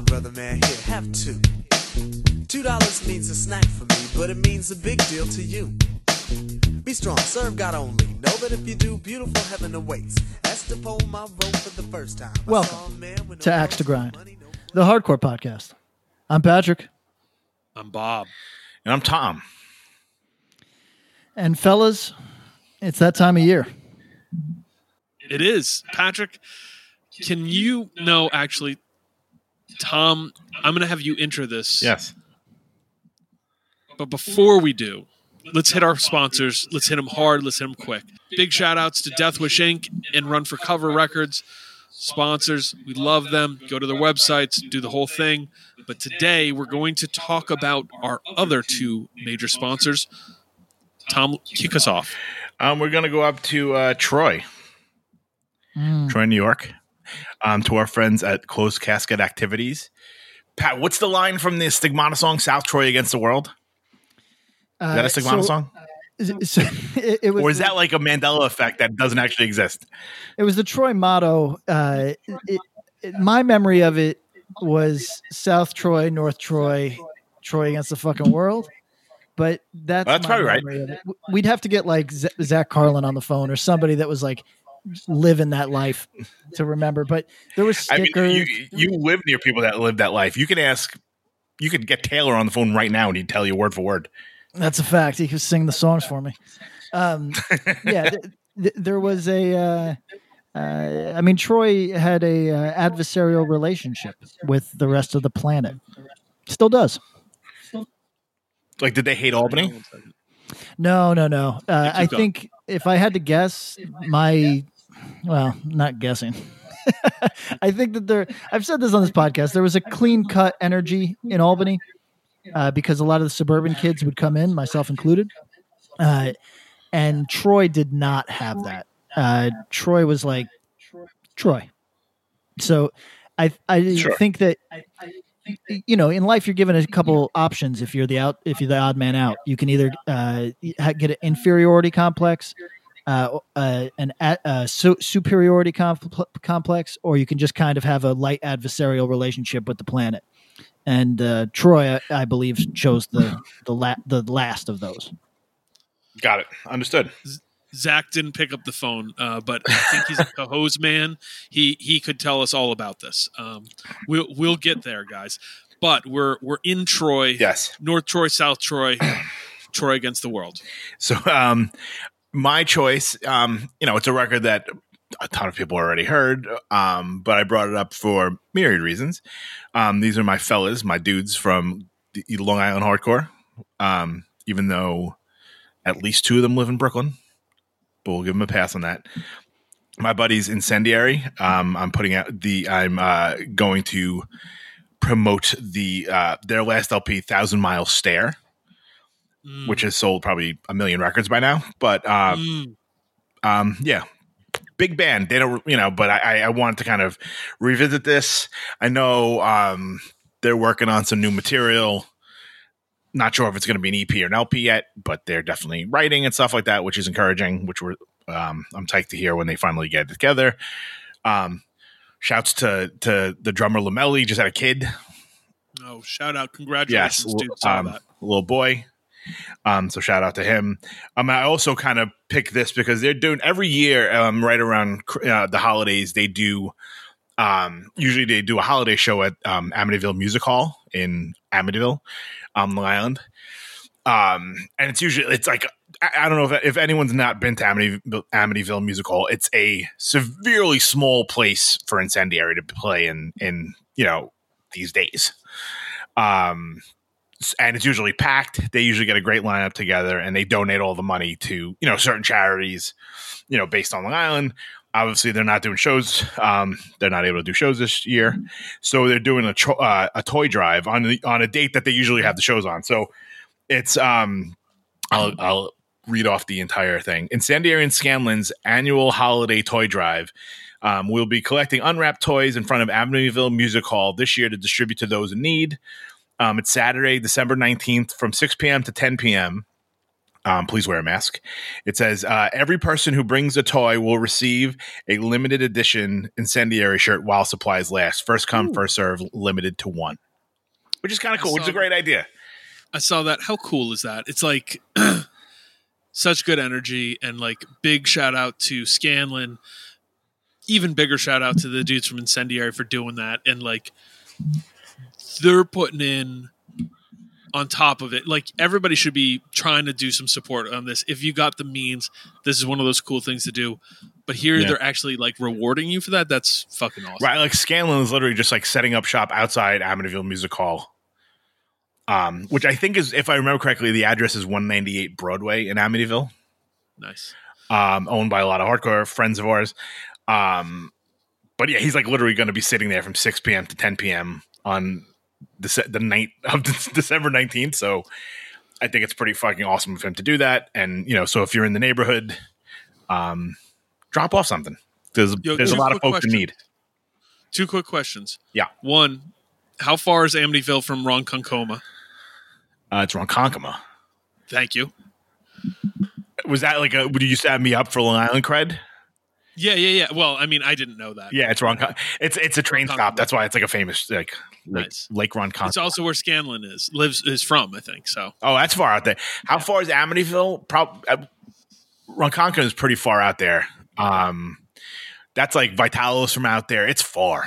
fact, brother man, here, have two. Two dollars means a snack for me, but it means a big deal to you. Be strong, serve God only. Know that if you do, beautiful heaven awaits. That's the poem I wrote for the first time. Welcome man no to Axe to Grind, money, no the hardcore podcast. I'm Patrick. I'm Bob. And I'm Tom. And fellas, it's that time of year. It is Patrick. Can you no actually, Tom? I'm going to have you enter this. Yes. But before we do, let's hit our sponsors. Let's hit them hard. Let's hit them quick. Big shout outs to Death Wish Inc. and Run for Cover Records. Sponsors, we love them. Go to their websites, do the whole thing. But today we're going to talk about our other two major sponsors. Tom, kick us off. Um, we're going to go up to uh, Troy, Troy, New York, um, to our friends at Closed Casket Activities. Pat, what's the line from the Stigmata song, South Troy Against the World? Is that a Stigmata Uh, so- song? So it, it was Or is that like a Mandela effect that doesn't actually exist? it was the Troy motto. Uh, it, it, my memory of it was South Troy, North Troy, Troy against the fucking world. But that's, Well, that's my probably right. of it. We'd have to get like Z- Zach Carlin on the phone or somebody that was like living that life to remember. But there was I mean, stickers. you, you live near people that live that life. You can ask, you could get Taylor on the phone right now and he'd tell you word for word. That's a fact. He could sing the songs for me. Um, yeah, th- th- there was a. Uh, uh, I mean, Troy had a uh, adversarial relationship with the rest of the planet. Still does. Like, did they hate Albany? No, no, no. Uh, I think if I had to guess, my well, not guessing. I think that there. I've said this on this podcast. There was a clean cut energy in Albany uh, because a lot of the suburban kids would come in, myself included, uh, and Troy did not have that. Uh, Troy was like Troy. So I I Sure. think that you know in life you're given a couple options if you're the out if you're the odd man out you can either uh, get an inferiority complex uh, uh, an a, uh, su- superiority compl- complex or you can just kind of have a light adversarial relationship with the planet and uh, Troy I, I believe chose the the la- the last of those Got it. Understood. Zach didn't pick up the phone, uh, but I think he's a hose man. He he could tell us all about this. Um, we'll we'll get there, guys. But we're we're in Troy, Yes. North Troy, South Troy, Troy against the world. So, um, my choice, um, you know, it's a record that a ton of people already heard, um, but I brought it up for myriad reasons. Um, these are my fellas, my dudes from Long Island hardcore. Um, even though at least two of them live in Brooklyn, but we'll give them a pass on that. My buddy's incendiary. Um, I'm putting out the. I'm uh, going to promote the uh, their last LP, Thousand Mile Stare Mm, which has sold probably a million records by now. But uh, mm, um, yeah, big band. They don't, you know. But I, I, I wanted to kind of revisit this. I know um, they're working on some new material. Not sure if it's going to be an EP or an LP yet, but they're definitely writing and stuff like that, which is encouraging. Which we're um, I'm psyched to hear when they finally get together. Um, shouts to to the drummer Lamelli, just had a kid. oh, shout out! Yes, Congratulations, dude. Saw um, little boy. Um, so shout out to him. Um, I also kind of pick this because they're doing every year, um, right around uh, the holidays, they do. Um, usually they do a holiday show at um, Amityville Music Hall in Amityville, um, Long Island. Um, and it's usually it's like I, I don't know if if anyone's not been to Amityville, Amityville Music Hall. It's a severely small place for Incendiary to play in in you know these days. Um, and it's usually packed. They usually get a great lineup together, and they donate all the money to you know certain charities, you know, based on Long Island. Obviously, they're not doing shows. Um, they're not able to do shows this year, so they're doing a tro- uh, a toy drive on the, on a date that they usually have the shows on. So it's um, I'll, I'll read off the entire thing. Incendiary and Scanlan's annual holiday toy drive. Um, we'll be collecting unwrapped toys in front of Amityville Music Hall this year to distribute to those in need. Um, it's Saturday, December 19th from 6 p.m. to 10 p.m. Um, please wear a mask. It says uh, every person who brings a toy will receive a limited edition incendiary shirt while supplies last. First come, first serve, limited to one, which is kind of cool. Which is a great idea. I saw that. How cool is that? It's like such good energy and like big shout out to Scanlan. Even bigger shout out to the dudes from Incendiary for doing that and like they're putting in on top of it. Like everybody should be trying to do some support on this. If you got the means, this is one of those cool things to do. But here Yeah. they're actually like rewarding you for that. That's fucking awesome. Right, like Scanlan is literally just like setting up shop outside Amityville Music Hall. Um, which I think is, if I remember correctly, the address is 198 Broadway in Amityville. Nice. um, owned by a lot of hardcore friends of ours. Um, but yeah, he's like literally going to be sitting there from 6 p.m. to 10 p.m. on the the night of December 19th. So I think it's pretty fucking awesome of him to do that. And you know, so if you're in the neighborhood, um, drop off something. There's Yo, there's a lot of folks in need. Two quick questions. Yeah. One, how far is Amityville from Ronkonkoma? Uh, it's Ronkonkoma. Thank you. Was that like a? Would you have me up for Long Island cred? Yeah, yeah, yeah. Well, I mean, I didn't know that. Yeah, it's Ronkonkoma. It's it's a train stop. That's why it's like a famous like Lake, Nice. Lake Ronkonkoma. It's also where Scanlan is lives is from, I think. So Oh, that's far out there. How far is Amityville? Prob- uh, Ronkonkoma is pretty far out there. Um, that's like Vitalis from out there. It's far.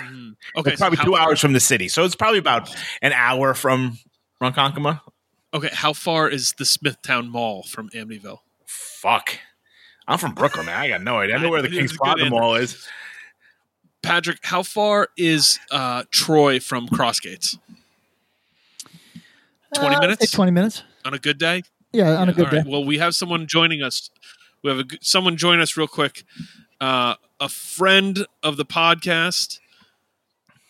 okay, it's probably so two hours from the city, so it's probably about an hour from Ronkonkoma. Okay, how far is the Smithtown Mall from Amityville? Fuck, I'm from Brooklyn, man. I got no idea. I know where the King's good Plaza. Mall is. Patrick, how far is uh, Troy from Crossgates? 20 Uh, minutes? Twenty minutes. On a good day? Yeah, on a good all right. day. Well, we have someone joining us. We have a, g- someone join us real quick. Uh, a friend of the podcast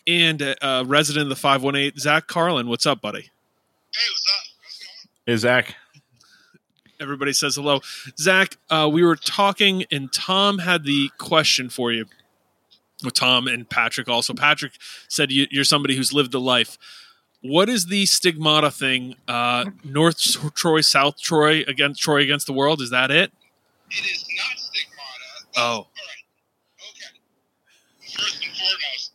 and a, a resident of the 518, Zach Carlin. What's up, buddy? Hey, what's up? How's it going? Is Zach? Everybody says hello. Zach, uh, we were talking, and Tom had the question for you. Well, Tom and Patrick also. Patrick said you, you're somebody who's lived a life. What is the stigmata thing? Uh, North Troy, South Troy against Troy against the world. Is that it? It is not stigmata. Oh. All right. Okay. First and foremost,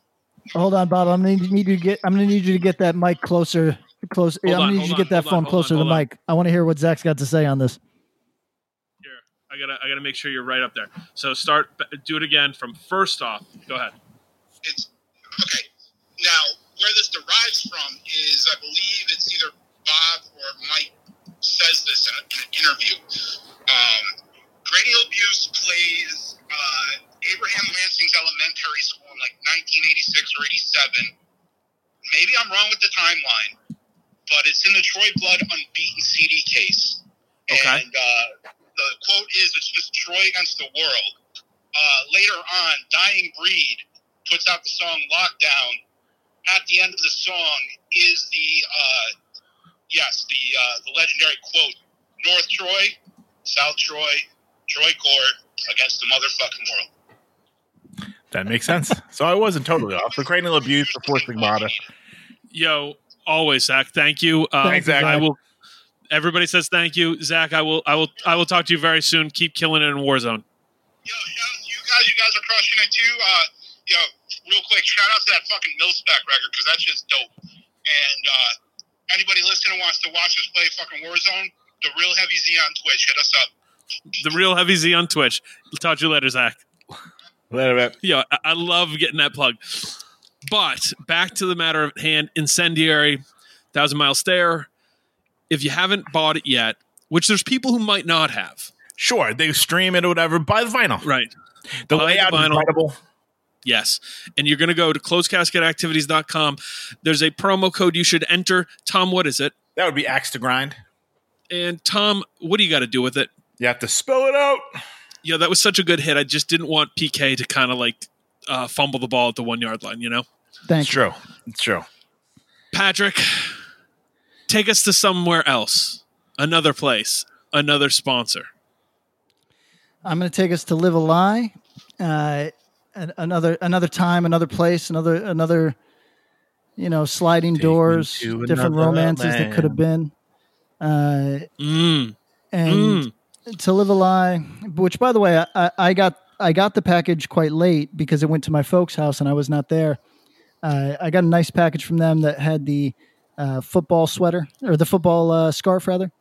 Hold on, Bob. I'm gonna need you to get. I'm gonna need you to get that mic closer. Close. Hold I'm on, gonna need you to get that hold on, phone closer on, to the on. mic. I want to hear what Zach's got to say on this. Here, I gotta, I gotta make sure you're right up there. So start, do it again from first off. Go ahead. it's okay. Now, where this derives from is, I believe it's either Bob or Mike says this in, a, in an interview. Um, cranial abuse plays uh, Abraham Lansing's elementary school in like 1986 or 87. Maybe I'm wrong with the timeline, but it's in the Troy Blood Unbeaten CD case. Okay. And uh, the quote is, it's just Troy against the world. Uh, later on, Dying Breed puts out the song Lockdown. At the end of the song is the, uh, yes, the, uh, the legendary quote, North Troy, South Troy, Troy Court against the motherfucking world. That makes sense. so I wasn't totally off. The cranial abuse the forcing stigmata. Yo, always Zach. Thank you. Uh, Thanks, Zach. I will. Everybody says thank you, Zach. I will. I will. I will talk to you very soon. Keep killing it in Warzone. Yo, shout out to you guys. You guys are crushing it too. Uh, yo, real quick, shout out to that fucking Mil-Spec record because that's just dope. And uh, anybody listening wants to watch us play fucking Warzone, the real Heavy Z on Twitch, hit us up. The real Heavy Z on Twitch. Talk to you later, Zach. Little bit. Yo, I, I love getting that plug. But back to the matter at hand, Incendiary, Thousand Mile Stare. If you haven't bought it yet, which there's people who might not have, Sure, they stream it or whatever. Buy the vinyl. right? The Buy the layout is vinyl. incredible. Yes. And you're going to go to closecasketactivities.com. There's a promo code you should enter. Tom, what is it? That would be axe to grind. And Tom, what do you got to do with it? You have to spell it out. Yeah, that was such a good hit. I just didn't want PK to kind of like uh, fumble the ball at the one yard line. You know, It's Thank you. true. It's true. Patrick, take us to somewhere else, another place, another sponsor. I'm going to take us to live a lie. Uh, another another time, another place, another another. You know, sliding Take doors, different another romances that could have been. Uh, Mm, and mm. to live a lie which by the way I, I, I got i got the package quite late because it went to my folks house and i was not there uh, i got a nice package from them that had the uh, football sweater or the football uh, scarf rather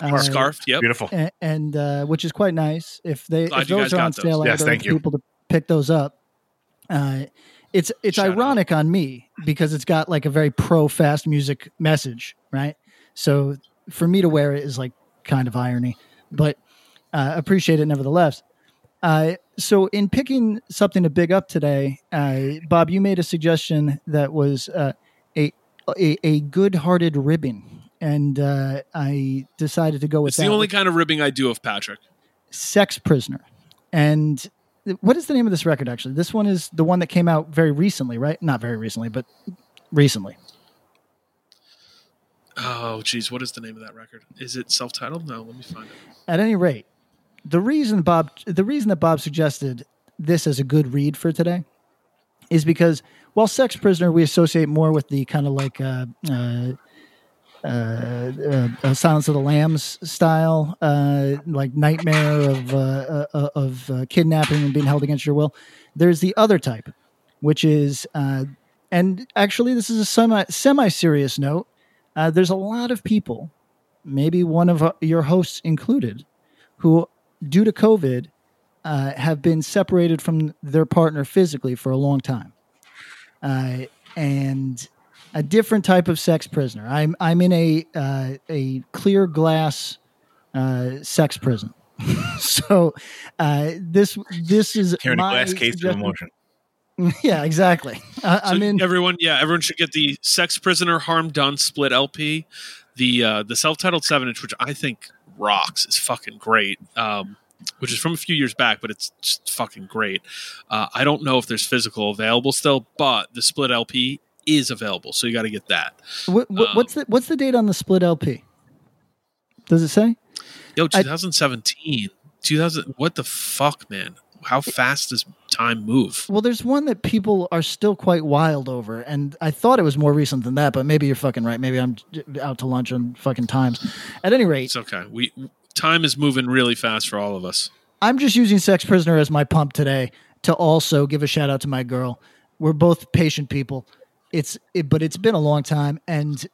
Uh, Scarf. Yep. Beautiful. and, and uh, which is quite nice if they Glad if those are got on those. sale I Yes, would thank urge you. people to pick those up uh, it's it's Shout out. ironic on me because it's got like a very pro fast music message right so for me to wear it is like kind of irony but uh, appreciate it nevertheless uh, so in picking something to big up today uh, bob you made a suggestion that was uh, a, a a good-hearted ribbing and uh, i decided to go with It's the only kind of ribbing I do of Patrick. Sex Prisoner. And what is the name of this record actually? This one is the one that came out very recently, right? Not very recently, but recently. Oh, geez, what is the name of that record? Is it self-titled? No, let me find it. At any rate, the reason Bob the reason that Bob suggested this as a good read for today is because while Sex Prisoner we associate more with the kind of like uh, uh, uh, uh, uh, Silence of the Lambs style, uh, like nightmare of of kidnapping and being held against your will. There's the other type, which is, and actually, this is a semi semi serious note. There's a lot of people, maybe one of your hosts included, who, due to COVID, uh, have been separated from their partner physically for a long time, uh, and a different type of sex prisoner. I'm I'm in a uh, a clear glass uh, sex prison. so uh, this this is Here in a my glass case of suggestion- emotion. Yeah, exactly. Uh, So I'm in. everyone, yeah, everyone should get the Sex Prisoner Harm Done split LP, the uh, the self-titled seven inch, which I think rocks. is fucking great. Um, which is from a few years back, but it's just fucking great. Uh, I don't know if there's physical available still, but the split LP is available, so you got to get that. What, what, what's the what's the date on the split LP? Does it say? Yo, I- 2017, 2000. What the fuck, man? How fast does time move? Well, there's one that people are still quite wild over, and I thought it was more recent than that, but maybe you're fucking right. Maybe I'm out to lunch on fucking times. At any rate, It's okay. We time is moving really fast for all of us. I'm just using Sex Prisoner as my pump today to also give a shout out to my girl. We're both patient people. It's it, but it's been a long time, and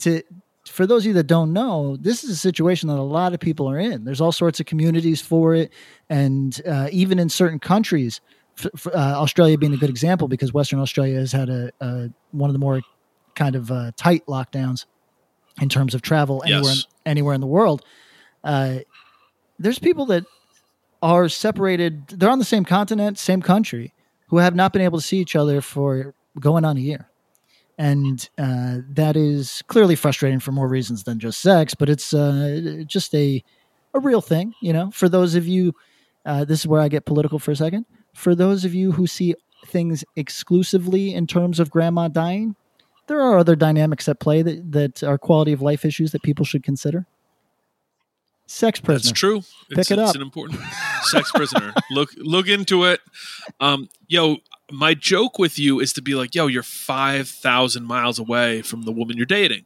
to for those of you that don't know, this is a situation that a lot of people are in. There's all sorts of communities for it, and uh, even in certain countries, f- f- uh, Australia being a good example because Western Australia has had a, a one of the more kind of uh, tight lockdowns in terms of travel anywhere Yes. anywhere in the world. Uh, there's people that are separated. They're on the same continent, same country, who have not been able to see each other for going on a year, and uh, that is clearly frustrating for more reasons than just sex. But it's uh, just a a real thing, you know. For those of you, uh, this is where I get political for a second. For those of you who see things exclusively in terms of grandma dying, there are other dynamics at play that that are quality of life issues that people should consider. Sex prisoner. That's true. It's, Pick it it's up. an important sex prisoner. look look into it. Um, yo, my joke with you is to be like, yo, you're five thousand miles away from the woman you're dating.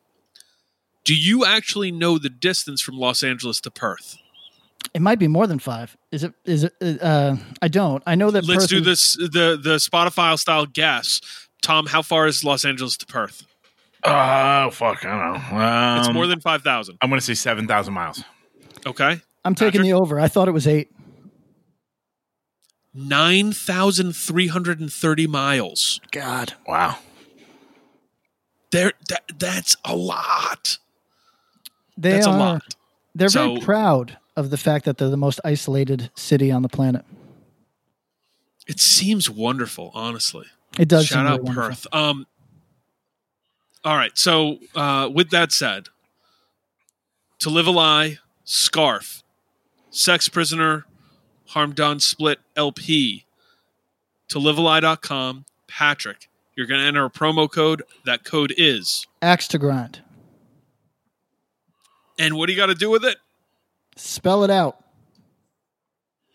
Do you actually know the distance from Los Angeles to Perth? It might be more than five. Is it? Is it? Uh, I don't. I know that. Let's Perth do is- this the the Spotify style guess. Tom, how far is Los Angeles to Perth? Oh fuck, I don't know. Um, It's more than five thousand. I'm gonna say seven thousand miles. Okay, I'm taking Patrick? the over. I thought it was eight. Nine thousand three hundred and thirty miles. God, Wow. There, that, that's a lot. they That's are. a lot. They're very proud of the fact that they're the most isolated city on the planet. It seems wonderful, honestly. It does. Shout seem out really. Perth. Um, all right. So, uh, with that said, to live a lie, scarf, sex prisoner, Harm Done Split LP to liveali.com. Patrick, you're going to enter a promo code. That code is. Axe to grind. And what do you got to do with it? Spell it out.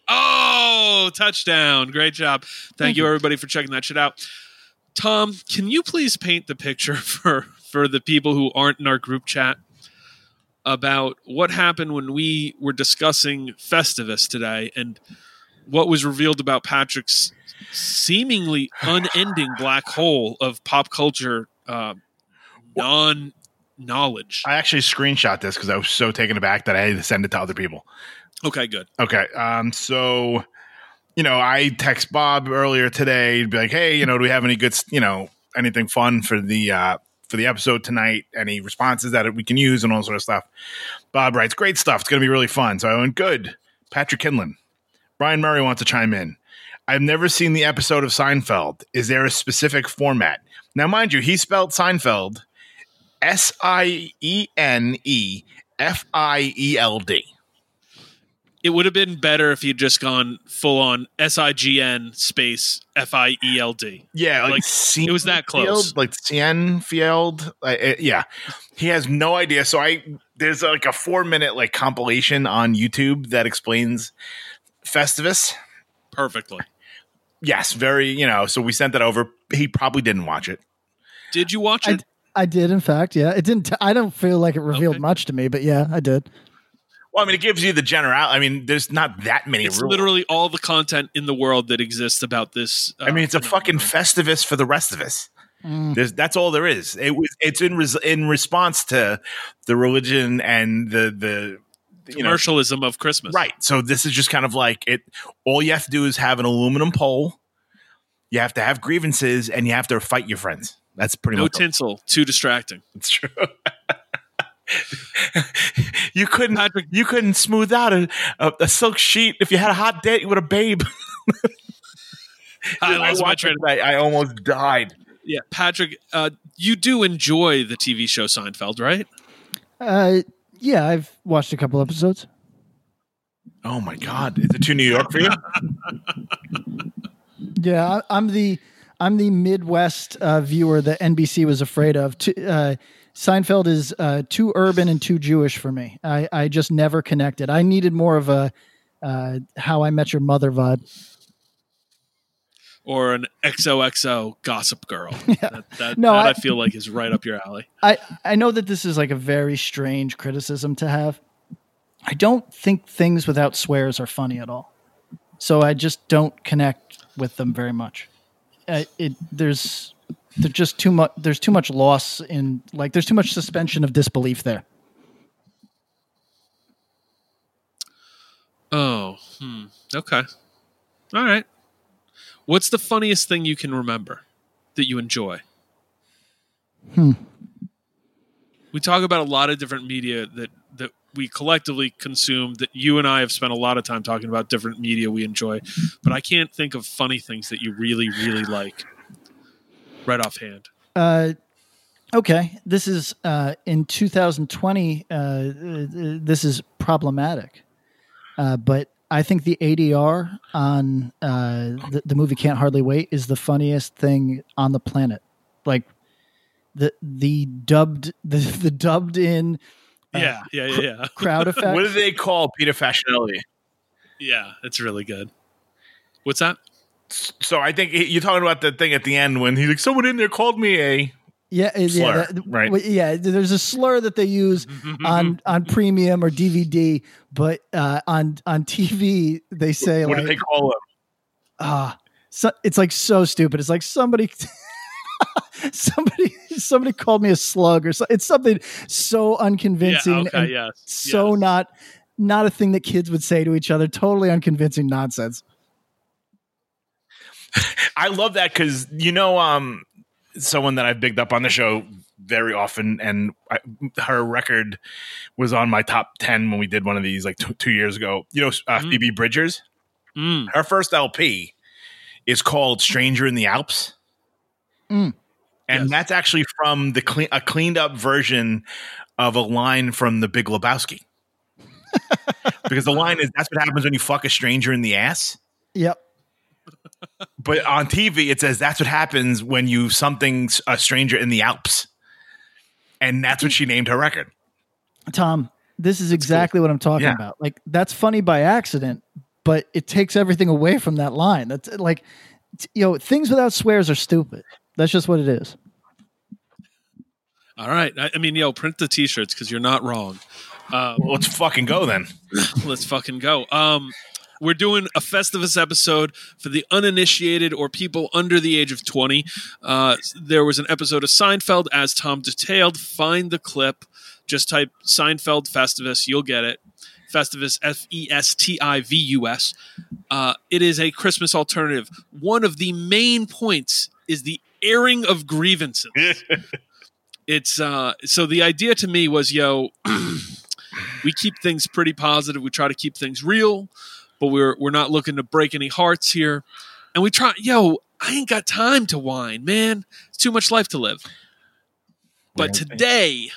Oh, touchdown. Great job. Thank, Thank you, you. everybody, for checking that shit out. Tom, can you please paint the picture for, for the people who aren't in our group chat about what happened when we were discussing Festivus today and what was revealed about Patrick's seemingly unending black hole of pop culture uh, non knowledge? I actually screenshot this because I was so taken aback that I had to send it to other people. Okay, good. Okay. Um, so, you know, I text Bob earlier today to be like, hey, you know, do we have any good, you know, anything fun for the uh for the episode tonight? Any responses that we can use and all sort of stuff. Bob writes, Great stuff. It's gonna be really fun. So I went, Good. Patrick Kindlon. Brian Murray wants to chime in. I've never seen the episode of Seinfeld. Is there a specific format? Now, mind you, he spelled Seinfeld S I E N E F I E L D. It would have been better if you'd just gone full on S I G N space F I E L D. Yeah, like, Like, it was that close. Field, like Cienfield. Uh, uh, yeah, he has no idea. So I there's like a four minute like compilation on YouTube that explains Festivus. Perfectly. Yes, very. You know, so we sent that over. He probably didn't watch it. Did you watch I, it? I did, in fact. Yeah, it didn't. T- I don't feel like it revealed Okay. much to me, but yeah, I did. Well, I mean, it gives you the general. I mean, there's not that many It's rules. literally all the content in the world that exists about this. Uh, I mean, it's a fucking phenomenon. Festivus for the rest of us. Mm. There's, that's all there is. It was. It's in res, in response to the religion and the the you know commercialism of Christmas. Right. So this is just kind of like it. All you have to do is have an aluminum pole. You have to have grievances, and you have to fight your friends. That's pretty No much. tinsel. Too distracting. It's true. you couldn't. You couldn't smooth out a, a, a silk sheet if you had a hot date with a babe. I lost my watched train. it, I, I almost died. Yeah, Patrick, uh, you do enjoy the TV show Seinfeld, right? Uh, yeah, I've watched a couple episodes. Oh my god! Is it too New York for you? Yeah, I, I'm the I'm the Midwest uh, viewer that NBC was afraid of. T- uh, Seinfeld is uh, too urban and too Jewish for me. I, I just never connected. I needed more of a uh, How I Met Your Mother vibe. Or an XOXO Gossip Girl? That, that, No, that I, I- feel like is right up your alley. I, I know that this is like a very strange criticism to have. I don't think things without swears are funny at all. So I just don't connect with them very much. Uh, it there's there's just too much there's too much loss in like there's too much suspension of disbelief there. Oh, hmm. Okay. All right. What's the funniest thing you can remember that you enjoy? Hmm. We talk about a lot of different media that that we collectively consume. That you and I have spent a lot of time talking about different media we enjoy, but I can't think of funny things that you really, really like right offhand. Uh, okay, this is uh, in 2020. Uh, uh, this is problematic, uh, but I think the ADR on uh, the, the movie Can't Hardly Wait is the funniest thing on the planet. Like the the dubbed the, the dubbed in uh, Yeah, yeah, yeah, yeah. crowd effect. what do they call Peter Facinelli? Yeah, it's really good. What's that? So I think you're talking about the thing at the end when he's like, "Someone in there called me a." Yeah, slur, yeah, that- right? Yeah, there's a slur that they use on on premium or DVD, but uh, on on TV they say What like do they call him? ah, so, it's like so stupid. It's like somebody. somebody somebody called me a slug or so it's something so Yeah, unconvincing okay, and yes. so yes. not not a thing that kids would say to each other totally unconvincing nonsense I love that because you know, um, someone that I've bigged up on the show very often, and I, her record was on my top ten when we did one of these like t- two years ago. You know, uh, Mm. Phoebe Bridgers. Mm, Her first LP is called "Stranger in the Alps," Mm. and Yes. that's actually from the clean a cleaned up version of a line from The Big Lebowski. because the line is that's what happens when you fuck a stranger in the ass. Yep. But on TV, it says that's what happens when you something a stranger in the Alps, and that's what she named her record. Tom, this is exactly what I'm talking Yeah. about. Like that's funny by accident, but it takes everything away from that line. That's like you know, things without swears are stupid. That's just what it is. All right. I, I mean, yo, print the t-shirts because you're not wrong. Um, Well, let's fucking go then. let's fucking go. Um, we're doing a Festivus episode for the uninitiated or people under the age of 20. Uh, there was an episode of Seinfeld, as Tom detailed. Find the clip. Just type Seinfeld Festivus. You'll get it. Festivus, F E S T I V U S. Uh, it is a Christmas alternative. One of the main points is the airing of grievances. it's uh, so the idea to me was, yo, we keep things pretty positive. We try to keep things real, but we're we're not looking to break any hearts here. And we try, yo, I ain't got time to whine, man. It's too much life to live. But today,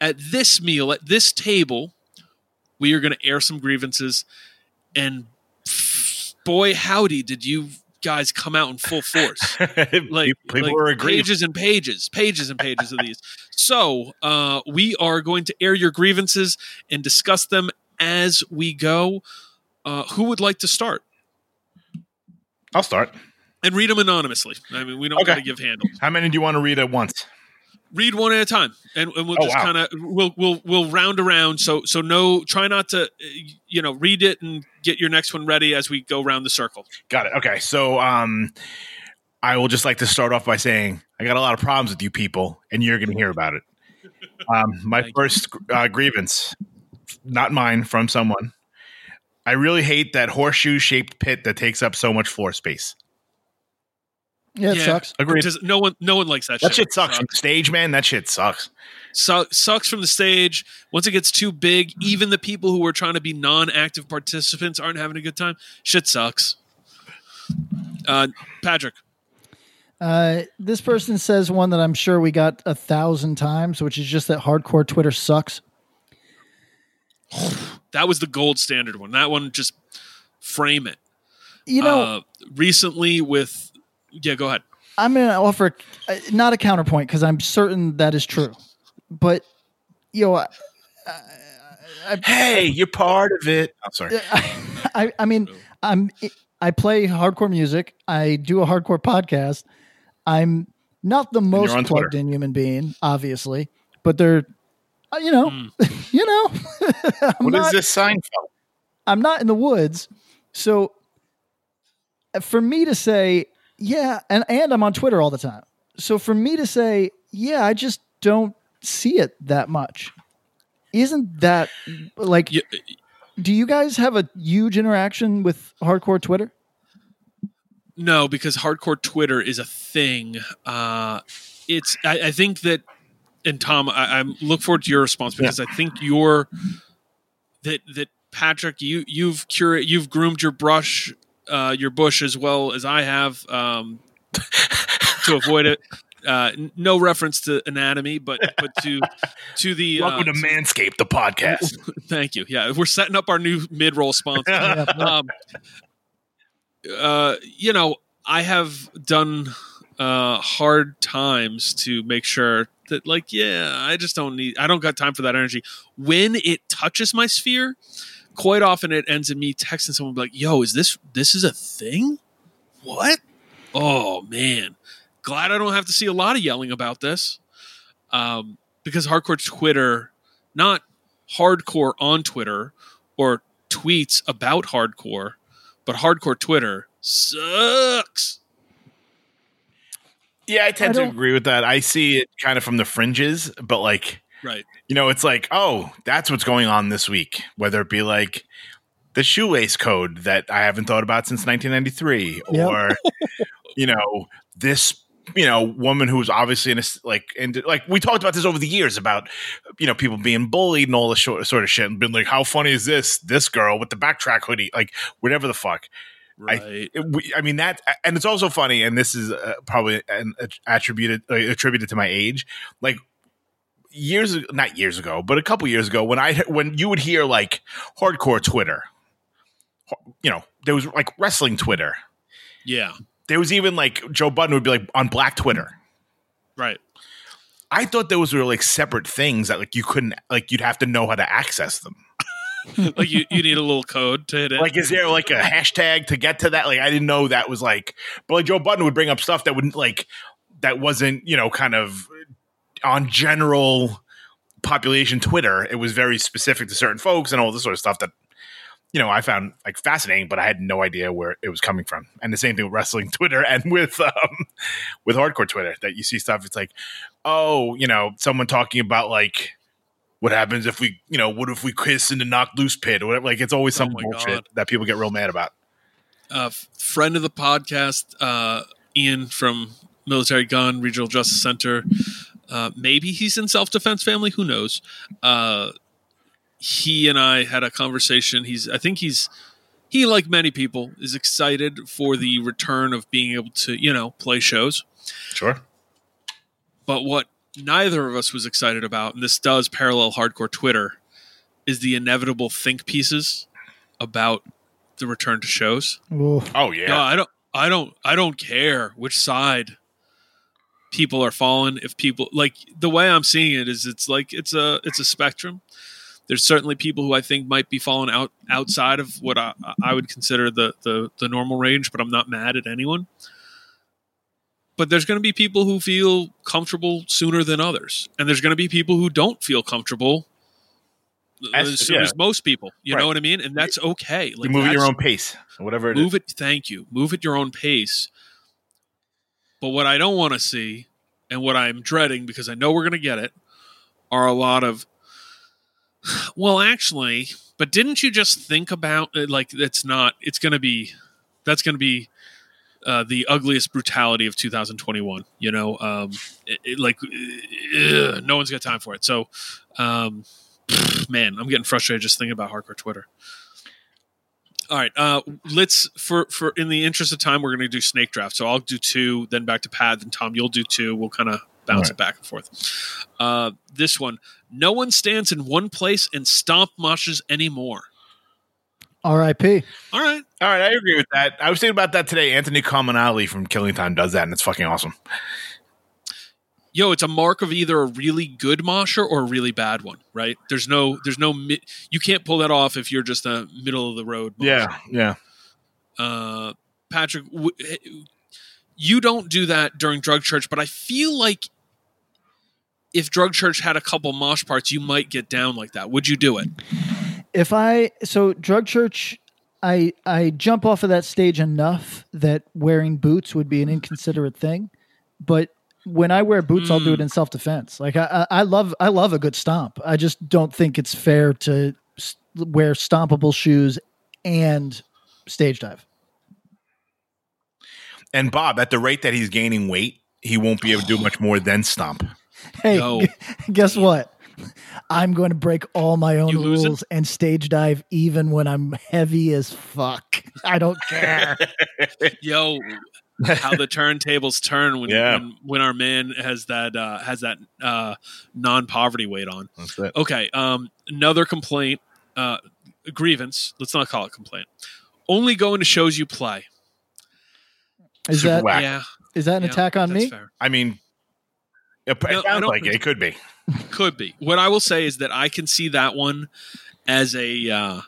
at this meal, at this table, we are going to air some grievances. And boy, howdy, did you guys come out in full force like, people like pages and pages, pages and pages of these. So uh, we are going to air your grievances and discuss them as we go. Uh, who would like to start I'll start. and read them anonymously? I mean, we don't Okay. got to give handles. How many do you want to read at once? Read one at a time, and, and we'll Oh, just wow. kind of we'll we'll we'll round around. So so no, try not to you know read it and get your next one ready as we go around the circle. Got it. Okay. So um I will just like to start off by saying I got a lot of problems with you people, and you're going to hear about it. Um, my Thank first uh, grievance, not mine, from someone. I really hate that horseshoe shaped pit that takes up so much floor space. Yeah, it Yeah. sucks. Agreed. Just- no one no one likes that. That shit. shit sucks. From the stage, man. That shit sucks. Su- sucks from the stage. Once it gets too big, even the people who are trying to be non-active participants aren't having a good time. Shit sucks. Uh, Patrick, Uh, this person says one that I'm sure we got a thousand times, which is just that hardcore Twitter sucks. That was the gold standard one. That one just frame it. You know, uh, recently with yeah, go ahead. I'm going to offer uh, not a counterpoint because I'm certain that is true, but you know, I, Hey, you're part of it. I'm sorry. I, I mean, I'm I play hardcore music. I do a hardcore podcast. I'm not the most plugged Twitter. in human being, obviously, but they're, uh, you know, you know, What is not, this Seinfeld? I'm not in the woods. So uh, for me to say, yeah, and, and I'm on Twitter all the time. So for me to say, yeah, I just don't see it that much. Isn't that like, You, do you guys have a huge interaction with hardcore Twitter? no, because hardcore Twitter is a thing. Uh, it's I, I think that, and Tom, I, I look forward to your response because I think you're that that Patrick, you you've curate you've groomed your brush, uh, your bush as well as I have um, to avoid it. Uh, no reference to anatomy, but but to to the uh, Welcome to Manscaped, the podcast. Thank you. Yeah, we're setting up our new mid-roll sponsor. Yeah, um, uh, you know, I have done uh, hard times to make sure that, like, yeah, I just don't need. I don't got time for that energy. When it touches my sphere, quite often it ends in me texting someone like, "Yo, is this this is a thing? What? Oh man, glad I don't have to see a lot of yelling about this." Um, because hardcore Twitter, not hardcore on Twitter or tweets about hardcore, but hardcore Twitter sucks. Yeah, I tend I to agree with that. I see it kind of from the fringes, but like, Right. you know, it's like, oh, that's what's going on this week. Whether it be like the shoelace code that I haven't thought about since 1993, Yep. or you know, this you know woman who's obviously in a s- like and like we talked about this over the years about you know people being bullied and all this sort sort of shit and been like how funny is this this girl with the backtrack hoodie like whatever the fuck Right. it- we, I mean that, and it's also funny, and this is uh, probably an, attributed uh, attributed to my age. Like years not years ago, but a couple years ago when I when you would hear like hardcore Twitter, you know, there was like wrestling Twitter. Yeah. There was even like Joe Budden would be like on Black Twitter. Right. I thought those were like separate things that like you couldn't like you'd have to know how to access them. Like you, you need a little code to hit it. Like, is there like a hashtag to get to that? Like, I didn't know that was like, but like Joe Budden would bring up stuff that wouldn't like that wasn't you know kind of on general population Twitter. It was very specific to certain folks and all this sort of stuff that you know I found like fascinating, but I had no idea where it was coming from. And the same thing with wrestling Twitter and with um with hardcore Twitter that you see stuff. It's like, oh, you know, someone talking about like. What happens if we, you know, what if we kiss in the Knocked Loose pit or whatever? Like, it's always some Oh bullshit God. that people get real mad about. uh, friend of the podcast, uh, Ian from Militarie Gun Regional Justice Center. Uh, maybe he's in self defense family. Who knows? Uh, he and I had a conversation. He's, I think he's, he like many people is excited for the return of being able to, you know, play shows. Sure. But what neither of us was excited about, and this does parallel hardcore Twitter, is the inevitable think pieces about the return to shows. Ooh. Oh yeah. No, I don't. I don't. I don't care which side people are falling. If people like the way I'm seeing it is, it's like it's a it's a spectrum. There's certainly people who I think might be falling out outside of what I, I would consider the, the the normal range, but I'm not mad at anyone. But there's going to be people who feel comfortable sooner than others, and there's going to be people who don't feel comfortable uh, as, As- soon yeah. as most people. You Right. know what I mean? And that's okay. you move at your own pace, whatever it is. move it thank you move at your own pace but what i don't want to see and what i'm dreading because i know we're going to get it are a lot of well actually but didn't you just think about it like it's not it's going to be that's going to be uh, the ugliest brutality of 2021 you know um it, it, like ugh, no one's got time for it so um man i'm getting frustrated just thinking about hardcore twitter all right. Uh, let's for for in the interest of time, we're going to do snake draft. So I'll do two, then back to Pat, then Tom. You'll do two. We'll kind of bounce All it back and forth. Uh, this one, no one stands in one place and stomp moshes anymore. R.I.P. All right. All right, I agree with that. I was thinking about that today. Anthony Comunale from Killing Time does that, and it's fucking awesome. Yo, it's a mark of either a really good mosher or a really bad one, right? There's no, there's no, mi- you can't pull that off if you're just a middle of the road. mosher. Yeah, yeah. uh, Patrick, w- you don't do that during drug church, but I feel like if drug church had a couple mosh parts, you might get down like that. Would you do it? If I so drug church, I I jump off of that stage enough that wearing boots would be an inconsiderate thing, but when I wear boots, I'll do it in hmm. self defense. Like I, I I love I love a good stomp. I just don't think it's fair to wear stompable shoes and stage dive. And Bob, at the rate that he's gaining weight, he won't be able to do much more than stomp. Hey, No. guess what? I'm going to break all my own You losing? rules and stage dive even when I'm heavy as fuck. I don't care. Yo, how the turntables turn when, Yeah. when when our man has that uh, has that uh, non poverty weight on. That's it. Okay, um, another complaint, uh, grievance. Let's not call it complaint. Only going to shows you play. Is Super that whack. Yeah, is that an yeah, attack on that's me? Fair. I mean, it, it No, sounds like it. It could be. Could be. What I will say is that I can see that one as a. Uh,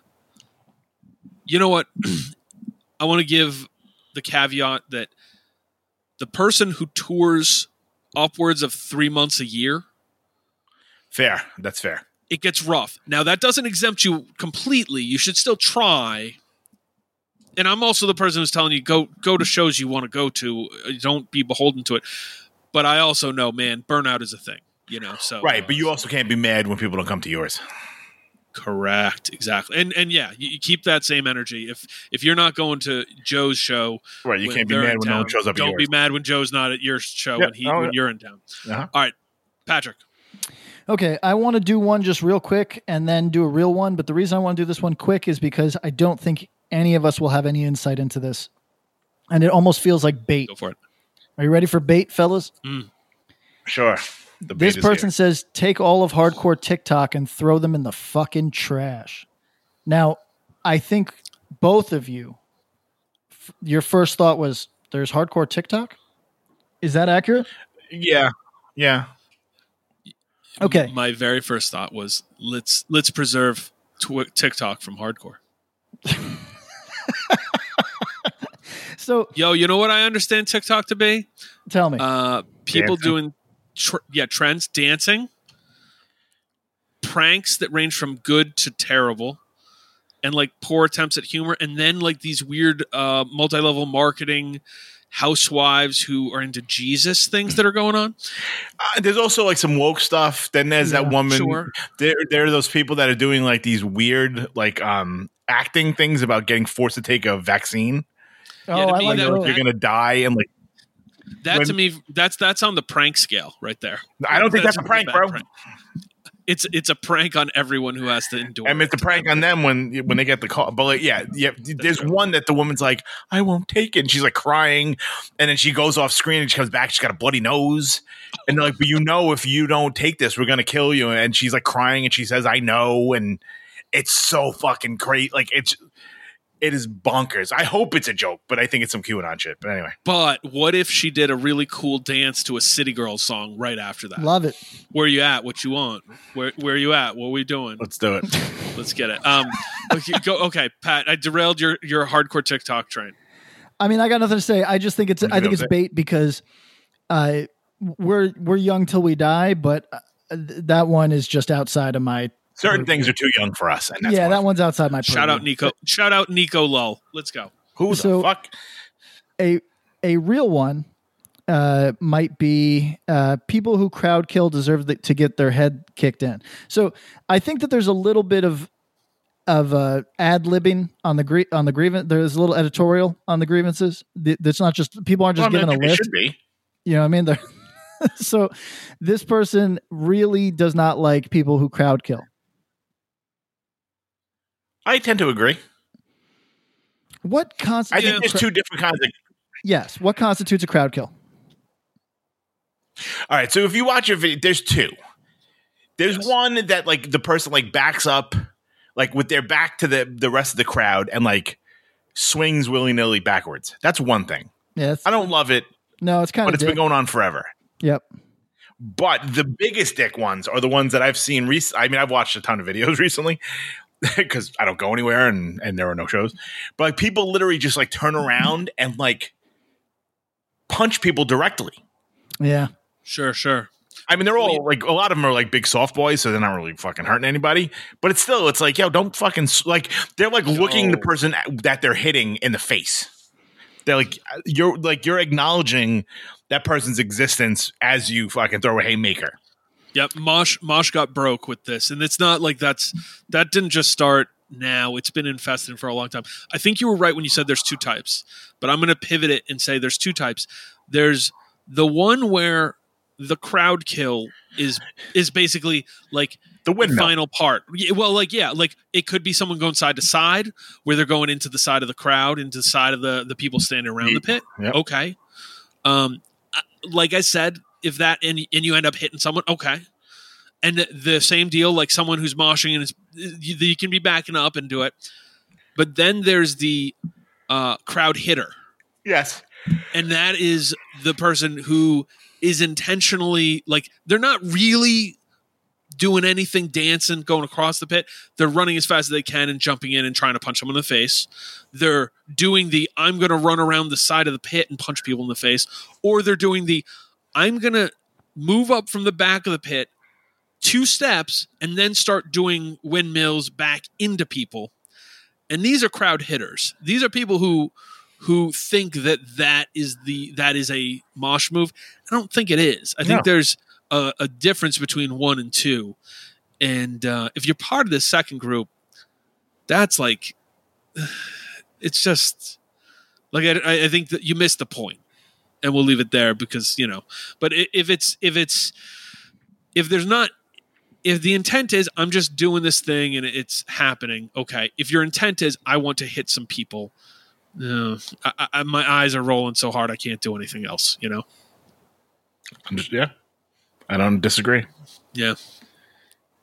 you know what? I want to give the caveat that the person who tours upwards of three months a year, Fair. That's fair. it gets rough. Now that doesn't exempt you completely. You should still try. And I'm also the person who's telling you go go to shows you want to go to. Don't be beholden to it. But I also know, man, burnout is a thing. You know, so Right, uh, but you also can't be mad when people don't come to yours. Correct. Exactly. And and yeah, you, you keep that same energy. If if you're not going to Joe's show, Right, you can't be mad in when no one shows up at Don't yours. be mad when Joe's not at your show Yeah, when he oh, when you're in town. Uh-huh. All right, Patrick. Okay, I want to do one just real quick and then do a real one. But the reason I want to do this one quick is because I don't think any of us will have any insight into this. And it almost feels like bait. Go for it. Are you ready for bait, fellas? Sure. The This person here. says take all of hardcore TikTok and throw them in the fucking trash. Now, I think both of you, f- your first thought was there's hardcore TikTok. Is that accurate? Yeah, yeah. Okay. My very first thought was let's let's preserve tw- TikTok from hardcore. So Yo, you know what I understand TikTok to be? tell me. Uh, people Dancing. doing tr- yeah trends, dancing, pranks that range from good to terrible, and like poor attempts at humor, and then like these weird uh, multi-level marketing housewives who are into Jesus things that are going on. Uh, there's also like some woke stuff. Then there's Yeah, that woman. sure. There, there are those people that are doing like these weird, like um, acting things about getting forced to take a vaccine. oh, yeah, to I me like that- those. You're gonna die, and like That When- to me, that's that's on the prank scale right there. I don't think that's a prank, bro. It's it's a prank on everyone who has to endure. I mean, it's a prank on them when when they get the call. But like, yeah, yeah. There's one that the woman's like, "I won't take it," and she's like crying, and then she goes off screen and she comes back. She's got a bloody nose, and they're like, "But you know, if you don't take this, we're gonna kill you." And she's like crying, and she says, "I know," and it's so fucking great. Like it's it is bonkers. I hope it's a joke, but I think it's some QAnon shit. But anyway, But what if she did a really cool dance to a City Girls song right after that? Love it. Where you at? What you want? Where Where you at? What we doing? let's do it. Let's get it. Um, okay, go. Okay, Pat, I derailed your your hardcore TikTok train. I mean, I got nothing to say. I just think it's I think it's Okay. bait because uh, we're we're young till we die, but uh, th- that one is just outside of my. Certain things are too young for us, and that's yeah, that one's outside my. Shout out. Nico. Shout out Nico Lull. Let's go. Who the fuck? a a real one uh, might be uh, people who crowd kill deserve the, to get their head kicked in. So I think that there's a little bit of of uh, ad libbing on the grie- on the grievance. There's a little editorial on the grievances. Th- That's not just people aren't just Well, given a list. should be. You know what I mean? So this person really does not like people who crowd kill. I tend to agree. What constitutes? I think there's two different kinds of yes. What constitutes a crowd kill? All right, so if you watch a video, there's two. There's Yes. one that like the person like backs up, like with their back to the the rest of the crowd, and like swings willy nilly backwards. That's one thing. Yeah, I don't love it, no, it's kind of but it's been going on forever. Yep. But the biggest dick ones are the ones that I've seen. Rec- I mean, I've watched a ton of videos recently because I don't go anywhere and and there are no shows. But like people literally just like turn around and like punch people directly. Yeah. Sure, sure. I mean, they're all like a lot of them are like big soft boys, so they're not really fucking hurting anybody. But it's still, it's like, yo, don't fucking like. They're like looking the person that they're hitting in the face. They're like, you're like you're acknowledging that person's existence as you fucking throw a haymaker. Yep, Mosh Mosh got broke with this, and it's not like that's that didn't just start now. It's been infested for a long time. I think you were right when you said there's two types, but I'm going to pivot it and say there's two types. There's the one where the crowd kill is is basically like The windmill. final part. Well, like yeah, like it could be someone going side to side where they're going into the side of the crowd, into the side of the the people standing around the pit. Yep. Okay. Um, like I said, if that and and you end up hitting someone, okay. And the, the same deal, like someone who's moshing and is you, you can be backing up and do it, but then there's the uh, crowd hitter Yes. and that is the person who is intentionally like they're not really doing anything dancing going across the pit they're running as fast as they can and jumping in and trying to punch them in the face they're doing the i'm going to run around the side of the pit and punch people in the face or they're doing the i'm going to move up from the back of the pit two steps and then start doing windmills back into people. And these are crowd hitters. These are people who who think that that is the that is a mosh move. I don't think it is. I think there's a, a difference between one and two. And uh, if you're part of this second group that's like it's just like I, I think that you missed the point and we'll leave it there because you know but if it's if it's if there's not if the intent is i'm just doing this thing and it's happening okay if your intent is i want to hit some people no I, I, my eyes are rolling so hard i can't do anything else you know I'm just- yeah. I don't disagree. Yeah.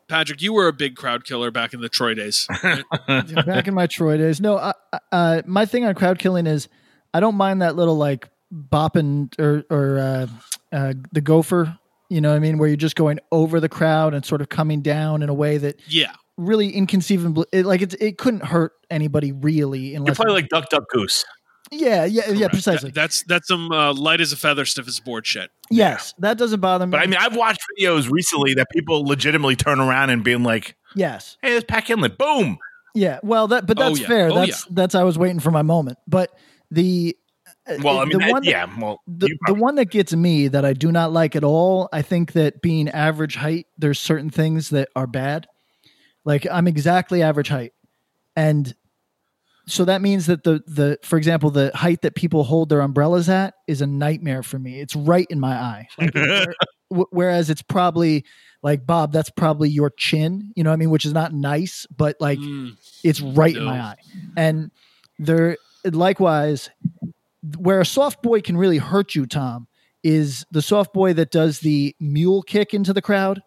Patrick, you were a big crowd killer back in the Troy days. right? back in my Troy days. No, uh, uh, my thing on crowd killing is I don't mind that little like bopping or or uh, uh, the gopher. You know what I mean? Where you're just going over the crowd and sort of coming down in a way that yeah. really inconceivable. It, like it, it couldn't hurt anybody really You're unless. probably like Duck Duck Goose. yeah, yeah, yeah, precisely. That- that's that's some uh, light as a feather, stiff as a board shit. yes, that doesn't bother me. But I mean, I've watched videos recently that people legitimately turn around and being like, yes, "Hey, there's Pat Kindlon." Boom. yeah. Well, that but Oh, that's yeah. fair. Oh, that's that's I was waiting for my moment. But the Well, uh, I mean, the one that- yeah. Well, the, you the one that gets me that I do not like at all, I think that being average height, there's certain things that are bad. Like I'm exactly average height. And so that means that the the for example, the height that people hold their umbrellas at is a nightmare for me. It's right in my eye. Like, whereas it's probably like Bob, that's probably your chin, you know what I mean, which is not nice, but like Mm, it's right in my eye. And there, likewise, where a soft boy can really hurt you, Tom, is the soft boy that does the mule kick into the crowd.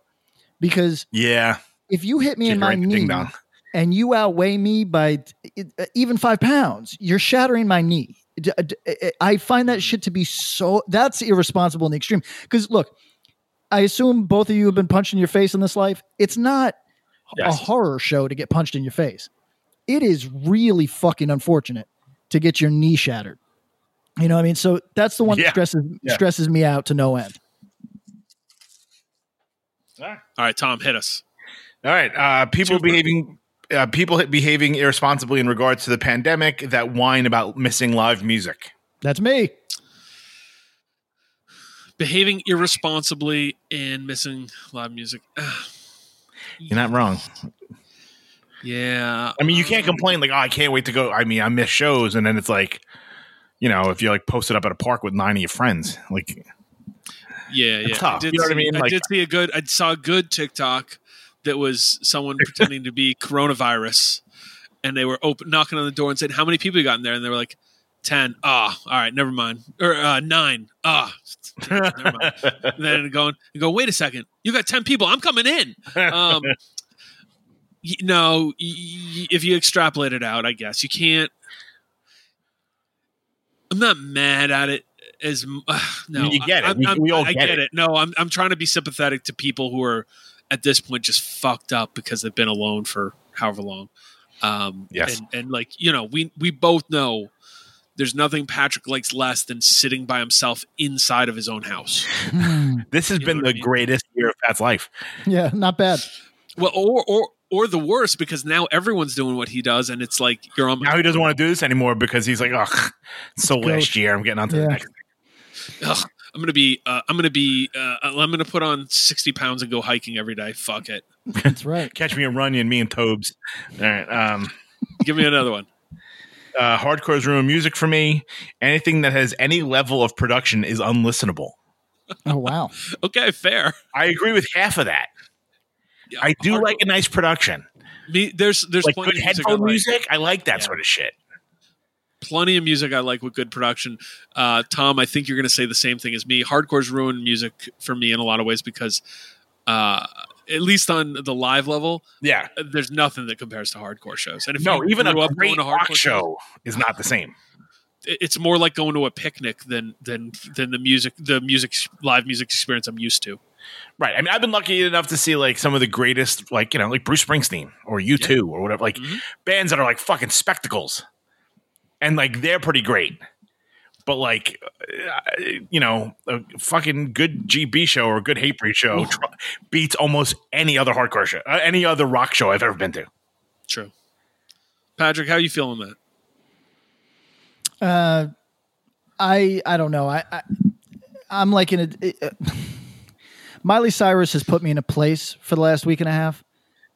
Because yeah, if you hit me in my right in the knee and you outweigh me by uh, even five pounds, you're shattering my knee. I find that shit to be so that's irresponsible in the extreme. Because look, I assume both of you have been punched in your face in this life. It's not a horror show to get punched in your face. It is really fucking unfortunate to get your knee shattered. You know what I mean? So that's the one Yeah. that stresses Yeah. stresses me out to no end. all right, Tom, hit us. All right. Uh, people Super. behaving. Uh, people behaving irresponsibly in regards to the pandemic that whine about missing live music. That's me. Behaving irresponsibly and missing live music. You're not wrong. yeah. I mean, you can't complain like, "Oh, I can't wait to go." I mean, I miss shows, and then it's like, you know, if you like posted up at a park with nine of your friends, like, Yeah, yeah. tough. I did, You know what I see, mean? I Like- did see a good. I saw a good TikTok that was someone pretending to be coronavirus, and they were open knocking on the door and said, "How many people you got in there?" And they were like, 10. Ah, all right, never mind. Or uh, nine. Ah, never mind. Then going, you go, wait a second, you got ten people. I'm coming in. Um, no, y- y- if you extrapolate it out, I guess you can't. I'm not mad at it as uh, no. You get it. I'm- We- I'm- we all I get get it. it. No, I'm I'm trying to be sympathetic to people who are at this point just fucked up because they've been alone for however long. Um, Yes. and, and like you know, we we both know there's nothing Patrick likes less than sitting by himself inside of his own house. this has You been the I mean? greatest year of Pat's life. Yeah, not bad. Well, or or or the worst because now everyone's doing what he does, and it's like you're on. Now he doesn't want to do this anymore because he's like, "Oh, so go. last year. I'm getting on to Yeah. the next." Ugh, I'm gonna be. Uh, I'm gonna be. Uh, I'm gonna put on 60 pounds and go hiking every day. Fuck it. That's right. Catch me a Runyon, me and Tobes. All right. Um, Give me another one. uh, hardcore's ruin music for me. Anything that has any level of production is unlistenable. Oh wow. Okay, fair. I agree with half of that. I do Hard- like a nice production, Me, there's there's like plenty good of music I headphone like. music. I like that Yeah. sort of shit. Plenty of music I like with good production. Uh, Tom, I think you're going to say the same thing as me. Hardcore's ruined music for me in a lot of ways because, uh, at least on the live level, Yeah. there's nothing that compares to hardcore shows. And if No, you even a up great rock show is not the same. it's more like going to a picnic than than than the music the music live music experience I'm used to. Right. I mean, I've been lucky enough to see like some of the greatest, like, you know, like Bruce Springsteen or U2 or whatever, like Mhm. bands that are like fucking spectacles. And like they're pretty great. But like, uh, you know, a fucking good GB show or a good Hatebreed show tr- beats almost any other hardcore show, uh, any other rock show I've ever been to. True. Patrick, how you feeling that? Uh, I I don't know. I, I I'm like in a. Uh, Miley Cyrus has put me in a place for the last week and a half,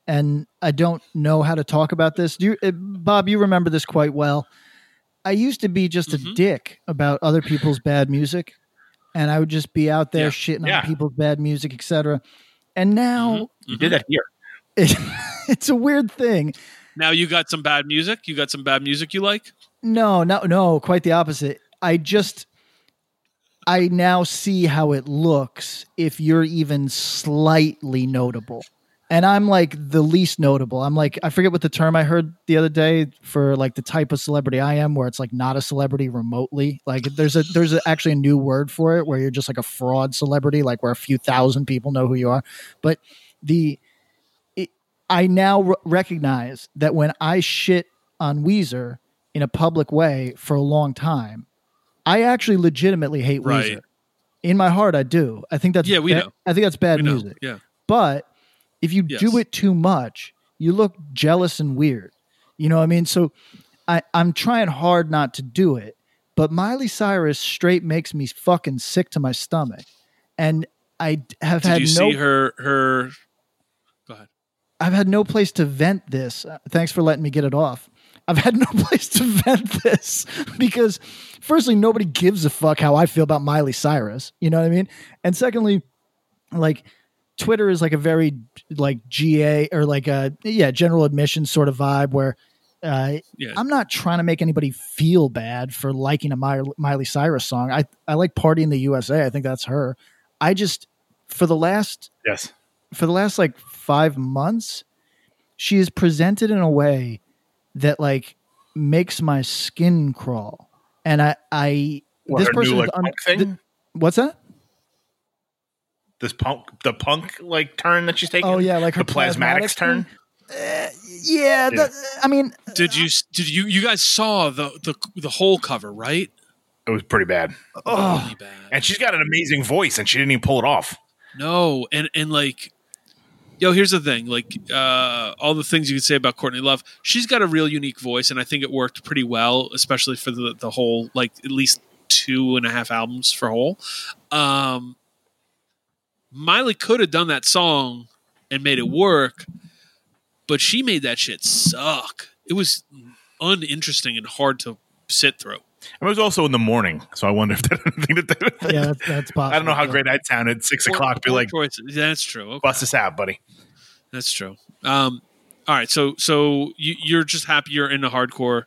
and I don't know how to talk about this. Do you, uh, Bob? You remember this quite well. I used to be just a Mhm. dick about other people's bad music, and I would just be out there Yeah. shitting Yeah. on people's bad music, etc. And now You did that here. it, it's a weird thing. Now you got some bad music. You got some bad music you like. No, no, no, quite the opposite. I just I now see how it looks if you're even slightly notable. And I'm like the least notable. I'm like I forget what the term I heard the other day for like the type of celebrity I am, where it's like not a celebrity remotely. Like there's a there's a, actually a new word for it where you're just like a fraud celebrity, like where a few thousand people know who you are. But the I now r- recognize that when I shit on Weezer in a public way for a long time, I actually legitimately hate Right. Weezer. In my heart, I do. I think that's Yeah, we ba- know. I think that's bad We know. music. Yeah. But if you Yes. do it too much, you look jealous and weird. You know what I mean? So I, I'm trying hard not to do it, but Miley Cyrus straight makes me fucking sick to my stomach. And I have Did had you no see her her Go ahead. I've had no place to vent this. Thanks for letting me get it off. I've had no place to vent this because, firstly, nobody gives a fuck how I feel about Miley Cyrus. You know what I mean? And secondly, like Twitter is like a very like GA or like a yeah general admission sort of vibe where uh, Yeah. I'm not trying to make anybody feel bad for liking a Miley, Miley Cyrus song. I I like Party in the USA. I think that's her. I just for the last Yes. for the last like five months, she is presented in a way that like makes my skin crawl. And I, I What, this her person like un- thing? th- what's that? this punk, the punk like turn that she's taking. Oh yeah, like her the plasmatics plasmatics turn. Uh, yeah, that- I mean, Did you did you you guys saw the the the whole cover, right? It was pretty bad, oh, Really bad. and she's got an amazing voice, and she didn't even pull it off. No, and and like, yo, here's the thing. Like, uh, all the things you could say about Courtney Love, she's got a real unique voice, and I think it worked pretty well, especially for the the whole like at least two and a half albums for Hole. Um, Miley could have done that song and made it work, but she made that shit suck. It was uninteresting and hard to sit through. It was also in the morning, so I wonder if that anything to do yeah, that's, that's possible. I don't know how yeah. great I'd sound at six Poor- o'clock. Be like, choices. Yeah, that's true. Okay. bust this out, buddy. That's true. Um, all right, so so you, you're just happy you're into hardcore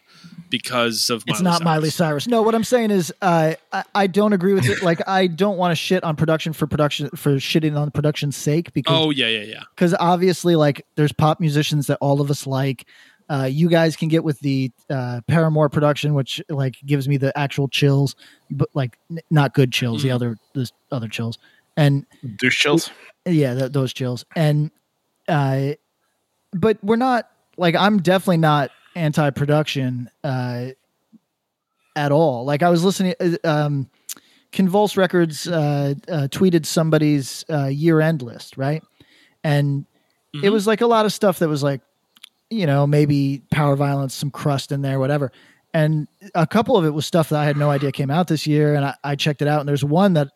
because of It's not Cyrus. Miley Cyrus. No, what I'm saying is, uh, I, I don't agree with it. Like, I don't want to shit on production for production for shitting on production's sake because Oh yeah, yeah, yeah. because obviously like there's pop musicians that all of us like uh, you guys can get with the uh, paramore production which like gives me the actual chills but like n- not good chills the Mhm. other the other chills and Douche chills. yeah th- those chills and uh but we're not like i'm definitely not anti-production uh at all like i was listening uh, um convulse records uh, uh tweeted somebody's uh year end list right and it Mhm. was like a lot of stuff that was like you know maybe power violence some crust in there whatever and a couple of it was stuff that i had no idea came out this year and i, I checked it out and there's one that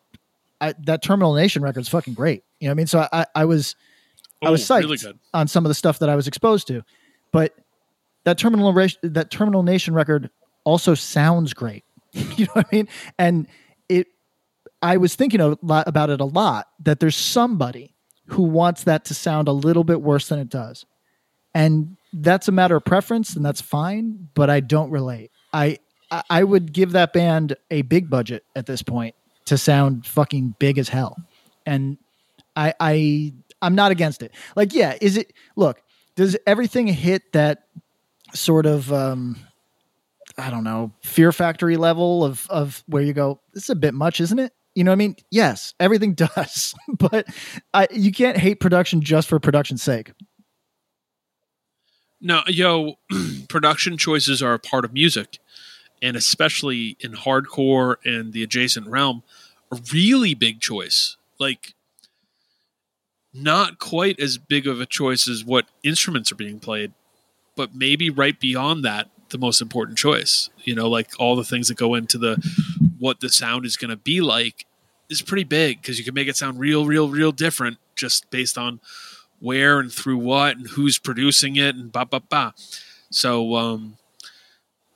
I, that terminal nation record's fucking great you know what i mean so i, I was I was Oh, psyched really good. on some of the stuff that I was exposed to, but that terminal that terminal nation record also sounds great. you know what I mean? And it, I was thinking a lot about it a lot that there's somebody who wants that to sound a little bit worse than it does, and that's a matter of preference, and that's fine. But I don't relate. I I- would give that band a big budget at this point to sound fucking big as hell, and I I I'm not against it. Like, yeah, is it? Look, does everything hit that sort of um, I don't know fear factory level of of where you go? This is a bit much, isn't it? You know what I mean? Yes, everything does, but I, you can't hate production just for production's sake. No, yo, production choices are a part of music, and especially in hardcore and the adjacent realm, a really big choice. Like, not quite as big of a choice as what instruments are being played, but maybe right beyond that, the most important choice. You know, like all the things that go into the what the sound is going to be like is pretty big because you can make it sound real, real, real different just based on where and through what and who's producing it and ba ba ba. So um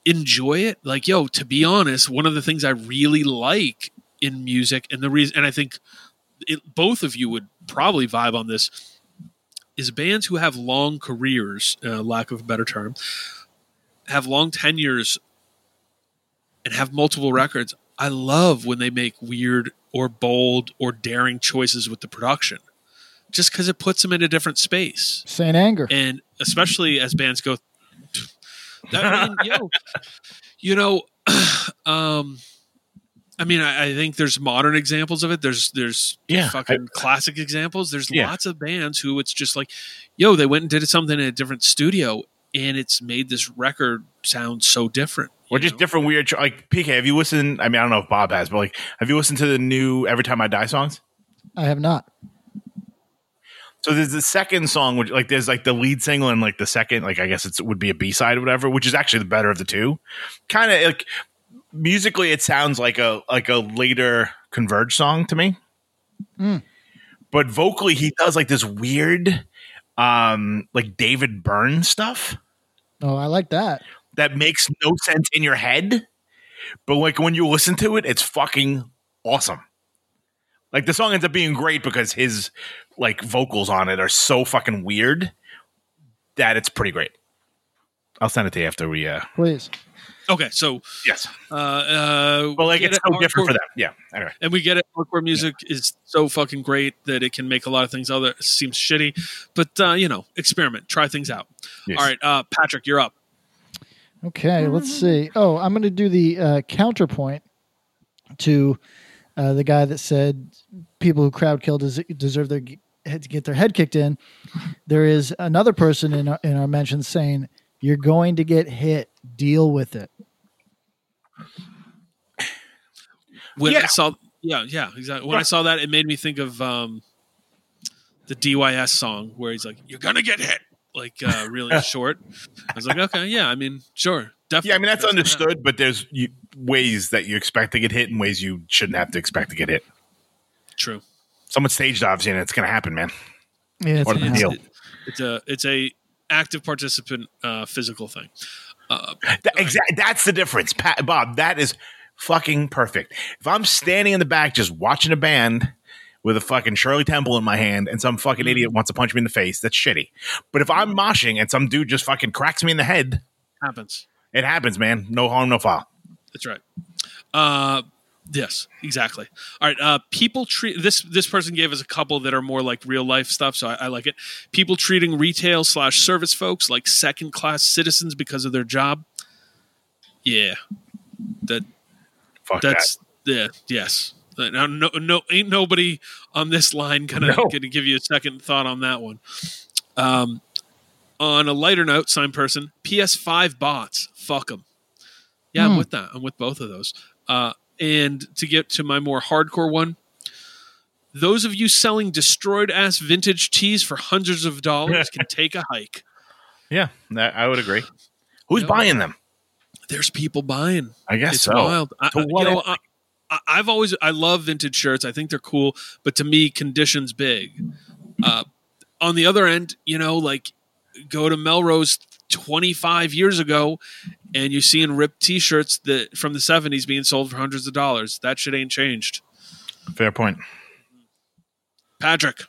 enjoy it. Like yo, to be honest, one of the things I really like in music and the reason and I think it, both of you would probably vibe on this is bands who have long careers, uh, lack of a better term, have long tenures and have multiple records. I love when they make weird or bold or daring choices with the production, just because it puts them in a different space, Saint Anger. and especially as bands go. That I mean, yo, you know, um, I mean, I, I think there's modern examples of it. There's there's Yeah, fucking classic examples. There's Yeah. lots of bands who it's just like, yo, they went and did something in a different studio, and it's made this record sound so different. Or just know? different weird, like PK. Have you listened? I mean, I don't know if Bob has, but like, have you listened to the new "Every Time I Die" songs? I have not. So there's the second song, which like there's like the lead single and like the second, like I guess it's, it would be a B side or whatever, which is actually the better of the two. Kind of like musically, it sounds like a like a later Converge song to me. Mm. But vocally, he does like this weird, um, like David Byrne stuff Oh, I like that. that makes no sense in your head, but like when you listen to it, it's fucking awesome. Like the song ends up being great because his like vocals on it are so fucking weird that it's pretty great. I'll send it to you after we uh Please. Okay, so yes. uh, uh, well, like get it's it, so different for them. Yeah. Anyway. and we get it. Hardcore music is so fucking great that it can make a lot of things other seems shitty, but uh, you know, experiment, try things out. Yes. All right, uh, Patrick, you're up. Okay, let's see. Oh, I'm going to do the uh, counterpoint to uh, the guy that said people who crowd kill des- deserve their head to get their head kicked in. There is another person in our, in our mentions saying you're going to get hit. Deal with it. When I Yeah. saw, yeah, yeah, exactly. When I saw that, it made me think of um, the DYS song where he's like, "You're gonna get hit," like uh, really short. I was like, okay, yeah, I mean, sure, definitely. Yeah, I mean that's understood, but there's you, ways that you expect to get hit and ways you shouldn't have to expect to get hit. True. Someone staged obviously, and it's gonna happen, man. Yeah, it's What gonna the deal? It's a it's a active participant uh, physical thing. Uh, That, exact, that's the difference, Pat, Bob. That is fucking perfect. If I'm standing in the back just watching a band with a fucking Shirley Temple in my hand and some fucking idiot wants to punch me in the face, that's shitty. But if I'm moshing and some dude just fucking cracks me in the head, happens. It happens, man. No harm, no foul. That's right. Uh, yes, exactly. All right. Uh, people treat this. This person gave us a couple that are more like real life stuff, so I, I like it. People treating retail slash service folks like second class citizens because of their job. Yeah, that Fuck that's yeah yes. Now, no, no, ain't nobody on this line gonna No. gonna give you a second thought on that one. Um, on a lighter note, sign person, PS5 bots, fuck them. Yeah, I'm Hmm. with that. I'm with both of those. Uh, and to get to my more hardcore one, those of you selling destroyed ass vintage tees for hundreds of dollars can take a hike. Yeah, that, I would agree. Who's Yeah. buying them? There's people buying. I guess it's so. wild. I, you know, I- I've always I love vintage shirts. I think they're cool, but to me, conditions big. Uh, on the other end, you know, like go to Melrose 25 years ago, and you seeing ripped T-shirts that from the 70s being sold for hundreds of dollars. That shit ain't changed. Fair point. Patrick,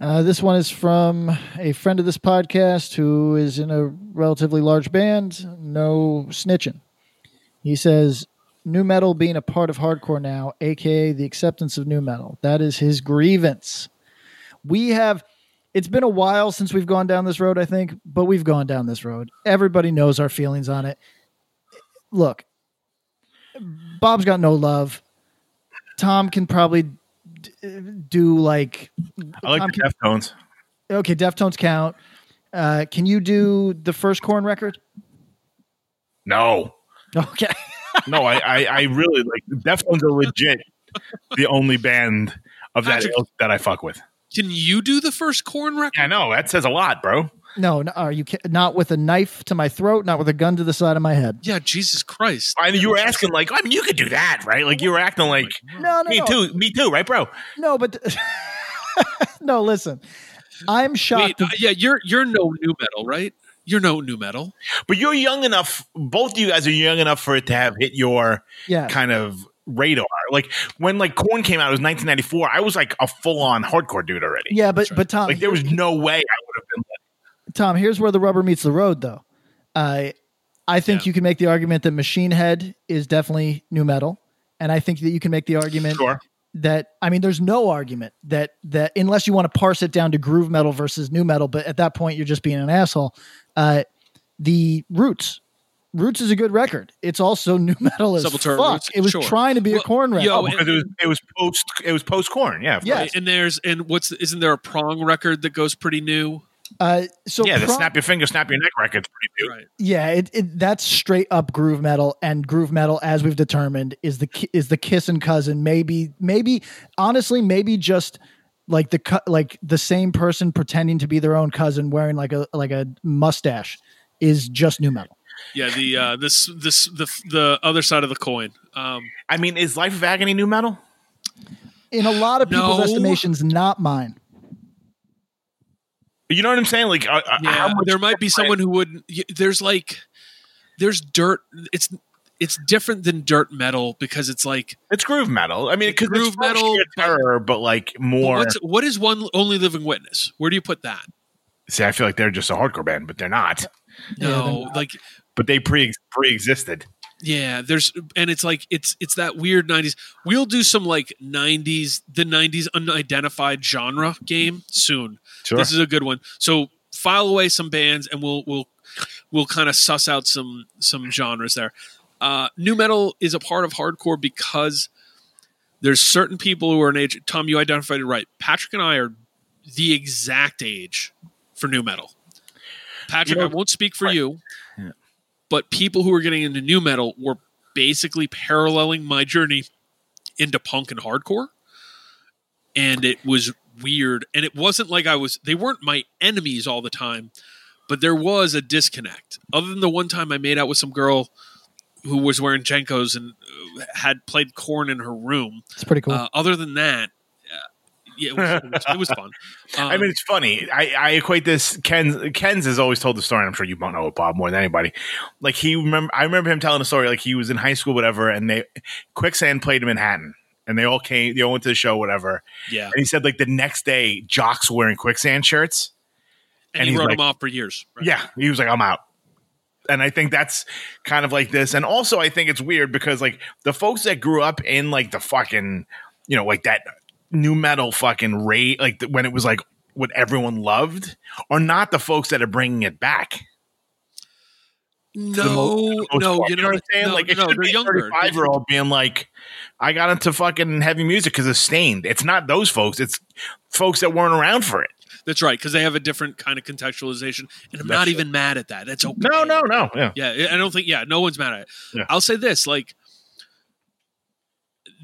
Uh, this one is from a friend of this podcast who is in a relatively large band. No snitching. He says, "Nu metal being a part of hardcore now, aka the acceptance of nu metal. That is his grievance. We have. It's been a while since we've gone down this road, I think, but we've gone down this road. Everybody knows our feelings on it. Look, Bob's got no love. Tom can probably d- do like I like Tom the can- Deftones. Okay, Deftones count. Uh, can you do the first Korn record? No, Okay. no, I, I, I really like Deftones are legit the only band of that Patrick- that I fuck with. Can you do the first Korn record? I know that says a lot, bro. No, no are you ki- not with a knife to my throat, not with a gun to the side of my head? Yeah, Jesus Christ. I mean, you were asking like, I mean, you could do that, right? Like you were acting like, No, no, me no. too, me too, right, bro? No, but no, listen. I'm Wait, shocked. uh, yeah, you're you're no nu metal, right? You're no nu metal. But you're young enough. Both of you guys are young enough for it to have hit your yeah. kind of radar. Like when like Korn came out, it was 1994. I was like a full on hardcore dude already. Yeah, but but Tom, Like there was no way I would have been. Tom, here's where the rubber meets the road, though. I I think Yeah. you can make the argument that Machine Head is definitely nu metal. and I think that you can make the argument Sure. that I mean, there's no argument that that unless you want to parse it down to groove metal versus nu metal, but at that point you're just being an asshole. Uh, the Roots, Roots is a good record. It's also nu metal as Sepultura fuck. Roots, it was sure. trying to be Well, a Korn record. yo, Oh, because it was it was post it was post Korn. Yeah. of Yeah. course. And there's and what's isn't there a prong record that goes pretty new? uh, so yeah. The Pro- snap your finger, snap your neck record's pretty new. Right. Yeah, it, it that's straight up groove metal, and groove metal, as we've determined, is the ki- is the kissing cousin. Maybe, maybe honestly, maybe just like the cu- like the same person pretending to be their own cousin, wearing like a like a mustache, is just nu metal. Yeah, the uh this this the the other side of the coin. Um I mean, is Life of Agony nu metal? In a lot of people's No. estimations, not mine. You know what I'm saying? Like, uh, yeah, there might be someone who would y- there's like there's dirt it's it's different than dirt metal because it's like It's groove metal. I mean, because Groove it's metal, metal but- terror, but like but more. what's what is one only living witness? Where do you put that? See, I feel like they're just a hardcore band, but they're not. Yeah, No, like But they pre pre existed. Yeah, there's and it's like it's it's that weird 90s. We'll do some like 90s the 90s unidentified genre game soon. Sure. This is a good one. So file away some bands and we'll we'll we'll kind of suss out some some genres there. Uh nu metal is a part of hardcore because there's certain people who are an age Tom you identified it right. Patrick and I are the exact age for nu metal. Patrick, You know- I won't speak for Right. you Yeah. But people who were getting into nu metal were basically paralleling my journey into punk and hardcore. And it was weird. And it wasn't like i was they weren't my enemies all the time but there was a disconnect. Other than the one time i made out with some girl who was wearing JNCOs and uh, had played Korn in her room. It's pretty cool. uh, other than that yeah it was, it was, it was fun I Um, mean, it's funny. I, I equate this. Ken Ken's has always told the story. and I'm sure you don't know it, Bob, more than anybody. Like he remember, I remember him telling a story. Like he was in high school, whatever, and they Quicksand played in Manhattan, and they all came. They all went to the show, whatever. yeah And he said like the next day, Jocks were wearing Quicksand shirts. and, and he wrote like- them off for years right? Yeah, he was like, I'm out. And I think that's kind of like this. And also, I think it's weird because like the folks that grew up in like the fucking, you know, like that nu metal fucking rate, like the, when it was like what everyone loved, are not the folks that are bringing it back. no most no part. you know, what I'm saying? no, like it no, should be younger 35 year old being like, I got into fucking heavy music because it's stained. It's not those folks. It's folks that weren't around for it. That's right, because they have a different kind of contextualization, and I'm That's not even mad at that. That's okay. No, no, no. Yeah. Yeah, I don't think. Yeah, no one's mad at it. Yeah. I'll say this: like,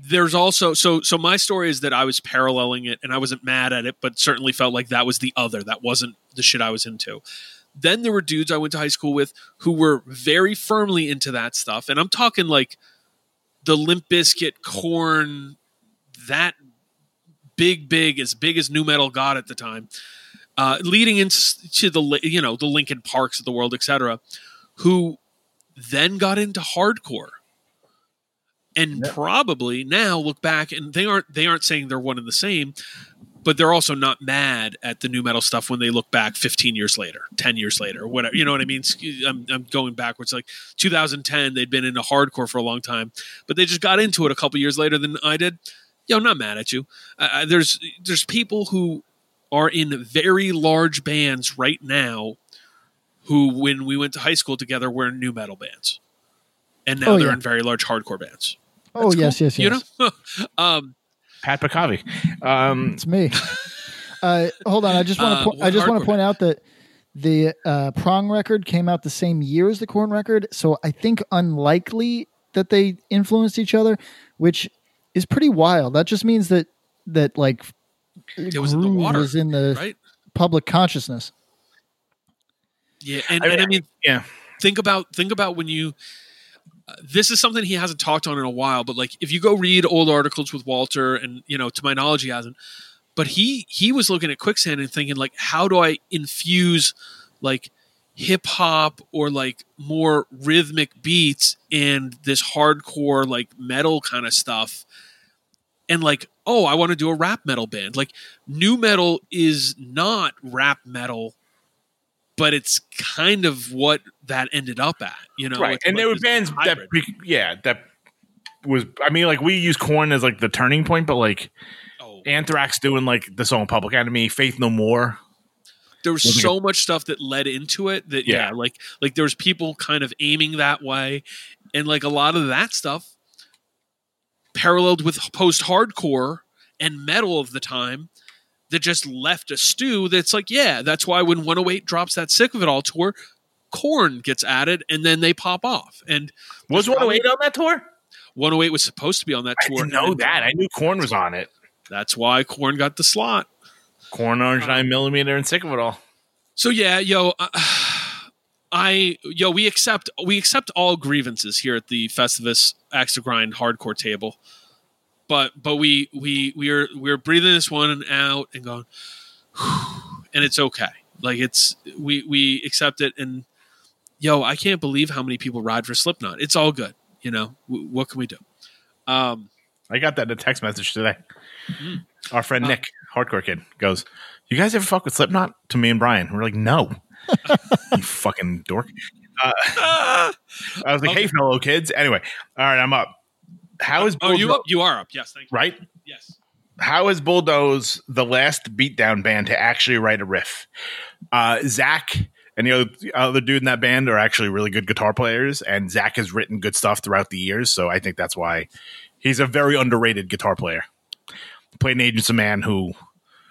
there's also so so. My story is that I was paralleling it, and I wasn't mad at it, but certainly felt like that was the other. That wasn't the shit I was into. Then there were dudes I went to high school with who were very firmly into that stuff, and I'm talking like the Limp Bizkit, Korn, that big, big, as big as nu metal got at the time, uh, leading into the you know the Linkin Parks of the world, etc., who then got into hardcore, and probably now look back and they aren't they aren't saying they're one and the same, but they're also not mad at the nu metal stuff when they look back 15 years later, 10 years later, whatever. You know what I mean? I'm, I'm going backwards. Like 2010, they'd been into hardcore for a long time, but they just got into it a couple years later than I did. Yo, I'm not mad at you. Uh, there's there's people who are in very large bands right now who, when we went to high school together, were in nu metal bands, and now Oh, they're yeah. in very large hardcore bands. oh yes, yes, yes. You know, um, Pat Pakavi. Um, It's me. uh, hold on, I just want Uh, to. Po- I just want to point out that the uh, prong record came out the same year as the Korn record, so I think unlikely that they influenced each other, which is pretty wild. That just means that that like it was in the water, was in the right? public consciousness. Yeah, and I and mean, I mean, yeah. think about think about when you uh, this is something he hasn't talked on in a while but like if you go read old articles with walter and you know to my knowledge he hasn't but he he was looking at quicksand and thinking like how do i infuse like hip hop or like more rhythmic beats and this hardcore like metal kind of stuff? And like oh i want to do a rap metal band. Like nu metal is not rap metal but it's kind of what that ended up at, you know. right. And like there were bands hybrid. that, pre- yeah, that was. I mean, like we use Korn as like the turning point, but like Oh, Anthrax doing like the song Public Enemy, Faith No More. there was so much stuff that led into it that yeah. Yeah. like like there was people kind of aiming that way and like a lot of that stuff paralleled with post hardcore and metal of the time that just left a stew that's like yeah that's why when 108 drops that sick of it all tour Korn gets added and then they pop off and Was 108 on that tour? 108 was supposed to be on that I tour didn't know that. I knew Korn was on it. that's why Korn got the slot Korn Orange Nine Millimeter and Sick of It All. So yeah, yo, uh, I yo, we accept we accept all grievances here at the Festivus Axe to Grind hardcore table, but but we we we are we're breathing this one out and going, and it's okay. Like it's we we accept it, and yo, I can't believe how many people ride for Slipknot. It's all good, you know. W- what can we do? Um, I got that in a text message today. Mm. Our friend Uh, Nick, hardcore kid, goes, "You guys ever fuck with Slipknot?" To me and Brian, we're like, "No, you fucking dork." Uh! I was like, Okay. "Hey, fellow kids." Anyway, all right, I'm up. How is oh, you up? You are up. Yes, thank you. right? Yes. How is Bulldoze the last beatdown band to actually write a riff? Uh, Zach and the other, other dude in that band are actually really good guitar players, and Zach has written good stuff throughout the years. So I think that's why he's a very underrated guitar player. Played an Agents of Man who,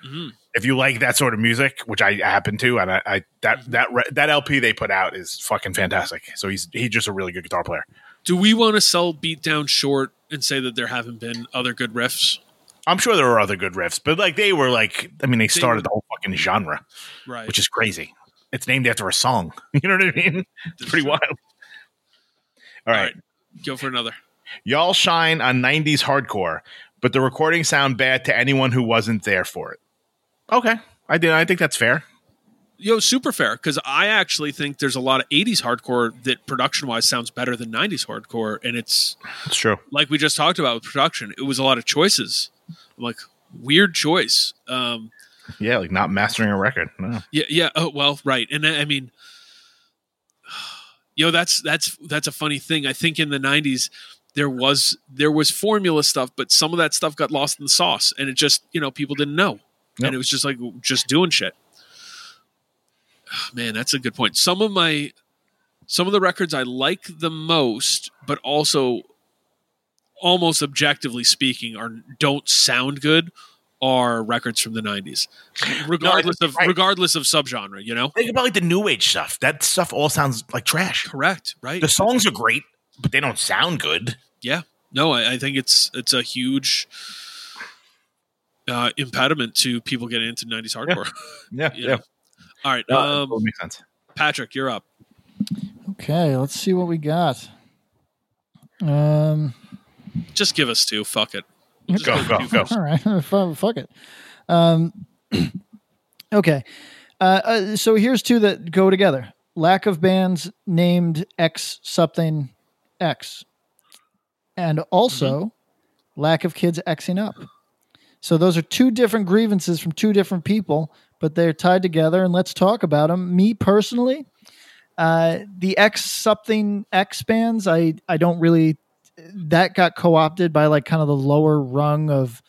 Mhm. if you like that sort of music, which I happen to, and I, I that that that LP they put out is fucking fantastic. So he's he's just a really good guitar player. Do we want to sell Beatdown short and say that there haven't been other good riffs? I'm sure there are other good riffs, but like they were like, I mean, they started the whole fucking genre. Right. which is crazy. It's named after a song. You know what I mean? It's pretty wild. All right. Go for another. Y'all shine on 90s hardcore, but the recordings sound bad to anyone who wasn't there for it. Okay. I did. I think that's fair. Yo, super fair because I actually think there's a lot of 80s hardcore that production wise sounds better than 90s hardcore. And it's It's true. like we just talked about with production, it was a lot of choices. I'm like, weird choice. Um, Yeah, like not mastering a record. No. yeah, yeah. Oh, well, right. And I I mean, yo, that's that's that's a funny thing. I think in the 90s there was there was formula stuff, but some of that stuff got lost in the sauce, and it just you know people didn't know, Yep. and it was just like just doing shit. Ah, Man, that's a good point. Some of my some of the records I like the most, but also almost objectively speaking, are don't sound good. Are records from the '90s, regardless of right. regardless of subgenre. You know, Think about like the new age stuff. That stuff all sounds like trash. correct, right? The songs are great, but they don't sound good. Yeah. No, I, I think it's it's a huge uh, impediment to people getting into '90s hardcore. Yeah. yeah, know? All right, No, um, makes sense. Patrick, you're up. Okay, let's see what we got. Um, Just give us two. Fuck it. Just Go, go, go. all right, fuck it. Um, okay, uh, uh, so here's two that go together: lack of bands named X something X, and also lack of kids Xing up. So those are two different grievances from two different people, but they're tied together, and let's talk about them. Me personally, uh, the X something X bands, I I don't really that got co-opted by like kind of the lower rung of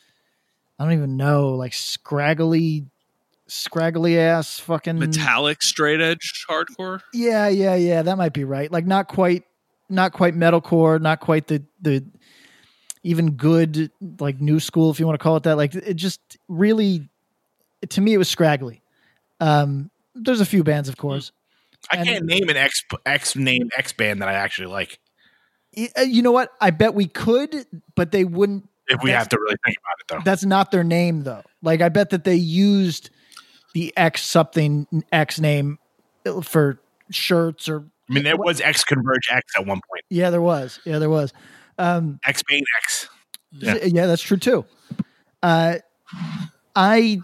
I don't even know, like scraggly scraggly ass fucking Metallic straight edge hardcore. Yeah, yeah, yeah, that might be right. Like not quite not quite metalcore, not quite the the even good like new school if you want to call it that. Like it just really to me it was scraggly. Um there's a few bands of course. I and- can't name an X X name X band that I actually like. Uh, You know what? I bet we could, but they wouldn't If we have to really think about it, though. that's not their name though. Like I bet that they used the X something X name for shirts or I mean, there was X Converge X at one point. yeah, there was. Yeah, there was. Um X Bane X. yeah, Yeah. that's true too. Uh I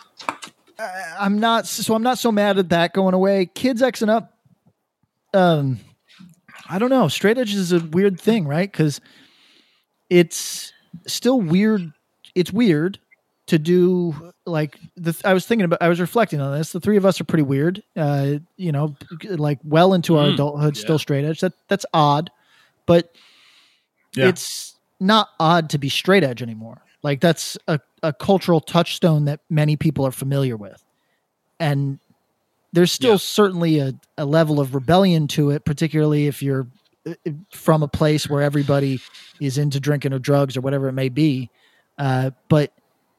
I'm not so I'm not so mad at that going away. Kids Xing up um I don't know. Straight edge is a weird thing, right? Cuz it's still weird it's weird to do like the I was thinking about I was reflecting on this. The three of us are pretty weird. Uh you know, like well into our Mm, adulthood yeah. still straight edge. That that's odd. But Yeah. it's not odd to be straight edge anymore. Like that's a, a cultural touchstone that many people are familiar with. And there's still Yeah. certainly a, a level of rebellion to it, particularly if you're uh, from a place where everybody is into drinking or drugs or whatever it may be. Uh, but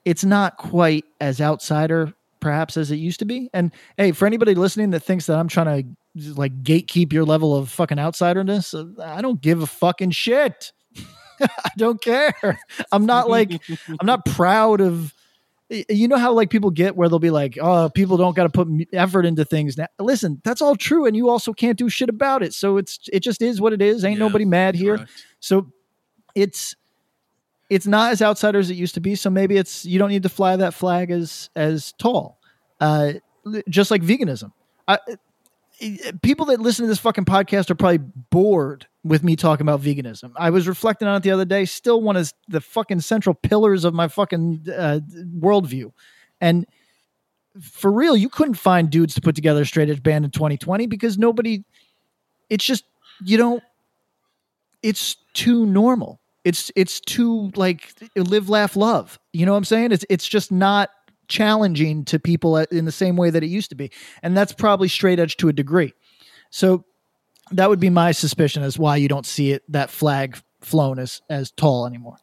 it's not quite as outsider perhaps as it used to be. And hey, for anybody listening that thinks that I'm trying to like gatekeep your level of fucking outsiderness, uh, I don't give a fucking shit. I don't care. I'm not like I'm not proud of you know how like people get where they'll be like, "Oh, people don't got to put effort into things." Now, listen, that's all true and you also can't do shit about it. So it's it just is what it is. Ain't Yeah, nobody mad here. Correct. So it's it's not as outsiders as it used to be. So maybe it's you don't need to fly that flag as as tall. Uh, just like veganism. I, people that listen to this fucking podcast are probably bored with me talking about veganism. I was reflecting on it the other day. Still one of the fucking central pillars of my fucking uh, worldview. And for real, you couldn't find dudes to put together a straight edge band in 2020 because nobody. It's just you don't. It's too normal. It's it's too like live, laugh, love. You know what I'm saying? It's it's just not challenging to people in the same way that it used to be, and that's probably straight edge to a degree. So that would be my suspicion as why you don't see it that flag flown as as tall anymore.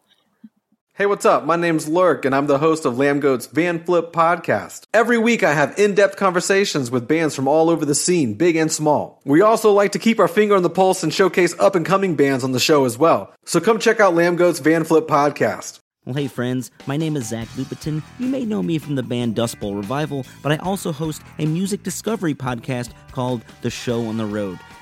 Hey, what's up? My name's Lurk, and I'm the host of Lambgoat's Van Flip podcast. Every week, I have in depth conversations with bands from all over the scene, big and small. We also like to keep our finger on the pulse and showcase up and coming bands on the show as well. So come check out Lambgoat's Van Flip podcast. Well, hey, friends, my name is Zach Lupetin. You may know me from the band Dust Bowl Revival, but I also host a music discovery podcast called The Show on the Road.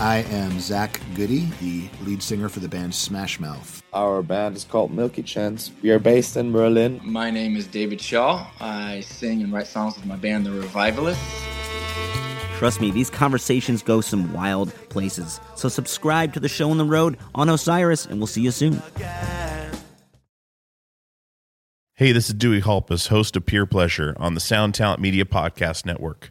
I am Zach Goode, the lead singer for the band Smash Mouth. Our band is called Milky Chance. We are based in Berlin. My name is David Shaw. I sing and write songs with my band, The Revivalists. Trust me, these conversations go some wild places. So, subscribe to the show on the road on Osiris, and we'll see you soon. Hey, this is Dewey Halpus, host of Peer Pleasure on the Sound Talent Media Podcast Network.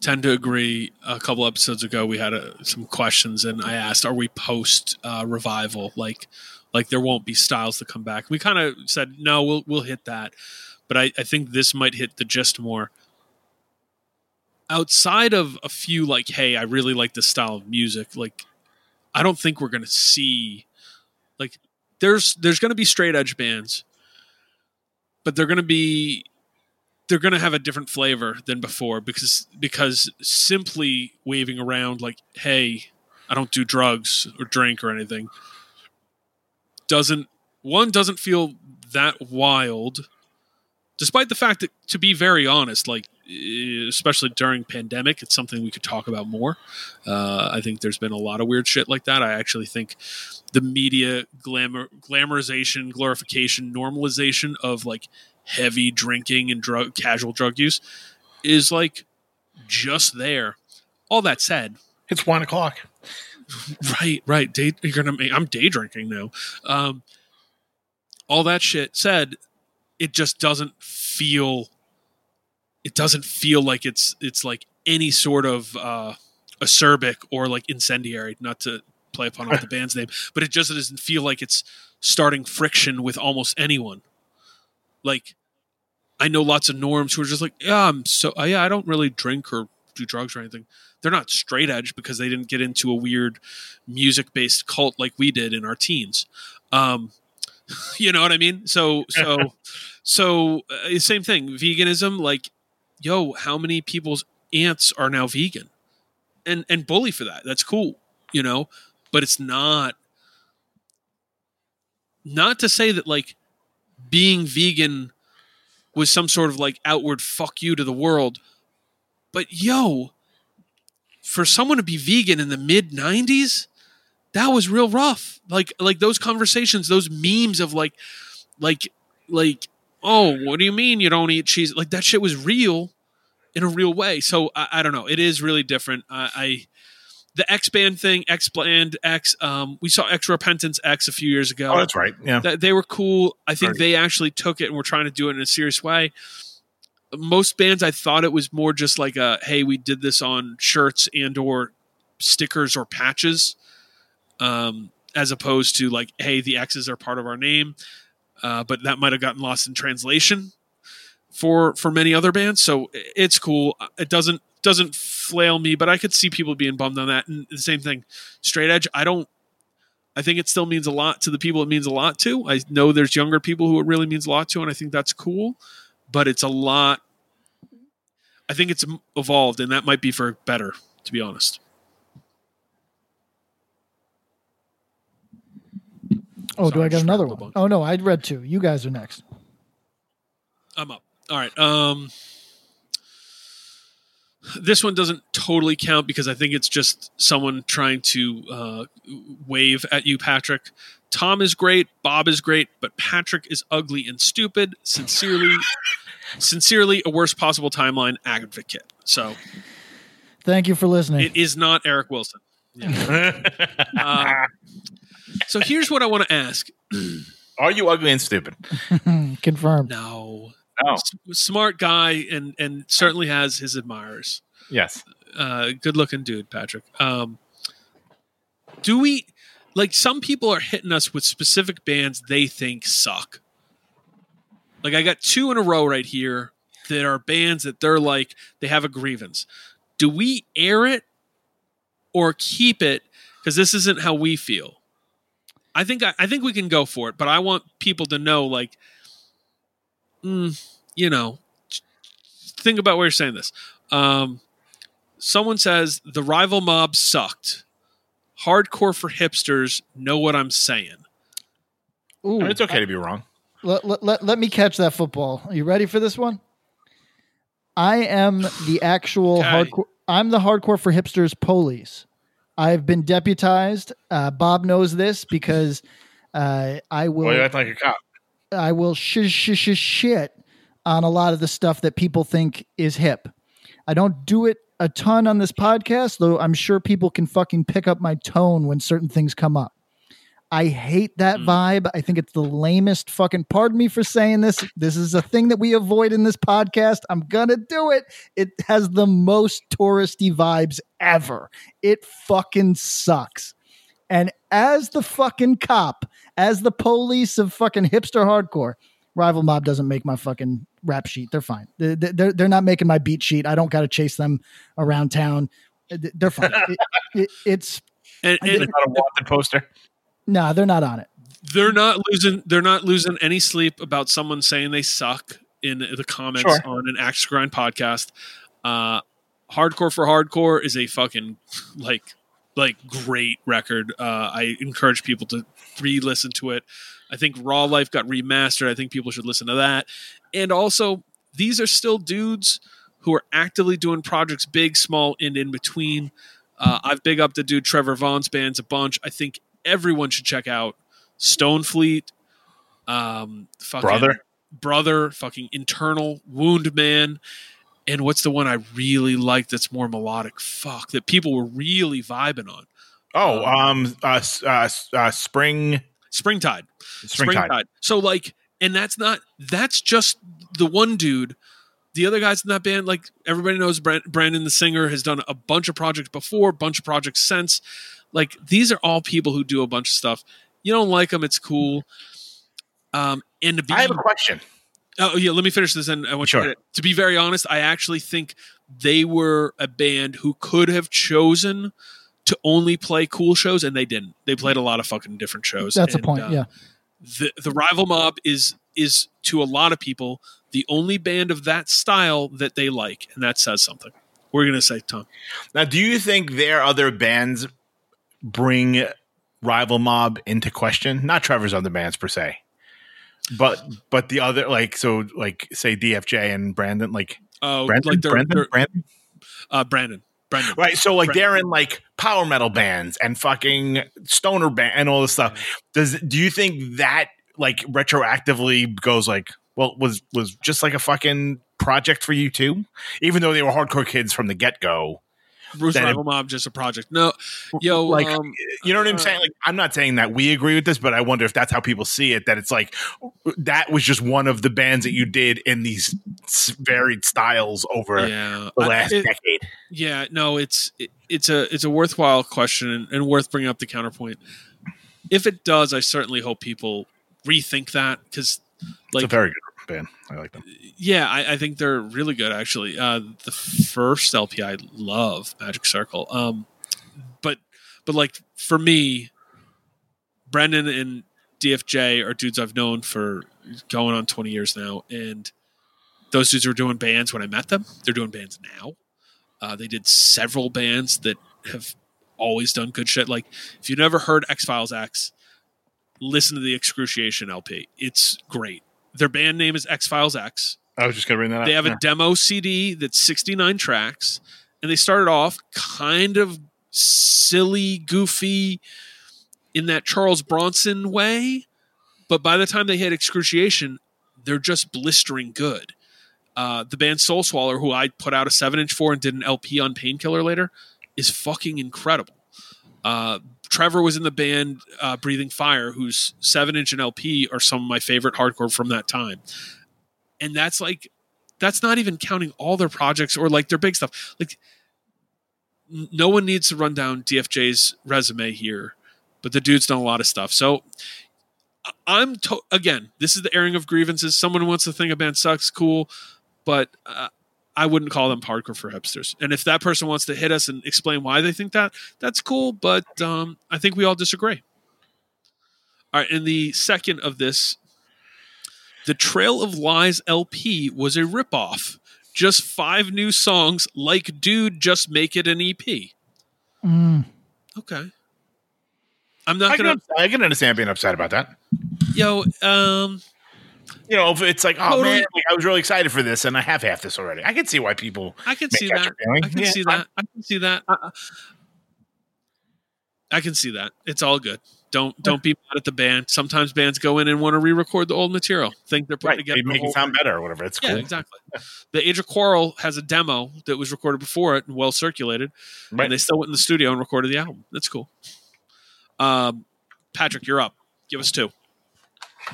Tend to agree. A couple episodes ago, we had uh some questions, and I asked, "Are we post uh, revival? Like, like there won't be styles to come back?" We kind of said, "No, we'll we'll hit that," but I, I think this might hit the gist more. Outside of a few, like, "Hey, I really like this style of music," like, I don't think we're going to see, like, there's there's going to be straight edge bands, but they're going to be they're going to have a different flavor than before because because simply waving around like hey i don't do drugs or drink or anything doesn't one doesn't feel that wild despite the fact that to be very honest like especially during pandemic it's something we could talk about more. Uh, i think there's been a lot of weird shit like that. I actually think the media glamour glamorization glorification normalization of like heavy drinking and drug casual drug use is like just there. All that said, It's one o'clock. right, right. Day, you're gonna. make- I'm day drinking now. Um, all that shit said, it just doesn't feel. It doesn't feel like it's it's like any sort of uh, acerbic or like incendiary. Not to play upon the band's name, but it just doesn't feel like it's starting friction with almost anyone. Like, I know lots of norms who are just like, yeah, I'm so uh, yeah, I don't really drink or do drugs or anything. They're not straight edge because they didn't get into a weird music based cult like we did in our teens. Um, you know what I mean? So so so uh, same thing. Veganism, like, yo, how many people's aunts are now vegan, and and bully for that? That's cool, you know. But it's not not to say that like being vegan was some sort of like outward fuck you to the world, but yo, for someone to be vegan in the mid '90s, that was real rough. Like like those conversations, those memes of like like like oh, what do you mean you don't eat cheese? Like that shit was real in a real way. So I, I don't know. It is really different. I, I the X band thing, X band X. Um, we saw X Repentance X a few years ago. Oh, that's right. Yeah, Th- they were cool. I think Right. they actually took it and were trying to do it in a serious way. Most bands, I thought it was more just like a, hey, we did this on shirts and or stickers or patches, um, as opposed to like, hey, the X's are part of our name. Uh, but that might have gotten lost in translation for for many other bands. So it's cool. It doesn't doesn't flail me, but I could see people being bummed on that. And the same thing, straight edge. I don't. I think it still means a lot to the people it means a lot to. I know there's younger people who it really means a lot to, and I think that's cool. But it's a lot. I think it's evolved, and that might be for better, to be honest. Oh, do I got another one? Oh no, I read two. You guys are next. I'm up. All right. Um, this one doesn't totally count because I think it's just someone trying to uh, wave at you, Patrick. Tom is great, Bob is great, but Patrick is ugly and stupid. Sincerely, sincerely, a worst possible timeline advocate. So Thank you for listening. it is not Eric Wilson. Yeah. Um, so here's what I want to ask. Are you ugly and stupid? Confirmed. No. No. Smart guy and and certainly has his admirers. Yes. Uh, good looking dude, Patrick. Um, do we like some people are hitting us with specific bands they think suck? Like I got two in a row right here that are bands that they're like they have a grievance. Do we air it or keep it because this isn't how we feel? I think I, I think we can go for it, but I want people to know like mm, you know, think about where you're saying this. Um, someone says the rival mob sucked. Hardcore for hipsters know what I'm saying. Ooh, I mean, it's okay to be wrong. Let, let, let, let me catch that football. Are you ready for this one? I am the actual Okay. hardcore. I'm the hardcore for hipsters police. I've been deputized. Uh, Bob knows this because uh, I will. Well, you act like a cop. I will sh- sh- sh- shit on a lot of the stuff that people think is hip. I don't do it a ton on this podcast, though I'm sure people can fucking pick up my tone when certain things come up. I hate that mm. vibe. I think it's the lamest fucking pardon me for saying this. This is a thing that we avoid in this podcast. I'm gonna do it. It has the most touristy vibes ever. It fucking sucks. And as the fucking cop, as the police of fucking hipster hardcore, Rival Mob doesn't make my fucking rap sheet. They're fine. They're, they're, they're not making my beat sheet. I don't got to chase them around town. They're fine. It- it- it's And, I and did- Not a wanted poster. no, they're not on it. they're not losing. They're not losing any sleep about someone saying they suck in the comments Sure. on an Axe Grind podcast. Uh, Hardcore for Hardcore is a fucking like like great record. Uh, I encourage people to re-listen to it. I think Raw Life got remastered. I think people should listen to that. And also, these are still dudes who are actively doing projects, big, small, and in between. Uh, I've big up the dude Trevor Vaughn's bands a bunch. I think everyone should check out Stonefleet, um, Brother. brother, fucking internal wound man, and what's the one I really like that's more melodic? Fuck, that people were really vibing on. Oh, um, uh, s- uh, s- uh, spring, Springtide. springtide. So like, and that's not that's just the one dude. The other guys in that band, like everybody knows, Bran- Brandon the singer has done a bunch of projects before, bunch of projects since. Like these are all people who do a bunch of stuff. You don't like them, it's cool. Um, and to be, I have a question. Oh yeah, let me finish this. And I want you Sure. to, to be very honest, I actually think they were a band who could have chosen to only play cool shows, and they didn't. They played a lot of fucking different shows. That's a point. uh, yeah. the the rival mob is is to a lot of people the only band of that style that they like, and that says something. We're gonna say Tom. Now, do you think their other bands bring Rival Mob into question? Not Trevor's other bands per se, but but the other like so like say DFJ and Brandon like Oh, Brandon? like they're, Brandon? they're- Brandon? Uh, Brandon. Brandon. right so like Brandon. they're in like power metal bands and fucking stoner band and all this stuff. Does do you think that like retroactively goes like well was was just like a fucking project for you too? Even though they were hardcore kids from the get-go Bruce that it- Mob just a project. No, yo, like um, you know what i'm saying like i'm not saying that we agree with this but i wonder if that's how people see it that it's like that was just one of the bands that you did in these varied styles over yeah, the I- last it- decade Yeah, no, it's it, it's a it's a worthwhile question and, and worth bringing up the counterpoint. If it does, I certainly hope people rethink that because, like, it's a very good band i like them yeah, I, I think they're really good. Actually, uh, the first LP I love, Magic Circle. Um, but but like for me, Brendan and DFJ are dudes I've known for going on twenty years now, and those dudes were doing bands when I met them. They're doing bands now. Uh, they did several bands that have always done good shit. Like if you've never heard X Files X, listen to the Excruciation LP. It's great. Their band name is X Files X. i was just gonna bring that up They have Yeah. a demo CD that's 69 tracks, and they started off kind of silly, goofy in that Charles Bronson way. But by the time they hit Excruciation, they're just blistering good. Uh, the band Soul Swallower, who I put out a 7 inch for and did an LP on Painkiller later, is fucking incredible. Uh, Trevor was in the band uh, Breathing Fire, whose 7 inch and LP are some of my favorite hardcore from that time. And that's like that's not even counting all their projects or like their big stuff. Like no one needs to run down dfj's resume here but the dude's done a lot of stuff. So i'm to- again this is the airing of grievances. Someone wants to think a band sucks cool. But uh, i wouldn't call them hardcore for hipsters and if that person wants to hit us and explain why they think that that's cool but um, i think we all disagree all right and the second of this the Trail of Lies LP was a ripoff. Just five new songs, like Dude, just make it an EP. Mm. Okay. I'm not I gonna can, I can understand being upset about that yo, um you know, if it's like, oh Totally. man, like, I was really excited for this, and I have half this already. I can see why people. I can see that that. I can Yeah, see that. I can see that. Uh, I can see that. It's all good. Don't don't be mad at the band. Sometimes bands go in and want to re-record the old material. Think they're putting Right, together they make it sound better or whatever. It's Yeah, cool. exactly. The Age of Quarrel has a demo that was recorded before it and well circulated, Right. and they still went in the studio and recorded the album. That's cool. Um, Patrick, you're up. Give us two.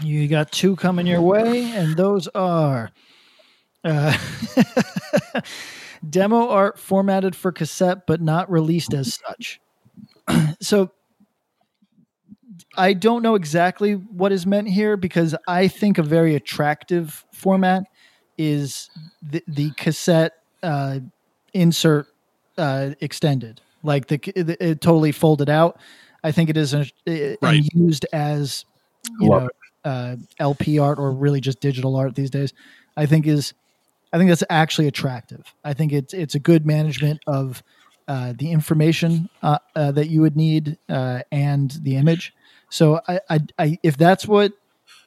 You got two coming your way, and those are uh, demo art formatted for cassette but not released as such. so I don't know exactly what is meant here because I think a very attractive format is the, the cassette uh, insert uh, extended, like the it, it totally folded out. I think it is a, Right. used as you know uh, LP art or really just digital art these days. I think is I think that's actually attractive. I think it's it's a good management of uh, the information uh, uh, that you would need uh, and the image. So I, I, I if that's what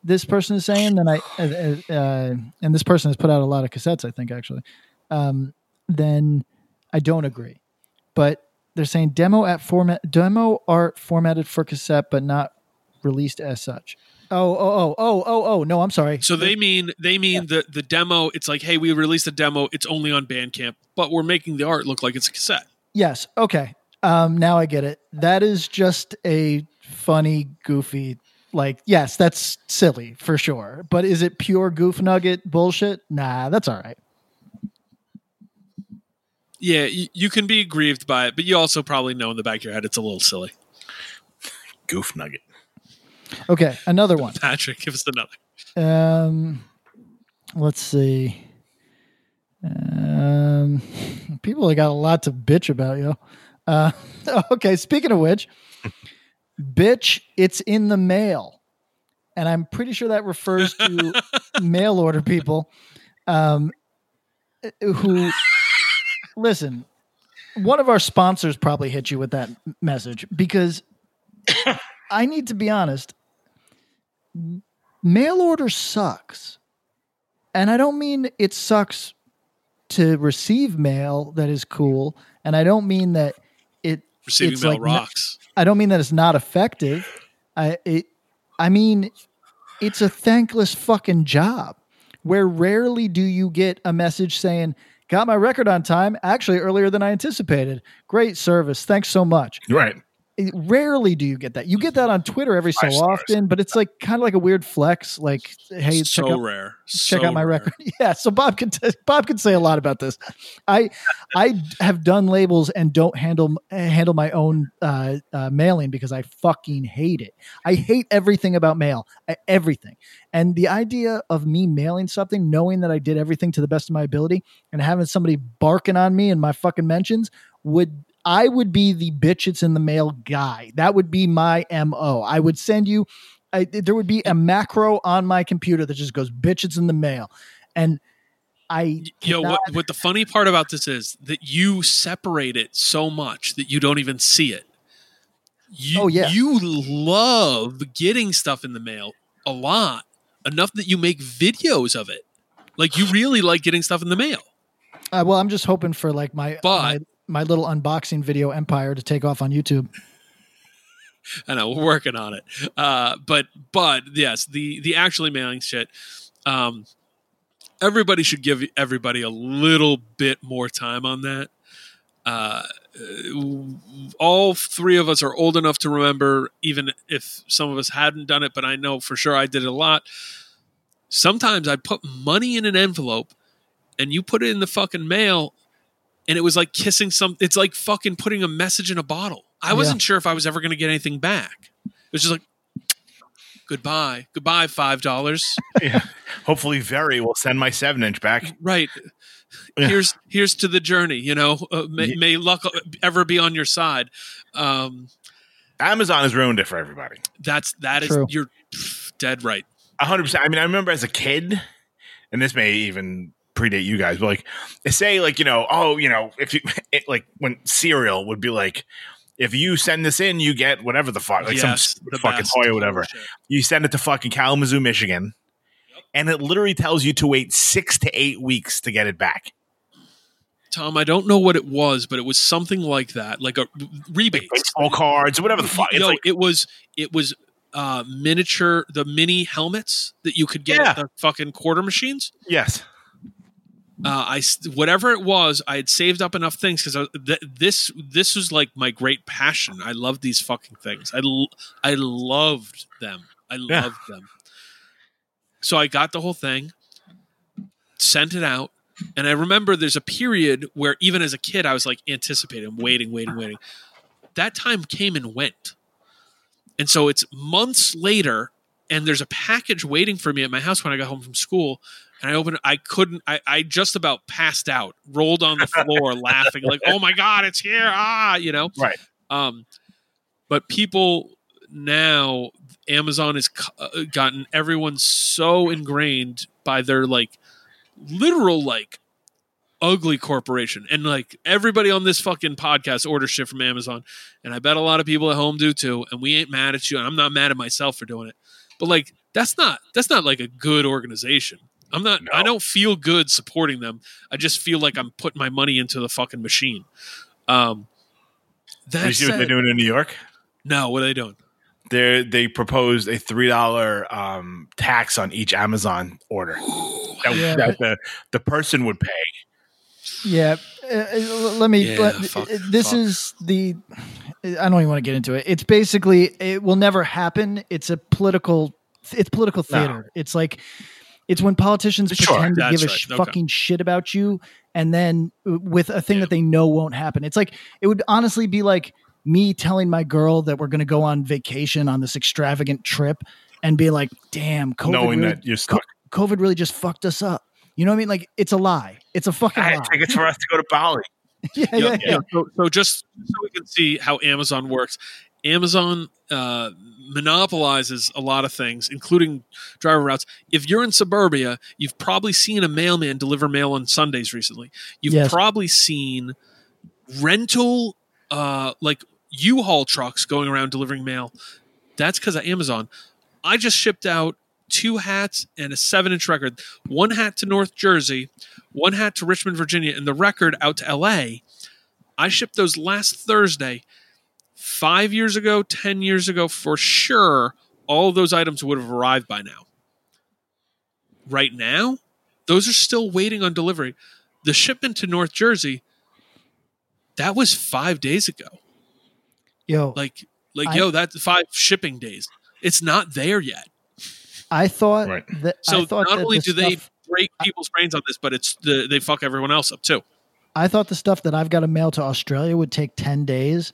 this person is saying, then I uh, uh, and this person has put out a lot of cassettes. I think actually, um, then I don't agree. But they're saying demo at format demo art formatted for cassette, but not released as such. Oh, oh, oh, oh, oh, oh. No, I'm sorry. So they mean they mean the the demo. It's like, hey, we released a demo. It's only on Bandcamp, but we're making the art look like it's a cassette. Yes. Okay. Um, now I get it. That is just a funny, goofy. Like, yes, that's silly for sure. But is it pure goof nugget bullshit? Nah, that's all right. Yeah, you, you can be aggrieved by it, but you also probably know in the back of your head it's a little silly. Goof nugget. Okay, another one. Patrick, give us another. Um, let's see. Um, people have got a lot to bitch about, yo. Uh, okay. Speaking of which, bitch, it's in the mail. and I'm pretty sure that refers to mail order people um, who listen. One of our sponsors probably hit you with that message because I need to be honest. Mail order sucks, and I don't mean it sucks to receive mail that is cool, and I don't mean that it Receiving it's mail like rocks. I don't mean that it's not effective. I it I mean it's a thankless fucking job where rarely do you get a message saying, Got my record on time, actually earlier than I anticipated. Great service. Thanks so much. Right. It- rarely do you get that. You get that on Twitter every so stars. often, but it's like kind of like a weird flex. Like, hey, check so out, rare. check So out my rare. record. Yeah, so Bob can t- Bob can say a lot about this. I I have done labels and don't handle handle my own uh, uh, mailing because I fucking hate it. I hate everything about mail, everything. And the idea of me mailing something, knowing that I did everything to the best of my ability, and having somebody barking on me in my fucking mentions would. I would be the bitch it's in the mail guy. That would be my MO. I would send you I, there would be a macro on my computer that just goes bitch it's in the mail and i Yo, what what the funny part about this is that you separate it so much that you don't even see it. You, Oh, yeah. you love getting stuff in the mail a lot enough that you make videos of it. Like you really like getting stuff in the mail. uh, well i'm just hoping for like my, But- my my little unboxing video empire to take off on youtube I know we're working on it. Uh, but but yes, the the actually mailing shit. Um, everybody should give everybody a little bit more time on that. Uh, all three of us are old enough to remember, even if some of us hadn't done it. But I know for sure I did it a lot. Sometimes I put money in an envelope, and you put it in the fucking mail, and it was like kissing some. It's like fucking putting a message in a bottle. I wasn't sure if I was ever going to get anything back. It was just like, goodbye, goodbye, five dollars. Yeah. Hopefully, Very will send my seven inch back. right. Yeah. Here's here's to the journey. You know, uh, may, Yeah. may luck ever be on your side. Um, Amazon has ruined it for everybody. that's that is True. you're dead right. A hundred percent. I mean, I remember as a kid, and this may even predate you guys, but like, say, like you know, oh, you know, if you it, like when cereal would be like, if you send this in, you get whatever the fuck, like Yes, some fucking toy or whatever. You send it to fucking Kalamazoo, Michigan, and it literally tells you to wait six to eight weeks to get it back. Tom, I don't know what it was, but it was something like that, like a rebate. Baseball cards, whatever the fuck. It's no, like it was it was uh miniature the mini helmets that you could get Yeah. at the fucking quarter machines. yes, Uh, I whatever it was, I had saved up enough things because th- this this was like my great passion. I loved these fucking things. I l- I loved them. I Yeah. loved them. So I got the whole thing, sent it out, and I remember there's a period where even as a kid I was like anticipating, waiting, waiting, waiting. That time came and went, and so it's months later, and there's a package waiting for me at my house when I got home from school. And I opened it. I couldn't. I, I just about passed out, rolled on the floor, laughing like, "Oh my god, it's here!" Ah, you know. right. Um, but people now, Amazon has uh, gotten everyone so ingrained by their like literal like ugly corporation, and like everybody on this fucking podcast orders shit from Amazon, and I bet a lot of people at home do too. And we ain't mad at you. and I'm not mad at myself for doing it, but like that's not that's not like a good organization. I'm not. I don't feel good supporting them. I just feel like I'm putting my money into the fucking machine. Um, that you see what they're doing in New York? no, what are they doing? They they proposed a three dollar um, tax on each Amazon order that, Yeah. that the the person would pay. yeah uh, uh, let me Yeah, let- fuck, this fuck. is the i don't even want to get into it. It's basically it will never happen. It's a political it's political No. theater. It's like it's when politicians Sure, pretend to give a right. fucking shit about you and then uh, with a thing that they know won't happen. It's like it would honestly be like me telling my girl that we're going to go on vacation on this extravagant trip and be like damn COVID knowing really, that you're stuck. COVID really just fucked us up. You know what i mean? Like it's a lie. It's a fucking I lie. tickets for us to go to Bali. yeah, Yeah, yeah, yeah. yeah. So, so just so we can see how Amazon works. Amazon uh, monopolizes a lot of things, including driver routes. If you're in suburbia, you've probably seen a mailman deliver mail on Sundays recently. You've Yes. probably seen rental, uh, like U-Haul trucks going around delivering mail. That's because of Amazon. I just shipped out two hats and a seven-inch record. One hat to North Jersey, one hat to Richmond, Virginia, and the record out to L.A. I shipped those last Thursday five years ago, 10 years ago, for sure, all of those items would have arrived by now. Right now, those are still waiting on delivery. The shipment to North Jersey, that was five days ago. Yo, Like, like, I- yo, that's five shipping days. It's not there yet. I thought Right. that So I thought not that only the do they break people's brains on this, but it's the, they fuck everyone else up too. I thought the stuff that I've got to mail to Australia would take 10 days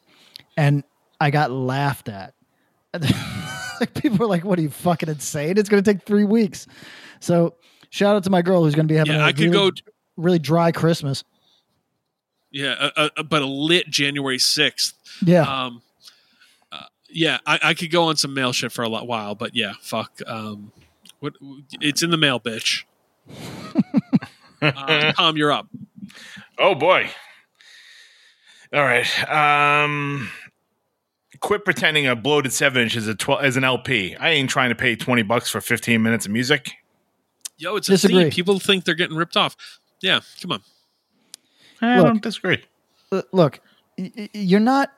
and I got laughed at. like people were like, what are you fucking insane? It's going to take three weeks. So shout out to my girl who's going to be having Yeah, a I could really, go- really dry Christmas. Yeah, uh, uh, but a lit January sixth. Yeah. Um, yeah, I, I could go on some mail shit for a lot while, but yeah, fuck. Um, what? It's in the mail, bitch. uh, Tom, you're up. Oh boy. All right. Um quit pretending a bloated seven inch is a twelve as an LP. I ain't trying to pay twenty bucks for fifteen minutes of music. Yo, it's a Disagree. theme. People think they're getting ripped off. Yeah, come on. I Look. don't disagree. Look, y- y- you're not.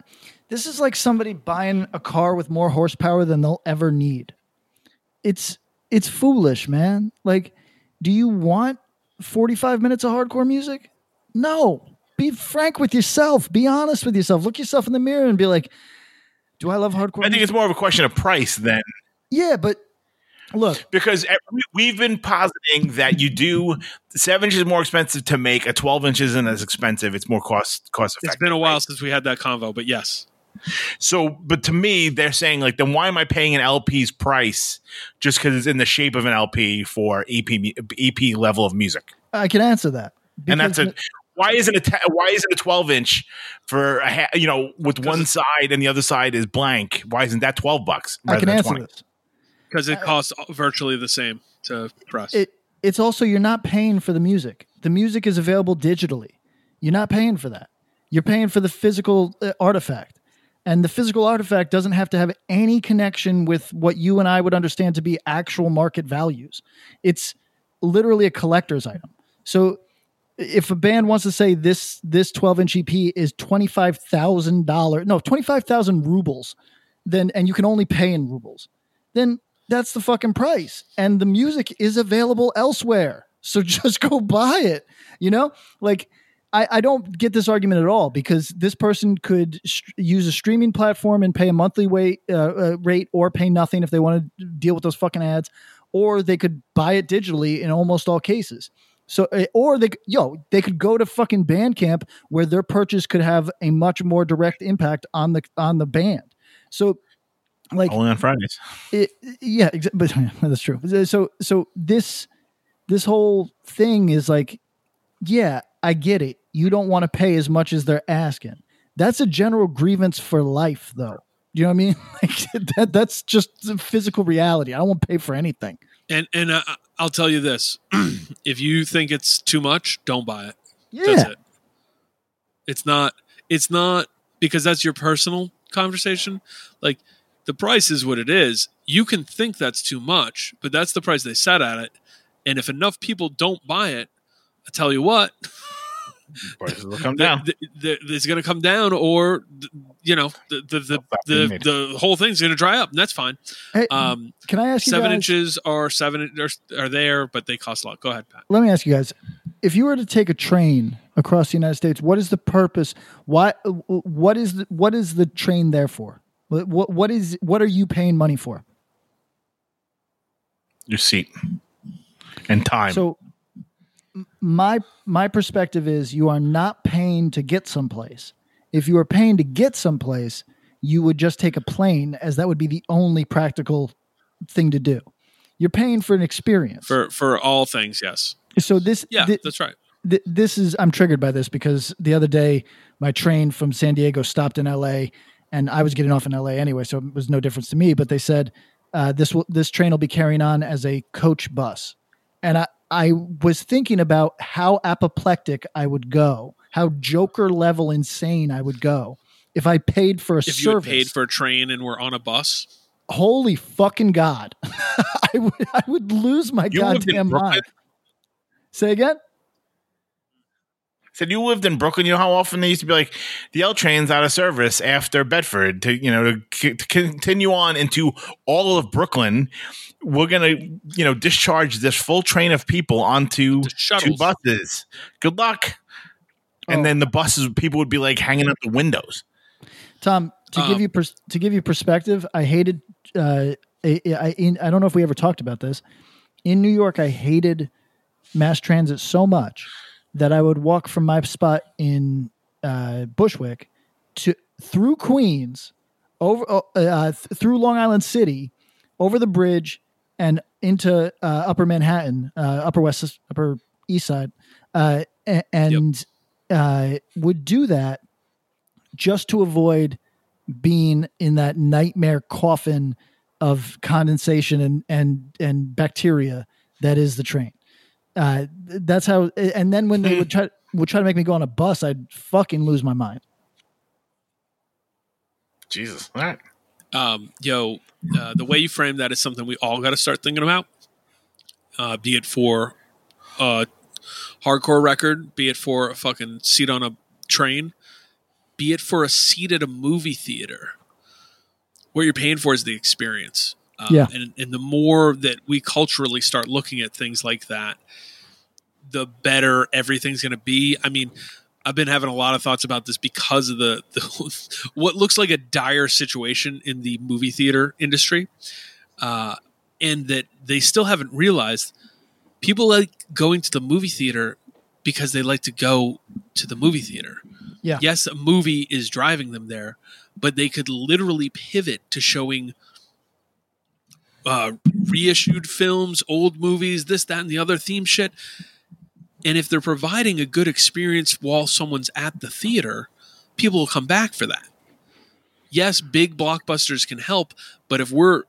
This is like somebody buying a car with more horsepower than they'll ever need. It's it's foolish, man. Like, do you want 45 minutes of hardcore music? No. Be frank with yourself. Be honest with yourself. Look yourself in the mirror and be like, "Do I love hardcore?" I think music? it's more of a question of price than yeah, but look, because we- we've been positing that you do seven inches more expensive to make. A twelve inch isn't as expensive. It's more cost cost effective. It's been a while since we had that convo, but yes. So, but to me, they're saying like, then why am I paying an LP's price just because it's in the shape of an LP for EP EP level of music? I can answer that. and that's Because- a why isn't a te- why isn't a 12 inch for a ha- you know with one side and the other side is blank why isn't that 12 bucks I can answer 20 this. Because it costs virtually the same to press. it it's also you're not paying for the music. The music is available digitally. You're not paying for that. You're paying for the physical uh, artifact. And the physical artifact doesn't have to have any connection with what you and I would understand to be actual market values. It's literally a collector's item. So if a band wants to say this this 12 inch EP is $25,000, no, 25,000 rubles, then and you can only pay in rubles, then that's the fucking price. And the music is available elsewhere. So just go buy it. You know, like I, I don't get this argument at all because this person could use a streaming platform and pay a monthly wait, uh, uh, rate or pay nothing if they want to deal with those fucking ads, or they could buy it digitally in almost all cases. So, uh, or they, yo, they could go to fucking Bandcamp where their purchase could have a much more direct impact on the on the band. So, like, only on fridays it, yeah, exa- but that's true. So so this this whole thing is like, yeah, I get it. You don't want to pay as much as they're asking. That's a general grievance for life, though. You know what I mean? Like that, that's just physical reality. I don't want to pay for anything. And and uh, I'll tell you this: if you think it's too much, don't buy it. Yeah. That's it. It's not. It's not because that's your personal conversation. Like the price is what it is. You can think that's too much, but that's the price they set at it. And if enough people don't buy it, I tell you what, prices will come down the- the- it's going to come down, or th- you know, the the the, being the, the whole thing's going to dry up, and that's fine. Hey, Um, can I ask you seven guys? inches are seven are, are there, but they cost a lot. Go ahead, Pat. Let me ask you guys: If you were to take a train across the United States, what is the purpose? Why? What is the, what is the train there for? What, what what is what are you paying money for? your seat and time So m- my my perspective is you are not paying to get someplace. If you are paying to get someplace, you would just take a plane as that would be the only practical thing to do. You're paying for an experience. For for all things, yes. so this Yeah, thi- that's right. th- this is I'm triggered by this because the other day my train from San Diego stopped in LA and I was getting off in L.A. anyway, so it was no difference to me. But they said uh, this will this train will be carrying on as a coach bus, and I I was thinking about how apoplectic I would go, how Joker level insane I would go if I paid for a If service. paid for a train and were on a bus, Holy fucking god, I would I would lose my You goddamn mind. Say again. Said you lived in Brooklyn. You know how often they used to be like the L train's out of service after Bedford to you know to, c- to continue on into all of Brooklyn. We're gonna you know discharge this full train of people onto two buses. Good luck. And then the buses, people would be like hanging out the windows. Tom, to give Um, you pers- to give you perspective, I hated. Uh, I, I, in, I don't know if we ever talked about this. In New York, I hated mass transit so much that I would walk from my spot in uh, Bushwick to through Queens, over uh, uh, th- through Long Island City, over the bridge, and into uh, Upper Manhattan, uh, Upper West, Upper East Side, uh, and uh, would do that just to avoid being in that nightmare coffin of condensation and and and bacteria that is the train. Uh, that's how. And then when they would try would try to make me go on a bus, I'd fucking lose my mind. Jesus. All right. um, yo, uh, the way you frame that is something we all got to start thinking about. Uh, be it for a hardcore record, be it for a fucking seat on a train, be it for a seat at a movie theater. What you're paying for is the experience. Um, Yeah. And, and the more that we culturally start looking at things like that, the better everything's going to be. I mean, I've been having a lot of thoughts about this because of the, the what looks like a dire situation in the movie theater industry, uh, and that they still haven't realized people like going to the movie theater because they like to go to the movie theater. Yeah. Yes, a movie is driving them there, but they could literally pivot to showing uh, reissued films, old movies, this, that, and the other theme shit. And if they're providing a good experience while someone's at the theater, people will come back for that. Yes, big blockbusters can help, but if we're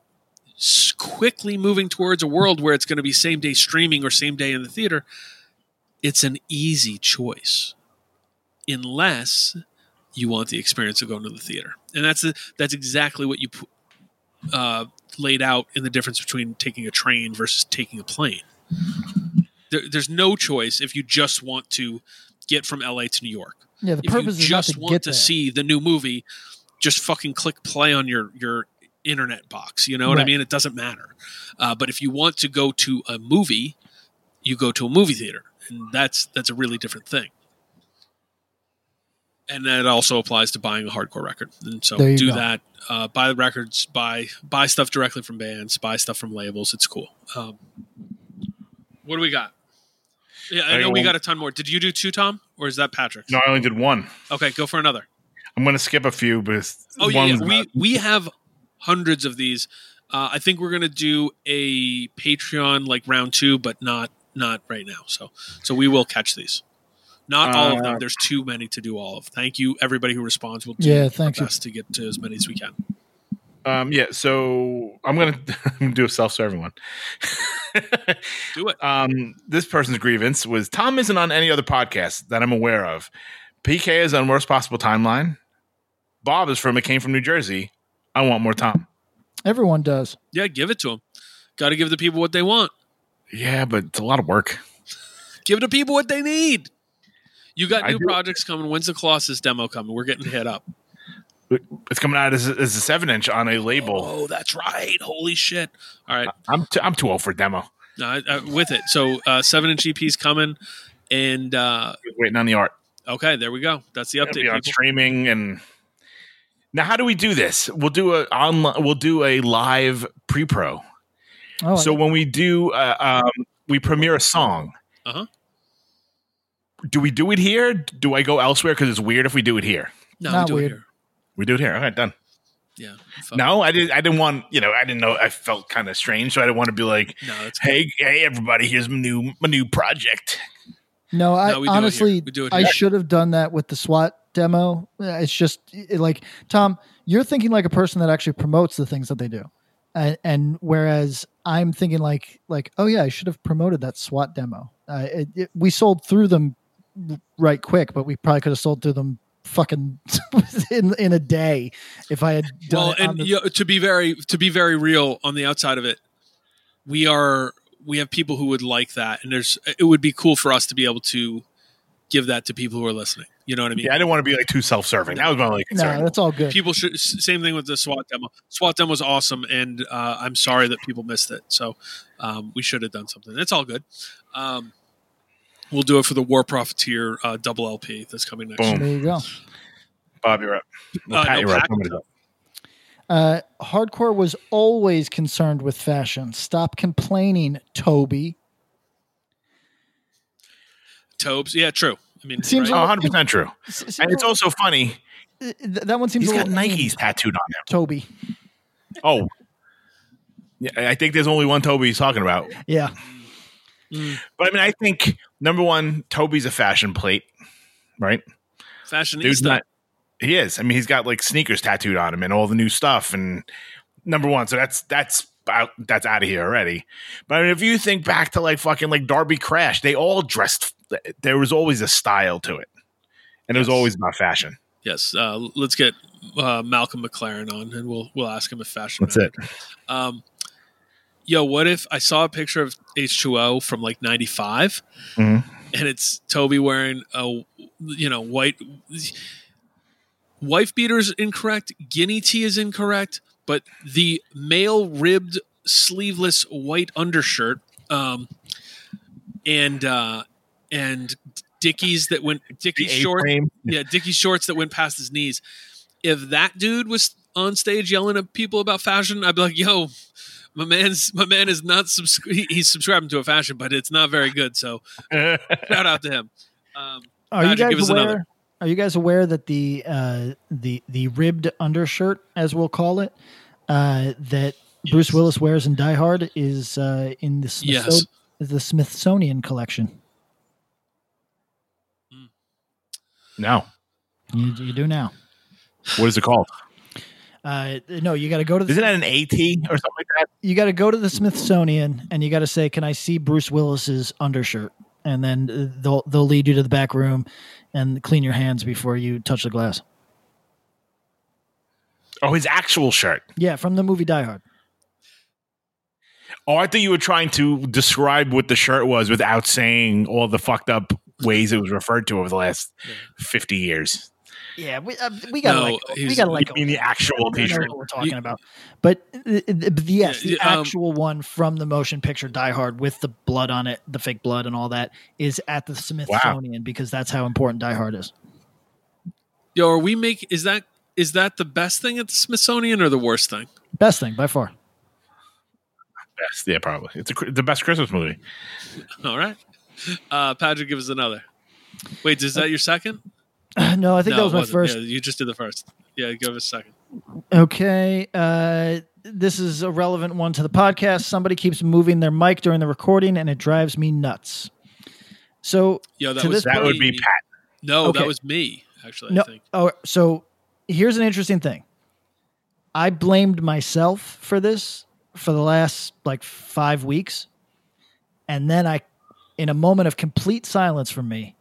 quickly moving towards a world where it's going to be same day streaming or same day in the theater, it's an easy choice, unless you want the experience of going to the theater, and that's the, that's exactly what you uh, laid out in the difference between taking a train versus taking a plane. There, there's no choice if you just want to get from LA to New York. Yeah, the if purpose you not just to want get to there. see the new movie, just fucking click play on your your internet box. You know what I mean? It doesn't matter. Uh, but if you want to go to a movie, you go to a movie theater, and that's that's a really different thing. And that also applies to buying a hardcore record. And so do go. that. Uh, buy the records. Buy buy stuff directly from bands. Buy stuff from labels. It's cool. Um, what do we got? Yeah, I I know we will- got a ton more. Did you do two, Tom, or is that Patrick? No, I only did one. Okay, go for another. I'm going to skip a few, but Oh yeah, yeah. we we have hundreds of these. Uh, I think we're gonna do a Patreon like round two, but not not right now. So so we will catch these. Not all of them. Uh, There's too many to do all of. Thank you, everybody who responds. We'll do Yeah, our thank you. best to get to as many as we can. Um, yeah, so I'm gonna, I'm gonna do a self-serving one. Do it. Um, this person's grievance was Tom isn't on any other podcast that I'm aware of. PK is on worst possible timeline. Bob is from it came from New Jersey. I want more Tom. Everyone does. Yeah, give it to them. Got to give the people what they want. Yeah, but it's a lot of work. Give the people what they need. You got new projects coming. When's the Colossus demo coming? We're getting hit up. It's coming out as, a- as a seven inch on a label. Oh, that's right. Holy shit! All right. I'm t- I'm too old for demo. No, I, I, with it. So uh, seven inch EP's coming, and uh, Waiting on the art. okay, there we go. That's the update. be on streaming and now how do we do this? We'll do a online. We'll do a live pre pro. Oh, so when we do, uh, um, we premiere a song. Uh huh. Do we do it here? Do I go elsewhere? Because it's weird if we do it here. No, Not we do weird. it here. We do it here. All right, done. Yeah. fuck. No, I didn't. I didn't want. You know, I didn't know. I felt kind of strange, so I didn't want to be like, No, that's "Hey, hey, everybody! Here's my new my new project." No, I No, we do it here. honestly, We do it I should have done that with the SWAT demo. Uh, It's just it- like Tom, you're thinking like a person that actually promotes the things that they do, and, and whereas I'm thinking like like oh yeah, I should have promoted that SWAT demo. Uh, it, it, we sold through them right quick, but we probably could have sold through them fucking in in a day if I had done. well, it and the- you know, to be very to be very real on the outside of it, we are we have people who would like that, and there's it would be cool for us to be able to give that to people who are listening. You know what I mean? Yeah, I didn't want to be like too self-serving. That was my only concern. no, that's all good. People should same thing with the SWAT demo. SWAT demo was awesome, and uh, I'm sorry that people missed it. So um, we should have done something. It's all good. Um, we'll do it for the War Profiteer uh, double LP that's coming next Boom. there you go. Bob, you're up. Well, Uh, Pat, no, you're up. Pat- up. Uh, hardcore was always concerned with fashion. Stop complaining, Toby. Tobes. Yeah, true. I mean, Seems right? Oh, 100 percent true. S- s- And it's also funny. th- that one seems He's a got little Nikes tattooed on him. Toby. Oh, yeah. I think there's only one Toby he's talking about. Yeah. But I mean, I think number one, Toby's a fashion plate, right? fashionista. Dude's not. He is. I mean, he's got like sneakers tattooed on him and all the new stuff. And number one, so that's that's out, that's out of here already. But I mean, if you think back to like fucking like Darby Crash, they all dressed. There was always a style to it, and it was always about fashion. Yes, uh, let's get uh, Malcolm McLaren on, and we'll we'll ask him if fashion. That's it. Um, yo, what if I saw a picture of H2O from like '95, Mhm. and it's Toby wearing a you know white wife beater is incorrect, guinea tee is incorrect, but the male ribbed sleeveless white undershirt, um, and uh, and Dickies that went Dickies The short, yeah, Dickies shorts that went past his knees. If that dude was on stage yelling at people about fashion, I'd be like, "Yo, my man's my man is not subscri- he's subscribing to a fashion, but it's not very good." So shout out to him. Um, Are you guys give us aware? another. Are you guys aware that the uh, the the ribbed undershirt, as we'll call it, uh, that Bruce Willis wears in Die Hard, is uh, in the Smithso- Yes. the Smithsonian collection? No, You, you do now. what is it called? Uh, no, you got to go to the Isn't that an AT or something like that? you got to go to the Smithsonian and you got to say, "Can I see Bruce Willis's undershirt?" And then they'll they'll lead you to the back room and clean your hands before you touch the glass. Oh, his actual shirt. Yeah, from the movie Die Hard. Oh, I thought you were trying to describe what the shirt was without saying all the fucked up ways it was referred to over the last fifty years. Yeah, we uh, we gotta No, like we gotta like mean the actual I T-shirt? what we're talking You- about. But uh, uh, but yes, the um, actual one from the motion picture Die Hard with the blood on it, the fake blood and all that, is at the Smithsonian because that's how important Die Hard is. Yo, are we make is that is that the best thing at the Smithsonian or the worst thing? Best thing by far. Best, yeah, probably. It's a, the best Christmas movie. All right, uh, Patrick, give us another. Wait, is that your second? no, I think that was my first. Yeah, you just did the first. Yeah, give us a second. Okay. Uh, this is a relevant one to the podcast. Somebody keeps moving their mic during the recording, and it drives me nuts. So Yo, that to was this That point- would be Pat. No, Okay. that was me. Actually, no. I think. Oh, so here's an interesting thing. I blamed myself for this for the last like five weeks, and then I, in a moment of complete silence from me,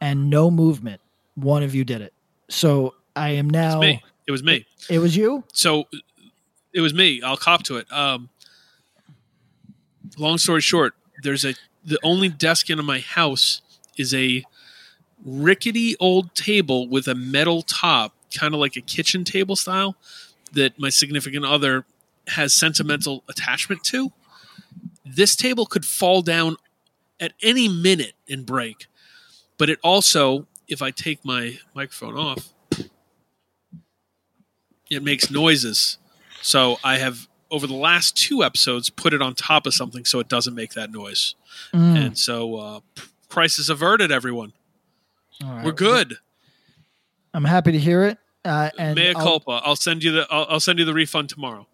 and no movement, one of you did it. So I am now. It was me. It was you. So it was me. I'll cop to it. Um, long story short, there's a the only desk in my house is a rickety old table with a metal top, kind of like a kitchen table style, that my significant other has sentimental attachment to. This table could fall down at any minute and break, but it also, if I take my microphone off, it makes noises. So I have over the last two episodes put it on top of something so it doesn't make that noise. Mm. And so uh, crisis averted, everyone. Right. We're good. I'm happy to hear it. Uh, and Mea I'll- culpa. I'll send you the I'll, I'll send you the refund tomorrow.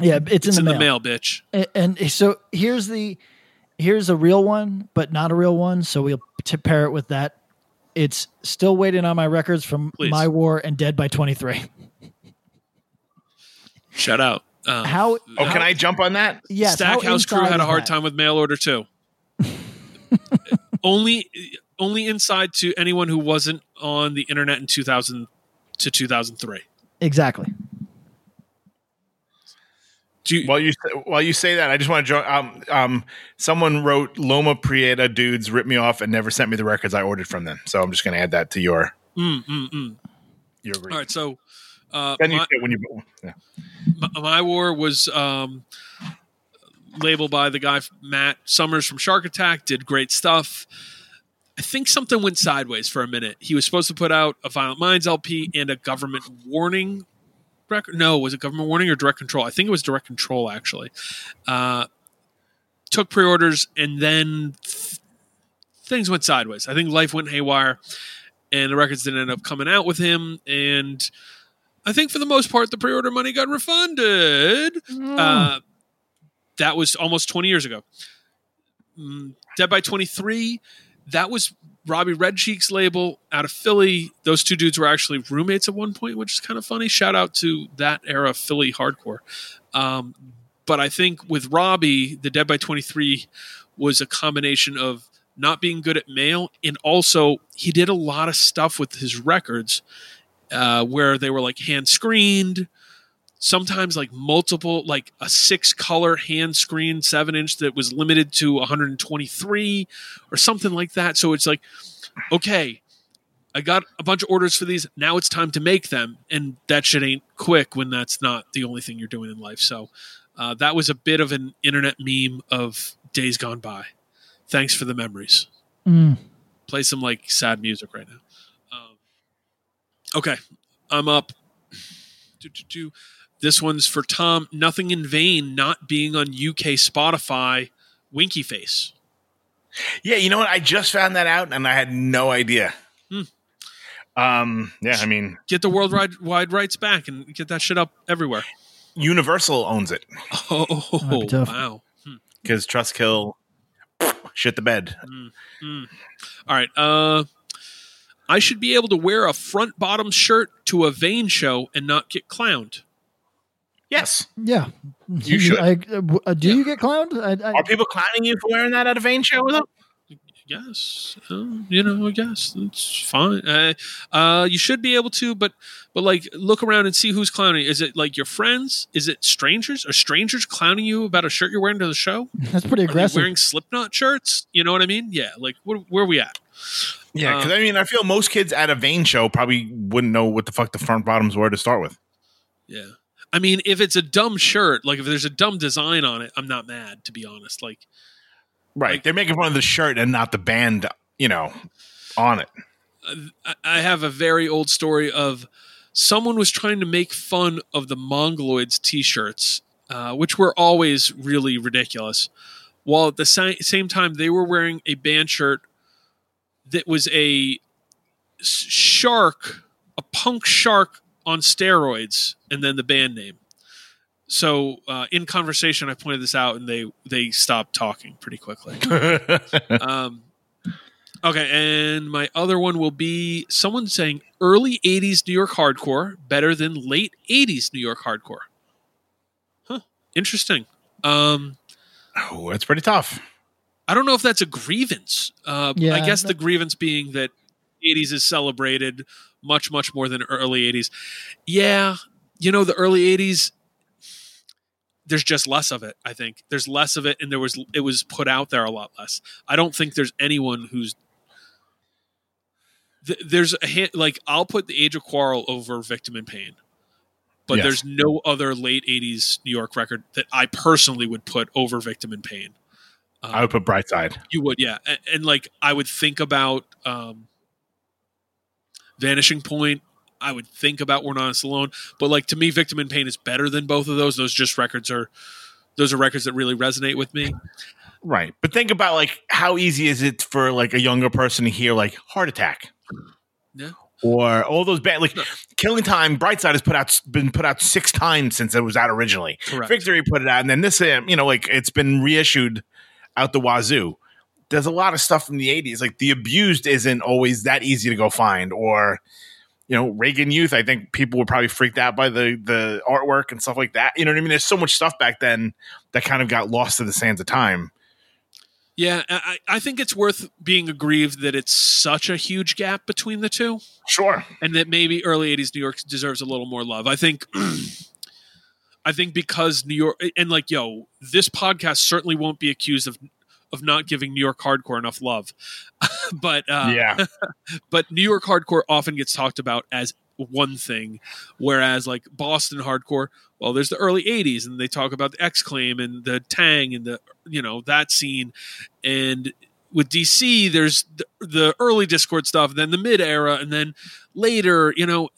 Yeah, it's, It's in, the, in mail. the mail, bitch. A- And so here's the here's a real one, but not a real one. So we'll t- pair it with that. It's still waiting on my records from Please. My War and Dead by 23. Shout out. Uh, How? Oh, can I jump on that? Yes. Stackhouse crew had a hard that? time with mail order too. only, only inside to anyone who wasn't on the internet in 2000 to 2003. Exactly. Do you, While you while you say that, I just want to join. Um, um, someone wrote Loma Prieta dudes ripped me off and never sent me the records I ordered from them. So I'm just going to add that to your mm, mm, mm. your. All right, so uh, Then you my, when you. Yeah. my, my war was um, labeled by the guy Matt Summers from Shark Attack. Did great stuff. I think something went sideways for a minute. He was supposed to put out a Violent Minds LP and a Government Warning record. No, was it Government Warning or Direct Control? I think it was Direct Control actually. Uh, took pre-orders and then th- things went sideways. I think life went haywire, and the records didn't end up coming out with him. And I think for the most part, the pre-order money got refunded. Uh, that was almost 20 years ago. Mm, Dead by 23, that was Robbie Red Cheek's label out of Philly. Those two dudes were actually roommates at one point, which is kind of funny. Shout out to that era Philly hardcore. Um, but I think with Robbie, the Dead by 23 was a combination of not being good at mail and also he did a lot of stuff with his records uh, where they were like hand screened sometimes like multiple like a six color hand screen seven inch that was limited to 123 or something like that. So it's like okay i got a bunch of orders for these. Now it's time to make them. And that shit ain't quick when that's not the only thing you're doing in life. So uh, that was a bit of an internet meme of days gone by. Thanks for the memories. Mm. play some like sad music right now. Um, okay. I'm up. Do, do, do. This one's for Tom. Nothing in vain not being on UK Spotify. Winky face. Yeah, you know what? I just found that out and I had no idea. Hmm. Um, yeah, I mean, Get the worldwide wide rights back and get that shit up everywhere. Universal owns it Oh, Might be tough. wow. Hmm. because Trustkill shit the bed. Mm. All right. Uh, I should be able to wear a front bottom shirt to a Vane show and not get clowned. Yes. Yeah. You should. I, uh, do you get clowned? I, I, Are people clowning you for wearing that at a Vane show? Though? Yes, uh, you know, I guess it's fine. Uh, uh, you should be able to, but but like look around and see who's clowning. Is it like your friends? Is it strangers? Are strangers clowning you about a shirt you're wearing to the show? that's pretty Are they aggressive. wearing Slipknot shirts? You know what I mean? Yeah. Like where, where are we at? Yeah, because Uh, I mean, I feel most kids at a Vane show probably wouldn't know what the fuck the front bottoms were to start with. Yeah. I mean, if it's a dumb shirt, like if there's a dumb design on it, I'm not mad to be honest. Like Right. They're making fun of the shirt and not the band, you know, on it. I- I have a very old story of someone was trying to make fun of the Mongoloids t-shirts, uh, which were always really ridiculous, while at the sa- same time they were wearing a band shirt that was a shark, a punk shark on steroids, and then the band name. So uh, in conversation, I pointed this out, and they they stopped talking pretty quickly. um, okay, and my other one will be someone saying early '80s New York hardcore better than late '80s New York hardcore. Huh? Interesting. Um, oh, that's pretty tough. I don't know if that's a grievance. Uh, Yeah, I guess that- the grievance being that '80s is celebrated much, much more than early '80s. Yeah, you know, the early '80s. There's just less of it. I think there's less of it, and there was it was put out there a lot less. I don't think there's anyone who's th- there's a hand, like I'll put the Age of Quarrel over Victim in Pain, but Yes. there's no other late '80s New York record that I personally would put over Victim in Pain. Um, I would put bright side you would, yeah, and, and like I would think about um, Vanishing Point. I would think about We're Not Alone, but like to me, Victim in Pain is better than both of those. Those just records are, those are records that really resonate with me. Right. But think about like how easy is it for like a younger person to hear like Heart Attack Yeah, or all those band like Killing Time, Brightside has put out been put out six times since it was out originally. Correct. Victory put it out, and then this, um, you know, like it's been reissued out the wazoo. There's a lot of stuff from the '80s. Like the abused isn't always that easy to go find, or you know, Reagan Youth. I think people were probably freaked out by the the artwork and stuff like that. You know what I mean? There's so much stuff back then that kind of got lost to the sands of time. Yeah, I, I think it's worth being aggrieved that it's such a huge gap between the two. Sure. And that maybe early 80s New York deserves a little more love. I think I think because New York and like yo, this podcast certainly won't be accused of of not giving New York hardcore enough love. but uh, Yeah. but New York hardcore often gets talked about as one thing, whereas like Boston hardcore, well, there's the early '80s, and they talk about the X Claim and the Tang and the you know that scene, and with DC, there's the, the early Dischord stuff, then the mid era, and then later, you know,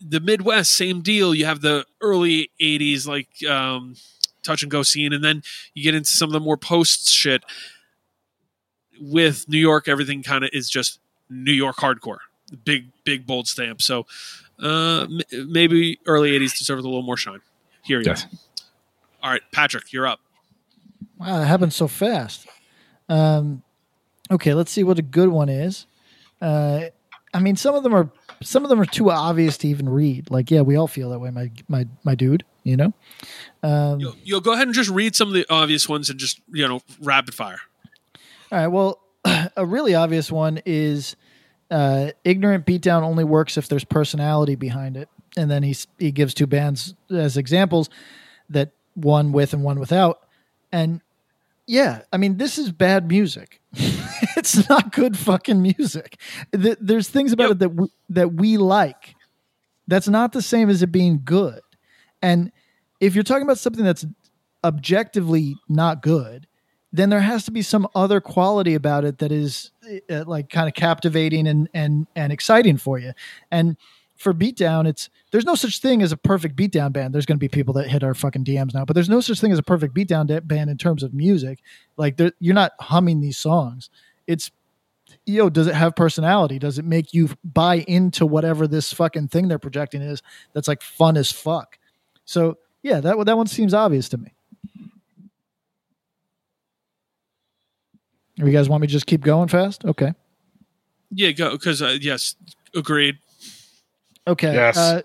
the Midwest, same deal. You have the early '80s like um, touch and go scene, and then you get into some of the more post shit. With New York, everything kind of is just New York hardcore, big, big, bold stamp. So uh, m- maybe early '80s deserves a little more shine. Here you Yes. go. All right, Patrick, you're up. Wow, that happened so fast. Um, okay, let's see what a good one is. Uh, I mean, some of them are some of them are too obvious to even read. Like, yeah, we all feel that way, my my my dude. You know. Um, Yo, yo, go ahead and just read some of the obvious ones and just you know rapid fire. All right. Well, a really obvious one is uh, ignorant beatdown only works if there's personality behind it, and then he's he gives two bands as examples that one with and one without, and yeah, I mean this is bad music. it's not good fucking music. Th- There's things about it that we, that we like. That's not the same as it being good. And if you're talking about something that's objectively not good, then there has to be some other quality about it that is uh, like kind of captivating and and and exciting for you. And for beatdown, it's there's no such thing as a perfect beatdown band. There's going to be people that hit our fucking DMs now, but there's no such thing as a perfect beatdown da- band in terms of music. Like you're not humming these songs. It's yo, does it have personality? Does it make you buy into whatever this fucking thing they're projecting is? That's like fun as fuck. So yeah, that one- that one seems obvious to me. You guys want me to just keep going fast? Okay. Yeah, go because uh, yes, agreed. Okay. Yes. Uh,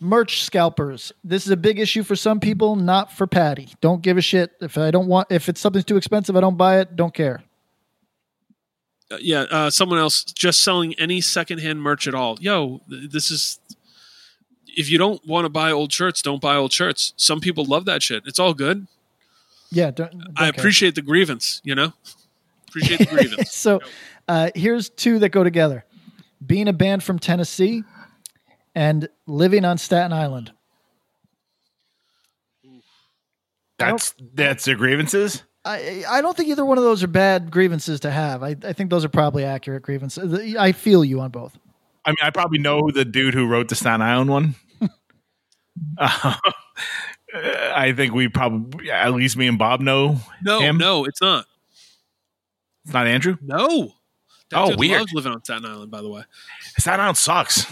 merch scalpers. This is a big issue for some people, not for Patty. Don't give a shit if I don't want. If it's something too expensive, I don't buy it. Don't care. Uh, yeah, uh, someone else just selling any secondhand merch at all. Yo, th- this is. If you don't want to buy old shirts, don't buy old shirts. Some people love that shit. It's all good. Yeah. Don't, don't I care. appreciate the grievance. You know, appreciate the grievance. so uh, here's two that go together: being a band from Tennessee and living on Staten Island. That's that's their grievances. I I don't think either one of those are bad grievances to have. I, I think those are probably accurate grievances. I feel you on both. I mean, I probably know the dude who wrote the Staten Island one. Uh, I think we probably, at least me and Bob know No, him. no, it's not. It's not Andrew. No. That Oh, weird. Loves living on Staten Island, by the way. Staten Island sucks.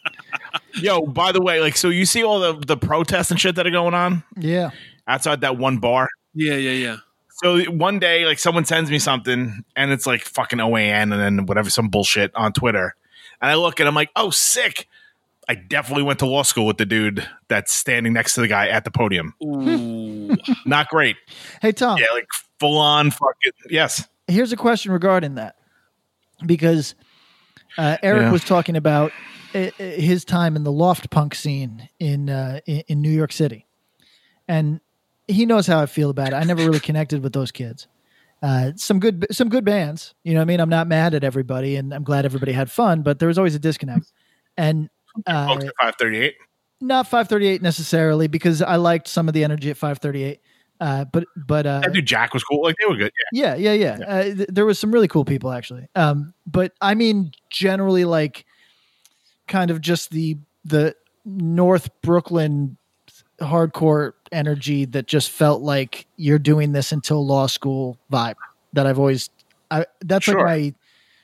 Yo, by the way, like, so you see all the the protests and shit that are going on Yeah. outside that one bar. Yeah, yeah, yeah. So one day, like, someone sends me something, and it's like fucking OAN and then whatever, some bullshit on Twitter, and I look and I'm like, oh, sick. I definitely went to law school with the dude that's standing next to the guy at the podium. Ooh. Not great. Hey Tom. Yeah, like full on fucking yes. here's a question regarding that because uh, Eric Yeah. was talking about uh, uh, his time in the loft punk scene in, uh, in in New York City, and he knows how I feel about it. I never really connected with those kids. Uh, some good some good bands, you know. what I mean, I'm not mad at everybody, and I'm glad everybody had fun, but there was always a disconnect. And uh, Five thirty eight. not 538 necessarily because I liked some of the energy at 538. Uh, but but uh, That dude Jack was cool. Like they were good. Yeah. yeah, yeah, yeah. Uh, th- there was some really cool people actually. Um, but I mean, generally, like, kind of just the the North Brooklyn hardcore energy that just felt like you're doing this until law school vibe. That I've always, I that's Sure. like my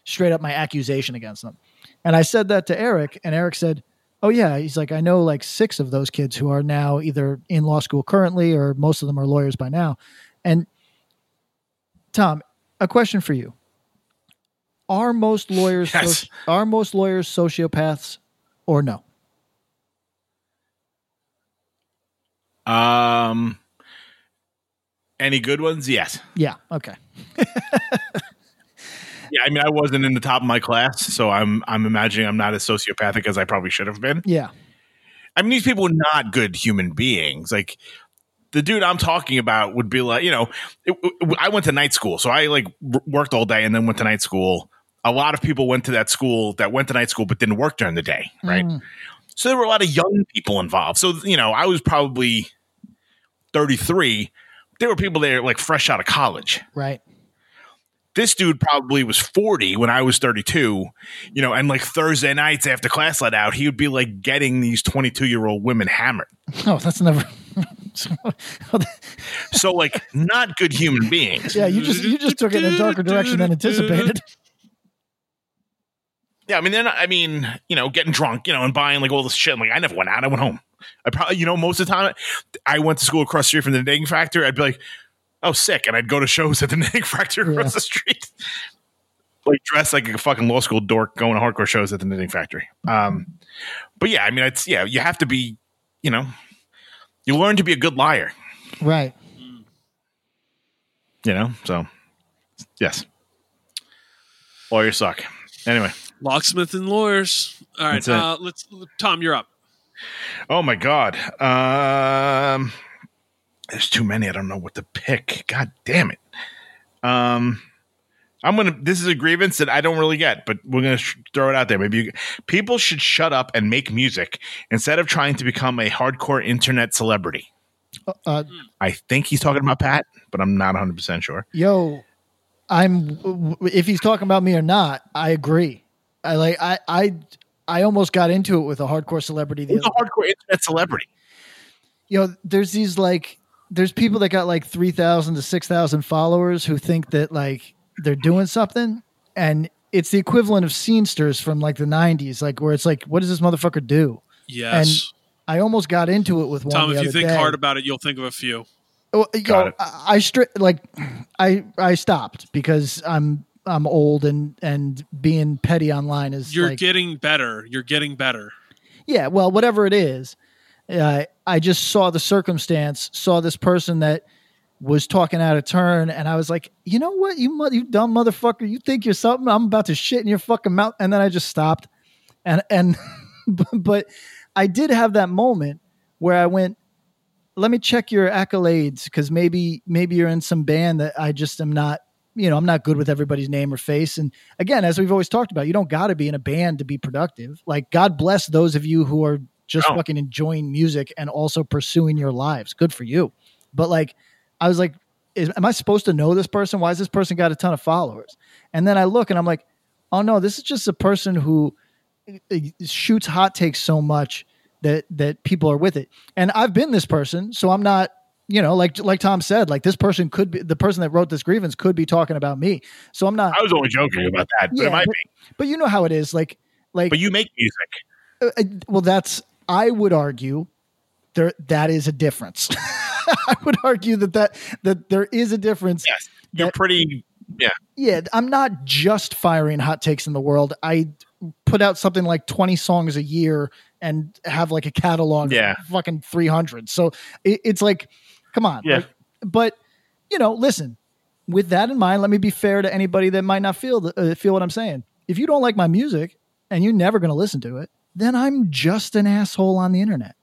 straight up my accusation against them. And I said that to Eric, and Eric said, "Oh yeah." He's like, "I know like six of those kids who are now either in law school currently, or most of them are lawyers by now." And Tom, a question for you: Are most lawyers Yes. soci- are most lawyers sociopaths or no? Um, any good ones? Yes. Yeah. Okay. Yeah, I mean, I wasn't in the top of my class, so I'm I'm imagining I'm not as sociopathic as I probably should have been. Yeah. I mean, these people are not good human beings. Like the dude I'm talking about would be like, you know, it, it- I went to night school, so I like worked all day and then went to night school. A lot of people went to that school that went to night school but didn't work during the day, right? Mm. So there were a lot of young people involved. So you know, I was probably 33. There were people there like fresh out of college. Right. This dude probably was 40 when I was 32, you know, and like Thursday nights after class let out, he would be like getting these 22 year old women hammered. Oh, that's never. So like not good human beings. yeah, you just you just took it in a darker direction than anticipated. Yeah, I mean, they're not. I mean, you know, getting drunk, you know, and buying like all this shit. Like, I never went out. I went home. I probably, you know, most of the time, I went to school across the street from the Knitting Factory. I'd be like, "Oh, sick," and I'd go to shows at the Knitting Factory across Yeah. the street, like dressed like a fucking law school dork, going to hardcore shows at the Knitting Factory. Um, but yeah, I mean, it's yeah, you have to be, you know, you learn to be a good liar, Right. you know. So, yes, lawyers suck. Anyway. Locksmith and lawyers. All right, That's uh, let's. Tom, you're up. Oh my god. Um there's too many. I don't know what to pick. God damn it. Um I'm gonna. This is a grievance that I don't really get, but we're gonna sh- throw it out there. Maybe you, people should shut up and make music instead of trying to become a hardcore internet celebrity. Uh, I think he's talking about Pat, but I'm not 100 percent sure. yo, I'm if he's talking about me or not, I agree. I like I I I almost got into it with a hardcore celebrity the a hardcore internet celebrity? you know, there's these like there's people that got like three thousand to six thousand followers who think that like they're doing something, and it's the equivalent of scenesters from like the '90s, like where it's like, what does this motherfucker do? Yes. And I almost got into it with one. Tom, the if you think day. hard about it, you'll think of a few. Well, you know, I, I stri- like I I stopped because I'm I'm old and and being petty online is You're like getting better. You're getting better. yeah well whatever it is I just saw the circumstance saw this person that was talking out of turn and I was like you know what you mo- you dumb motherfucker you think you're something? I'm about to shit in your fucking mouth. And then I just stopped. And and but I did have that moment where I went let me check your accolades because maybe maybe you're in some band that I just am not you know I'm not good with everybody's name or face. And again as we've always talked about you don't got to be in a band to be productive. Like God bless those of you who are just No. fucking enjoying music and also pursuing your lives good for you but like I was like is, am I supposed to know this person why has this person got a ton of followers and then I look and I'm like oh no this is just a person who uh, shoots hot takes so much that that people are with it. And I've been this person, so I'm not, you know, like like Tom said, like this person could be the person that wrote this grievance could be talking about me. So I'm not. I was only joking about that, but Yeah, it might but, be. but you know how it is, like like. But you make music. uh, uh, well, that's I would argue there that is a difference. I would argue that that that there is a difference. Yes, you're pretty. Yeah, yeah, I'm not just firing hot takes in the world. I put out something like 20 songs a year and have like a catalog Yeah. of fucking 300. So it, it's like, come on. Yeah. Like, but, you know, listen, with that in mind, let me be fair to anybody that might not feel the, uh, feel what I'm saying. If you don't like my music and you're never going to listen to it, then I'm just an asshole on the internet.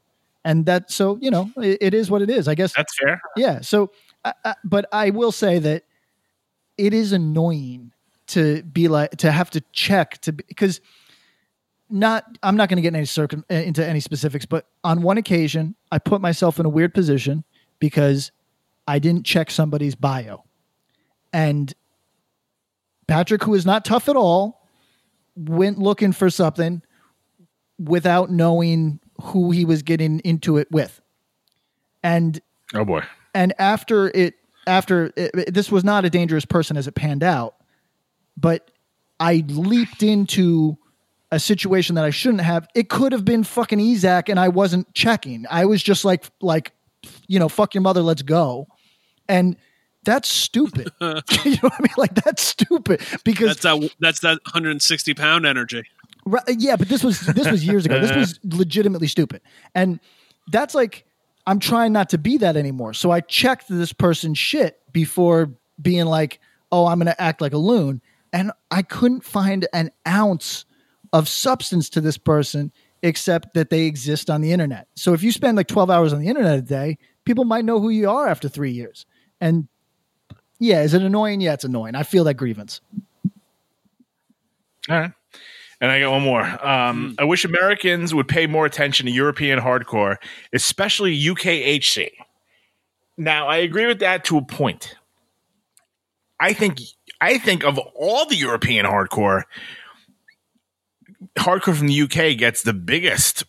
And that, so, you know, it, it is what it is. I guess that's fair. yeah. So, I, I, but I will say that it is annoying to be like to have to check to because not I'm not going to get any circum eh, into any specifics, but on one occasion I put myself in a weird position because I didn't check somebody's bio, and Patrick, who is not tough at all, went looking for something without knowing who he was getting into it with, and Oh boy. and after it after it, it- this was not a dangerous person as it panned out but i leaped into a situation that i shouldn't have it could have been fucking ezak and i wasn't checking i was just like like you know fuck your mother let's go and that's stupid you know what i mean like that's stupid because That's that. That's that 160 pound energy. Right, uh, yeah, but this was this was years ago. This was legitimately stupid, and that's like I'm trying not to be that anymore. So I checked this person's shit before being like, "Oh, I'm going to act like a loon," and I couldn't find an ounce of substance to this person except that they exist on the internet. So if you spend like 12 hours on the internet a day, people might know who you are after three years. And yeah, is it annoying? Yeah, it's annoying. I feel that grievance. All right. And I got one more. Um, I wish Americans would pay more attention to European hardcore, especially UKHC. Now, I agree with that to a point. I think I think of all the European hardcore, hardcore from the UK gets the biggest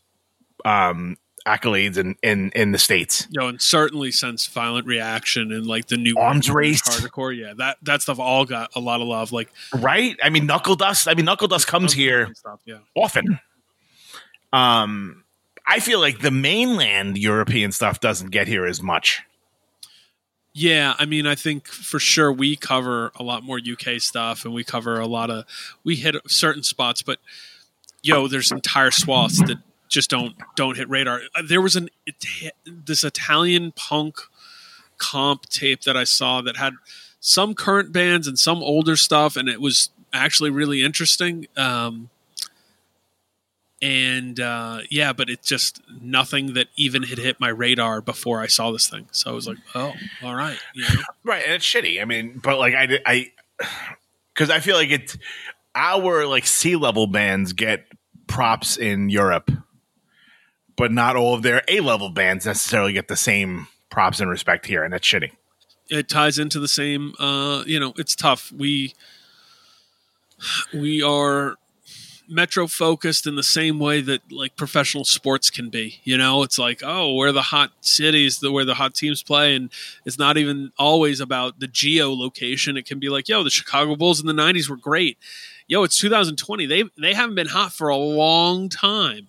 um, accolades in, in in the states. You know, and certainly since Violent Reaction and like the new Arms Race. hardcore, yeah, that that stuff all got a lot of love. Like Right? I mean, Knuckle Dust. I mean, Knuckle Dust comes here stuff, yeah. often. Um, I feel like the mainland European stuff doesn't get here as much. Yeah, I mean, I think for sure we cover a lot more UK stuff, and we cover a lot of we hit certain spots, but yo, there's entire swaths that just don't don't hit radar. Uh, There was an this Italian punk comp tape that I saw that had some current bands and some older stuff, and it was actually really interesting. Um, and uh, yeah, but it's just nothing that even had hit my radar before I saw this thing. So I was like, oh, all right, you know? Right, and it's shitty. I mean, but like I I because I feel like it's our like sea level bands get props in Europe, but not all of their A level bands necessarily get the same props and respect here, and that's shitty. it ties into the same uh you know it's tough. We we are metro focused in the same way that like professional sports can be you know? It's like oh we're the hot cities the, where the hot teams play and it's not even always about the geo location. It can be like yo the chicago bulls in the 90s were great. Yo it's 2020 they they haven't been hot for a long time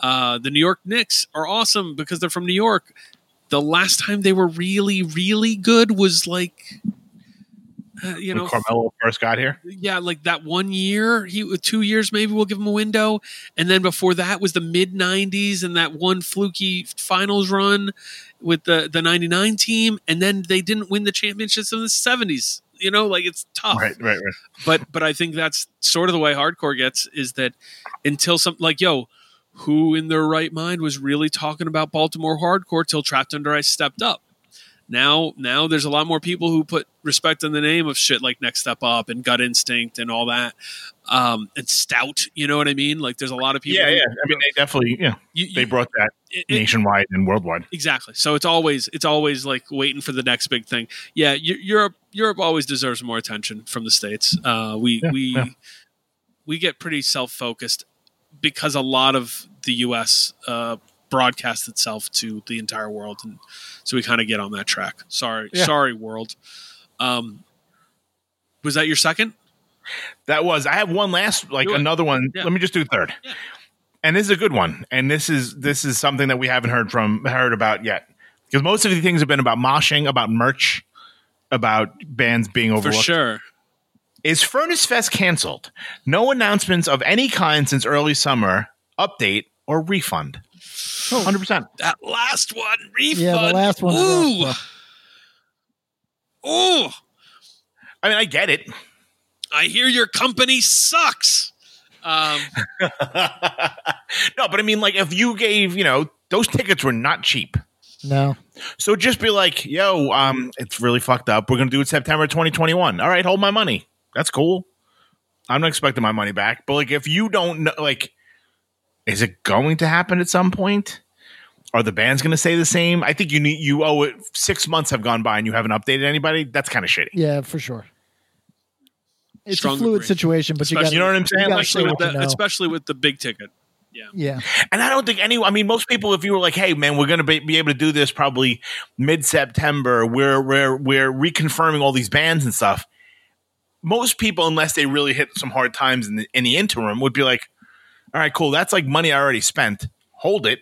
uh the new york knicks are awesome because they're from new york the last time they were really really good was like uh, you know when Carmelo first got here. yeah like that one year he two years maybe we'll give him a window and then before that was the mid 90s and that one fluky finals run with the the 99 team and then they didn't win the championships in the 70s you know like it's tough Right, right, right. but but I think that's sort of the way hardcore gets is that until some like yo, who in their right mind was really talking about Baltimore hardcore till Trapped Under Ice stepped up. Now now there's a lot more people who put respect in the name of shit like Next Step Up and Gut Instinct and all that. Um and Stout, you know what I mean? Like there's a lot of people Yeah, who- yeah. I mean, they definitely, yeah, You- they you- brought that it- it- nationwide and worldwide. Exactly. So it's always it's always like waiting for the next big thing. Yeah, Europe Europe always deserves more attention from the states. Uh, we we yeah. we get pretty self focused because a lot of the U.S. Uh, broadcasts itself to the entire world, and so we kind of get on that track. Sorry, Yeah. sorry, world. Um, was that your second? That was. I have one last, like another one. Yeah. Let me just do third. And this is a good one. And this is this is something that we haven't heard from heard about yet. Because most of the things have been about moshing, about merch, about bands being overlooked. For sure. Is Furnace Fest canceled? No announcements of any kind since early summer. Update or refund? Hundred percent. That last one refund. Yeah, the last one. Ooh, ooh. I mean, I get it. I hear your company sucks. Um, no, but I mean, like, if you gave, you know, those tickets were not cheap. No. So just be like, yo, um, it's really fucked up. We're gonna do it September 2021. All right, hold my money. That's cool. I'm not expecting my money back. But like if you don't know like is it going to happen at some point? Are the bands gonna say the same? I think you need you owe it six months have gone by and you haven't updated anybody. That's kind of shitty. Yeah, for sure. It's Strong a fluid agree. situation, but you got Especially- You know what I'm saying? Especially with what you the know. especially with the big ticket. Yeah. yeah. And I don't think any. I mean, most people, if you were like, "Hey, man, we're going to be, be able to do this probably mid September," we're we're we're reconfirming all these bands and stuff. Most people, unless they really hit some hard times in the in the interim, would be like, "All right, cool. That's like money I already spent. Hold it.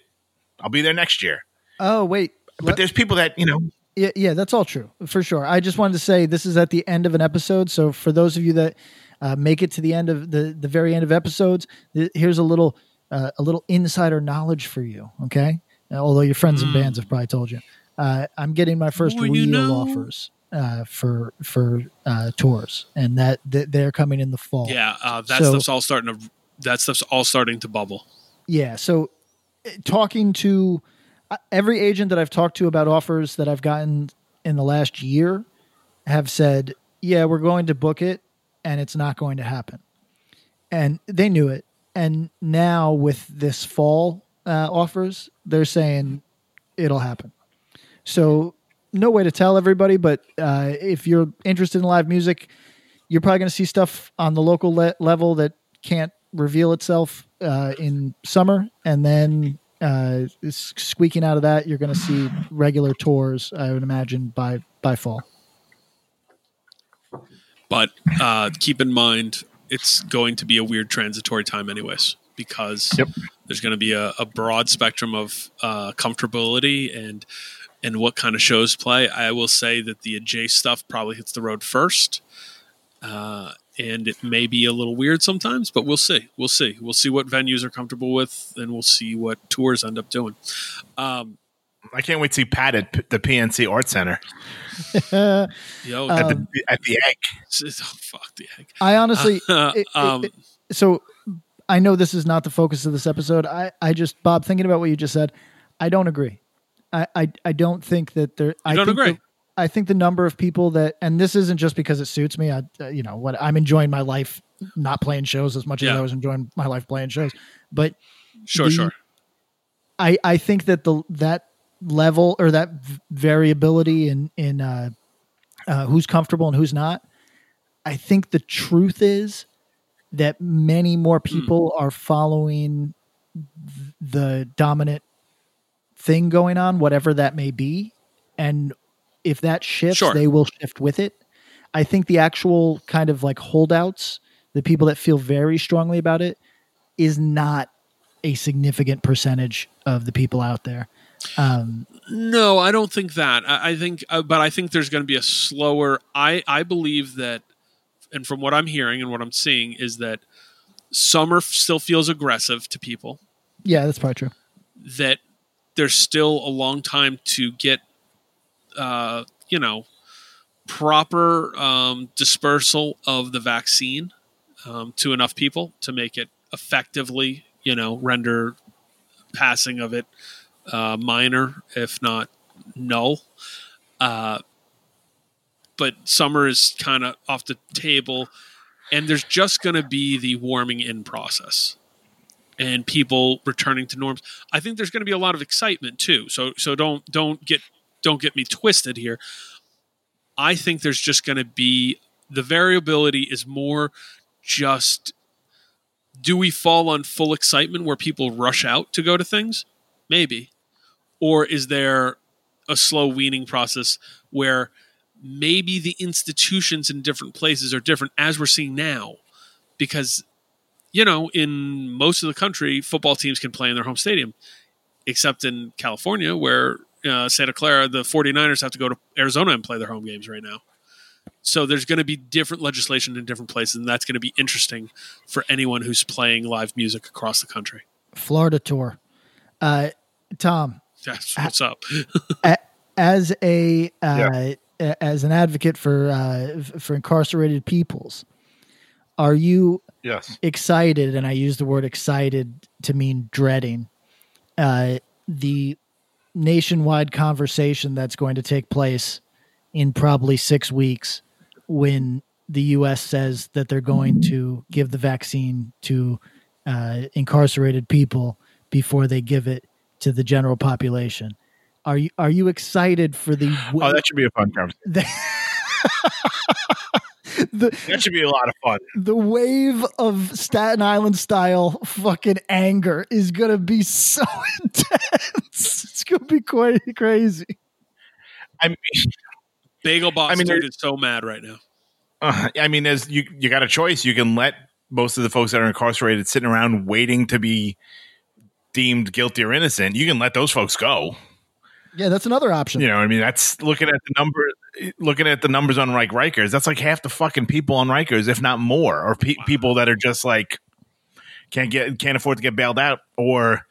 I'll be there next year." Oh wait. But there's people that you know. Yeah, yeah, that's all true for sure. I just wanted to say this is at the end of an episode, so for those of you that uh, make it to the end of the the very end of episodes. Th- Here's a little uh, a little insider knowledge for you. Okay, although your friends and bands have probably told you. Uh, I'm getting my first real you know. offers uh, for for uh, tours, and that, that they're coming in the fall. Yeah, uh, that So- stuff's all starting to that stuff's all starting to bubble. Yeah. So, uh, talking to uh, every agent that I've talked to about offers that I've gotten in the last year have said, yeah, we're going to book it and it's not going to happen. And they knew it. And now with this fall uh, offers, they're saying it'll happen. So, no way to tell everybody, but uh, if you're interested in live music, you're probably going to see stuff on the local le- level that can't reveal itself uh, in summer, and then uh, squeaking out of that, you're going to see regular tours. I would imagine by by fall. But uh, keep in mind, it's going to be a weird transitory time, anyways, because there's going to be a, a broad spectrum of uh, comfortability and and what kind of shows play. I will say that the J stuff probably hits the road first, uh, and it may be a little weird sometimes, but we'll see. We'll see. We'll see what venues are comfortable with, and we'll see what tours end up doing. Um, I can't wait to see Pat at P- the PNC Art Center yo, at, Um, the, at the egg. oh, fuck the egg. I honestly, it- it- um, it- so I know this is not the focus of this episode. I, I just, Bob, thinking about what you just said, I don't agree. I, I, I don't think that there. I don't think agree? The, I think the number of people that, and this isn't just because it suits me. I, uh, you know, what I'm enjoying my life, not playing shows as much as I was enjoying my life playing shows. But Sure, the- sure. I, I think that the that level or that v- variability in in uh, uh, who's comfortable and who's not. I think the truth is that many more Hmm. people are following th- the dominant thing going on, whatever that may be, and if that shifts, Sure. they will shift with it. I think the actual kind of like holdouts, the people that feel very strongly about it, is not a significant percentage of the people out there. Um, No, I don't think that. I, I think, uh, but I think there's going to be a slower. I I believe that, and from what I'm hearing and what I'm seeing is that summer f- still feels aggressive to people. yeah, that's probably true. That there's still a long time to get, uh, you know, proper um, dispersal of the vaccine um, to enough people to make it effectively, you know, render passing of it uh, minor, if not null. Uh, but summer is kind of off the table, and there's just going to be the warming in process and people returning to norms. I think there's going to be a lot of excitement too. So so don't don't get don't get me twisted here. I think there's just going to be the variability is more just do we fall on full excitement where people rush out to go to things? Maybe. Or is there a slow weaning process where maybe the institutions in different places are different as we're seeing now? Because, you know, in most of the country, football teams can play in their home stadium, except in California, where uh, Santa Clara, the 49ers have to go to Arizona and play their home games right now. So there's going to be different legislation in different places, and that's going to be interesting for anyone who's playing live music across the country. Florida tour. Uh, Tom, That's what's up. a- as a uh, a- as an advocate for uh, for incarcerated peoples, are you Yes. excited? And I use the word excited to mean dreading uh, the nationwide conversation that's going to take place in probably six weeks when the U.S. says that they're going to give the vaccine to uh, incarcerated people before they give it to the general population. Are you are you excited for the? Oh, that should be a fun conversation. the, That should be a lot of fun. the wave of Staten Island style fucking anger is gonna be so intense. It's gonna be quite crazy. I mean, Bagel Boss I mean, dude there- is so mad right now. uh, I mean, as you you got a choice, you can let most of the folks that are incarcerated sitting around waiting to be deemed guilty or innocent. You can let those folks go. Yeah, that's another option. You know, I mean, that's looking at the number, looking at the numbers on like Rikers. That's like half the fucking people on Rikers, if not more, or pe- people that are just like can't get can't afford to get bailed out, or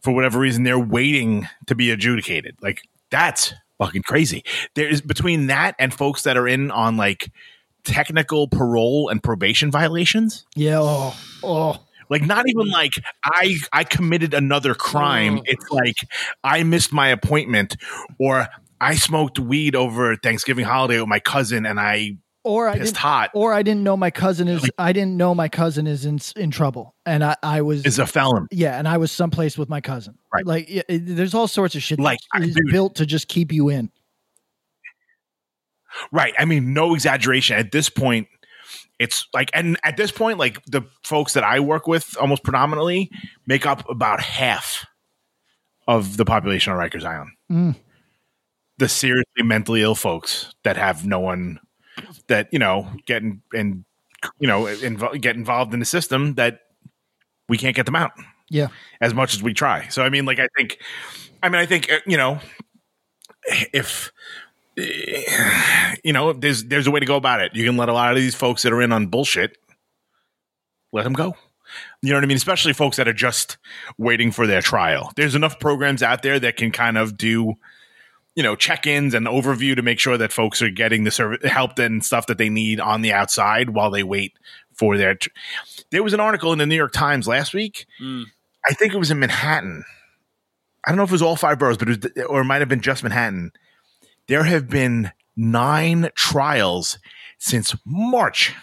for whatever reason they're waiting to be adjudicated. Like that's fucking crazy. There is between that and folks that are in on like technical parole and probation violations. Yeah. Oh. Oh. Like not even mm. like I I committed another crime. Oh. It's like I missed my appointment or I smoked weed over Thanksgiving holiday with my cousin and I Or I pissed didn't, hot or I didn't know my cousin is. I didn't know my cousin is in in trouble, and I, I was is a felon. Yeah, and I was someplace with my cousin. Right. Like, yeah, it- there's all sorts of shit Like, is built to just keep you in. Right. I mean, no exaggeration. At this point, it's like, and at this point, like the folks that I work with almost predominantly make up about half of the population of Rikers Island. Mm. The seriously mentally ill folks that have no one that, you know, get in, and, you know, invo- get involved in the system that we can't get them out Yeah. as much as we try. So, I mean, like, I think, I mean, I think, uh, you know, if, you know, there's there's a way to go about it. You can let a lot of these folks that are in on bullshit let them go. You know what I mean? Especially folks that are just waiting for their trial. There's enough programs out there that can kind of do, you know, check-ins and overview to make sure that folks are getting the service, help and stuff that they need on the outside while they wait for their. Tr- there was an article in the New York Times last week. Mm. I think it was in Manhattan. I don't know if it was all five boroughs, but it was, or it might have been just Manhattan. There have been nine trials since March.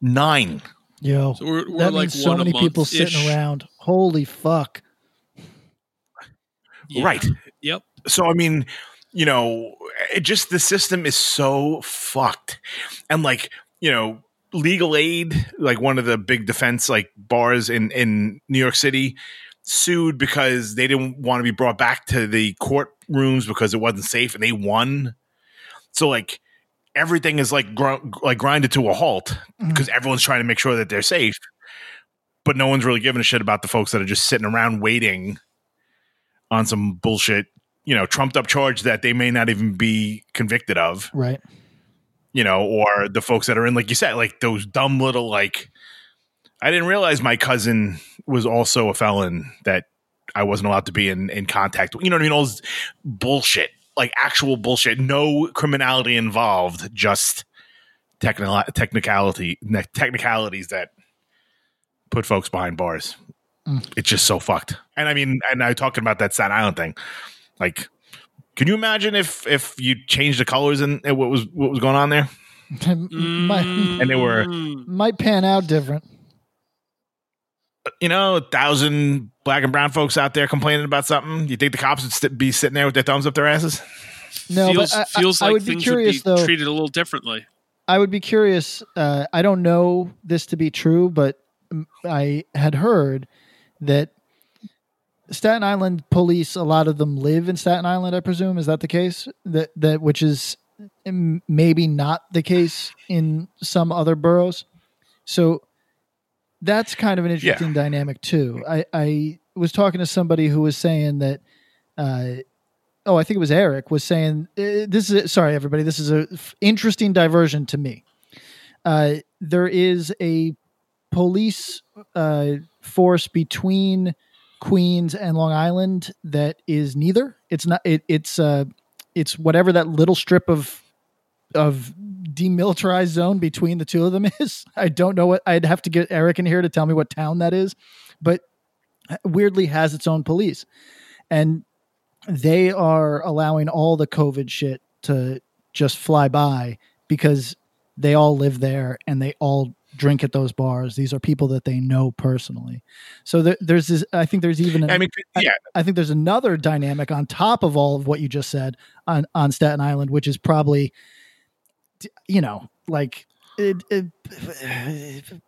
Nine. Yo, So we're, we're that like means so many people month-ish. sitting around. Holy fuck! Yeah. Right. Yep. So I mean, you know, it just the system is so fucked. And like, you know, legal aid, like one of the big defense like bars in in New York City sued because they didn't want to be brought back to the courtrooms because it wasn't safe and they won. So like everything is like gr- like grinded to a halt mm-hmm. because everyone's trying to make sure that they're safe. But no one's really giving a shit about the folks that are just sitting around waiting on some bullshit, you know, trumped up charge that they may not even be convicted of, Right. you know, or the folks that are in, like you said, like those dumb little, like, I didn't realize my cousin was also a felon that I wasn't allowed to be in, in contact with. You know what I mean? All this bullshit, like actual bullshit, no criminality involved, just technical technicality, ne- technicalities that put folks behind bars. Mm. It's just so fucked. And I mean, and I talking about that Staten Island thing. Like, can you imagine if if you changed the colors and, and what was what was going on there? might, And they were, might pan out different. You know, a thousand black and brown folks out there complaining about something. You think the cops would st- be sitting there with their thumbs up their asses? No, feels but I, feels I, I like would be curious would be though. treated a little differently. I would be curious. Uh, I don't know this to be true, but I had heard that Staten Island police, a lot of them live in Staten Island. I presume is that the case? That that which is maybe not the case in some other boroughs. So that's kind of an interesting dynamic too. I, I was talking to somebody who was saying that. Uh, oh, I think it was Eric was saying uh, this is sorry everybody. This is a f- interesting diversion to me. Uh, there is a police uh, force between Queens and Long Island that is neither. It's not. It, it's uh, it's whatever that little strip of of demilitarized zone between the two of them is. I don't know what. I'd have to get Eric in here to tell me what town that is, but uh, weirdly has its own police, and they are allowing all the COVID shit to just fly by because they all live there and they all drink at those bars. These are people that they know personally. So there, there's this. I think there's even. An, I mean, yeah. I, I think there's another dynamic on top of all of what you just said on on Staten Island, which is probably, you know, like. It, it,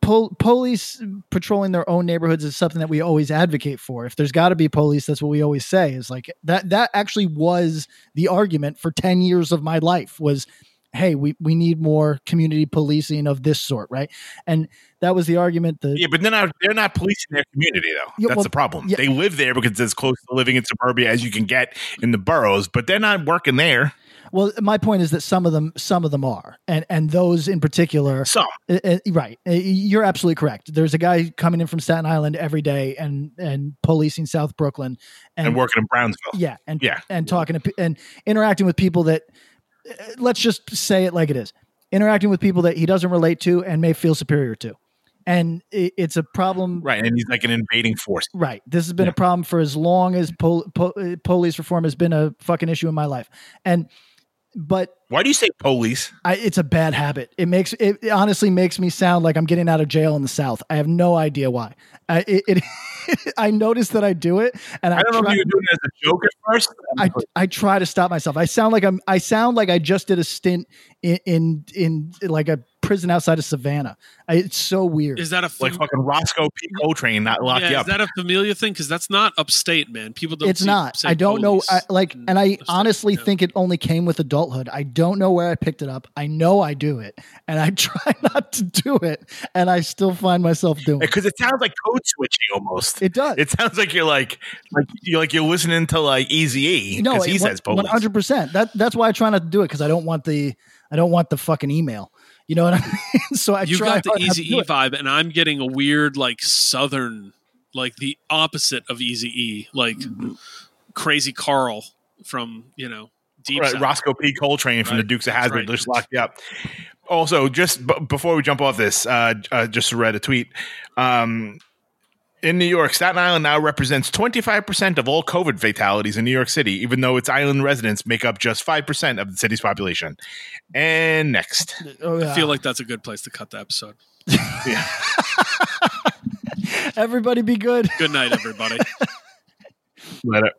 pol- police patrolling their own neighborhoods is something that we always advocate for. If there's got to be police, that's what we always say. Is like that. That actually was the argument for ten years of my life. Was hey, we we need more community policing of this sort, right? And that was the argument that Yeah, but they're not they're not policing their community though. Yeah, That's well, the problem. yeah. They live there because it's as close to living in suburbia as you can get in the boroughs, but they're not working there. Well, my point is that some of them, some of them are, and and those in particular, some, uh, uh, right? Uh, You're absolutely correct. There's a guy coming in from Staten Island every day and and policing South Brooklyn, And, working in Brownsville. yeah, and Yeah. and talking to and interacting with people that, uh, let's just say it like it is, interacting with people that he doesn't relate to and may feel superior to, and it's a problem. Right. And he's like an invading force. Right. This has been a problem for as long as pol- po- uh, police reform has been a fucking issue in my life, and but Why do you say police? I, it's a bad habit. It makes it, it honestly makes me sound like I'm getting out of jail in the South. I have no idea why. I it, it I noticed that I do it, and I, I don't know try, if you were doing it as a joke at first. I I try to stop myself. I sound like I'm. I sound like I just did a stint in in, in like a prison outside of Savannah. I, it's so weird. Is that a like fucking Roscoe P. Coltrane not locked yeah, you is that a familiar thing? Because that's not upstate, man. People don't. it's see- not. I don't know. I, like, and I honestly think it only came with adulthood. I don't know where I picked it up. I know I do it, and I try not to do it, and I still find myself doing it. because it sounds like code switching almost. It does. It sounds like you're like like you're like you're listening to like Easy E No, because he says one hundred percent. That that's why I try not to do it because I don't want the I don't want the fucking email. You know what I mean? so I you try got the hard Easy E it. vibe, and I'm getting a weird like Southern, like the opposite of Easy E, like Crazy Carl from you know Deep right, South. Roscoe P. Coltrane from the Dukes of that's Hazzard right. just locked you up. Also, just b- before we jump off this, uh, uh, just read a tweet. Um, in New York, Staten Island now represents 25% of all COVID fatalities in New York City, even though its island residents make up just 5% of the city's population. And next. Oh, I feel like that's a good place to cut the episode. Everybody be good. Good night, everybody. Let it.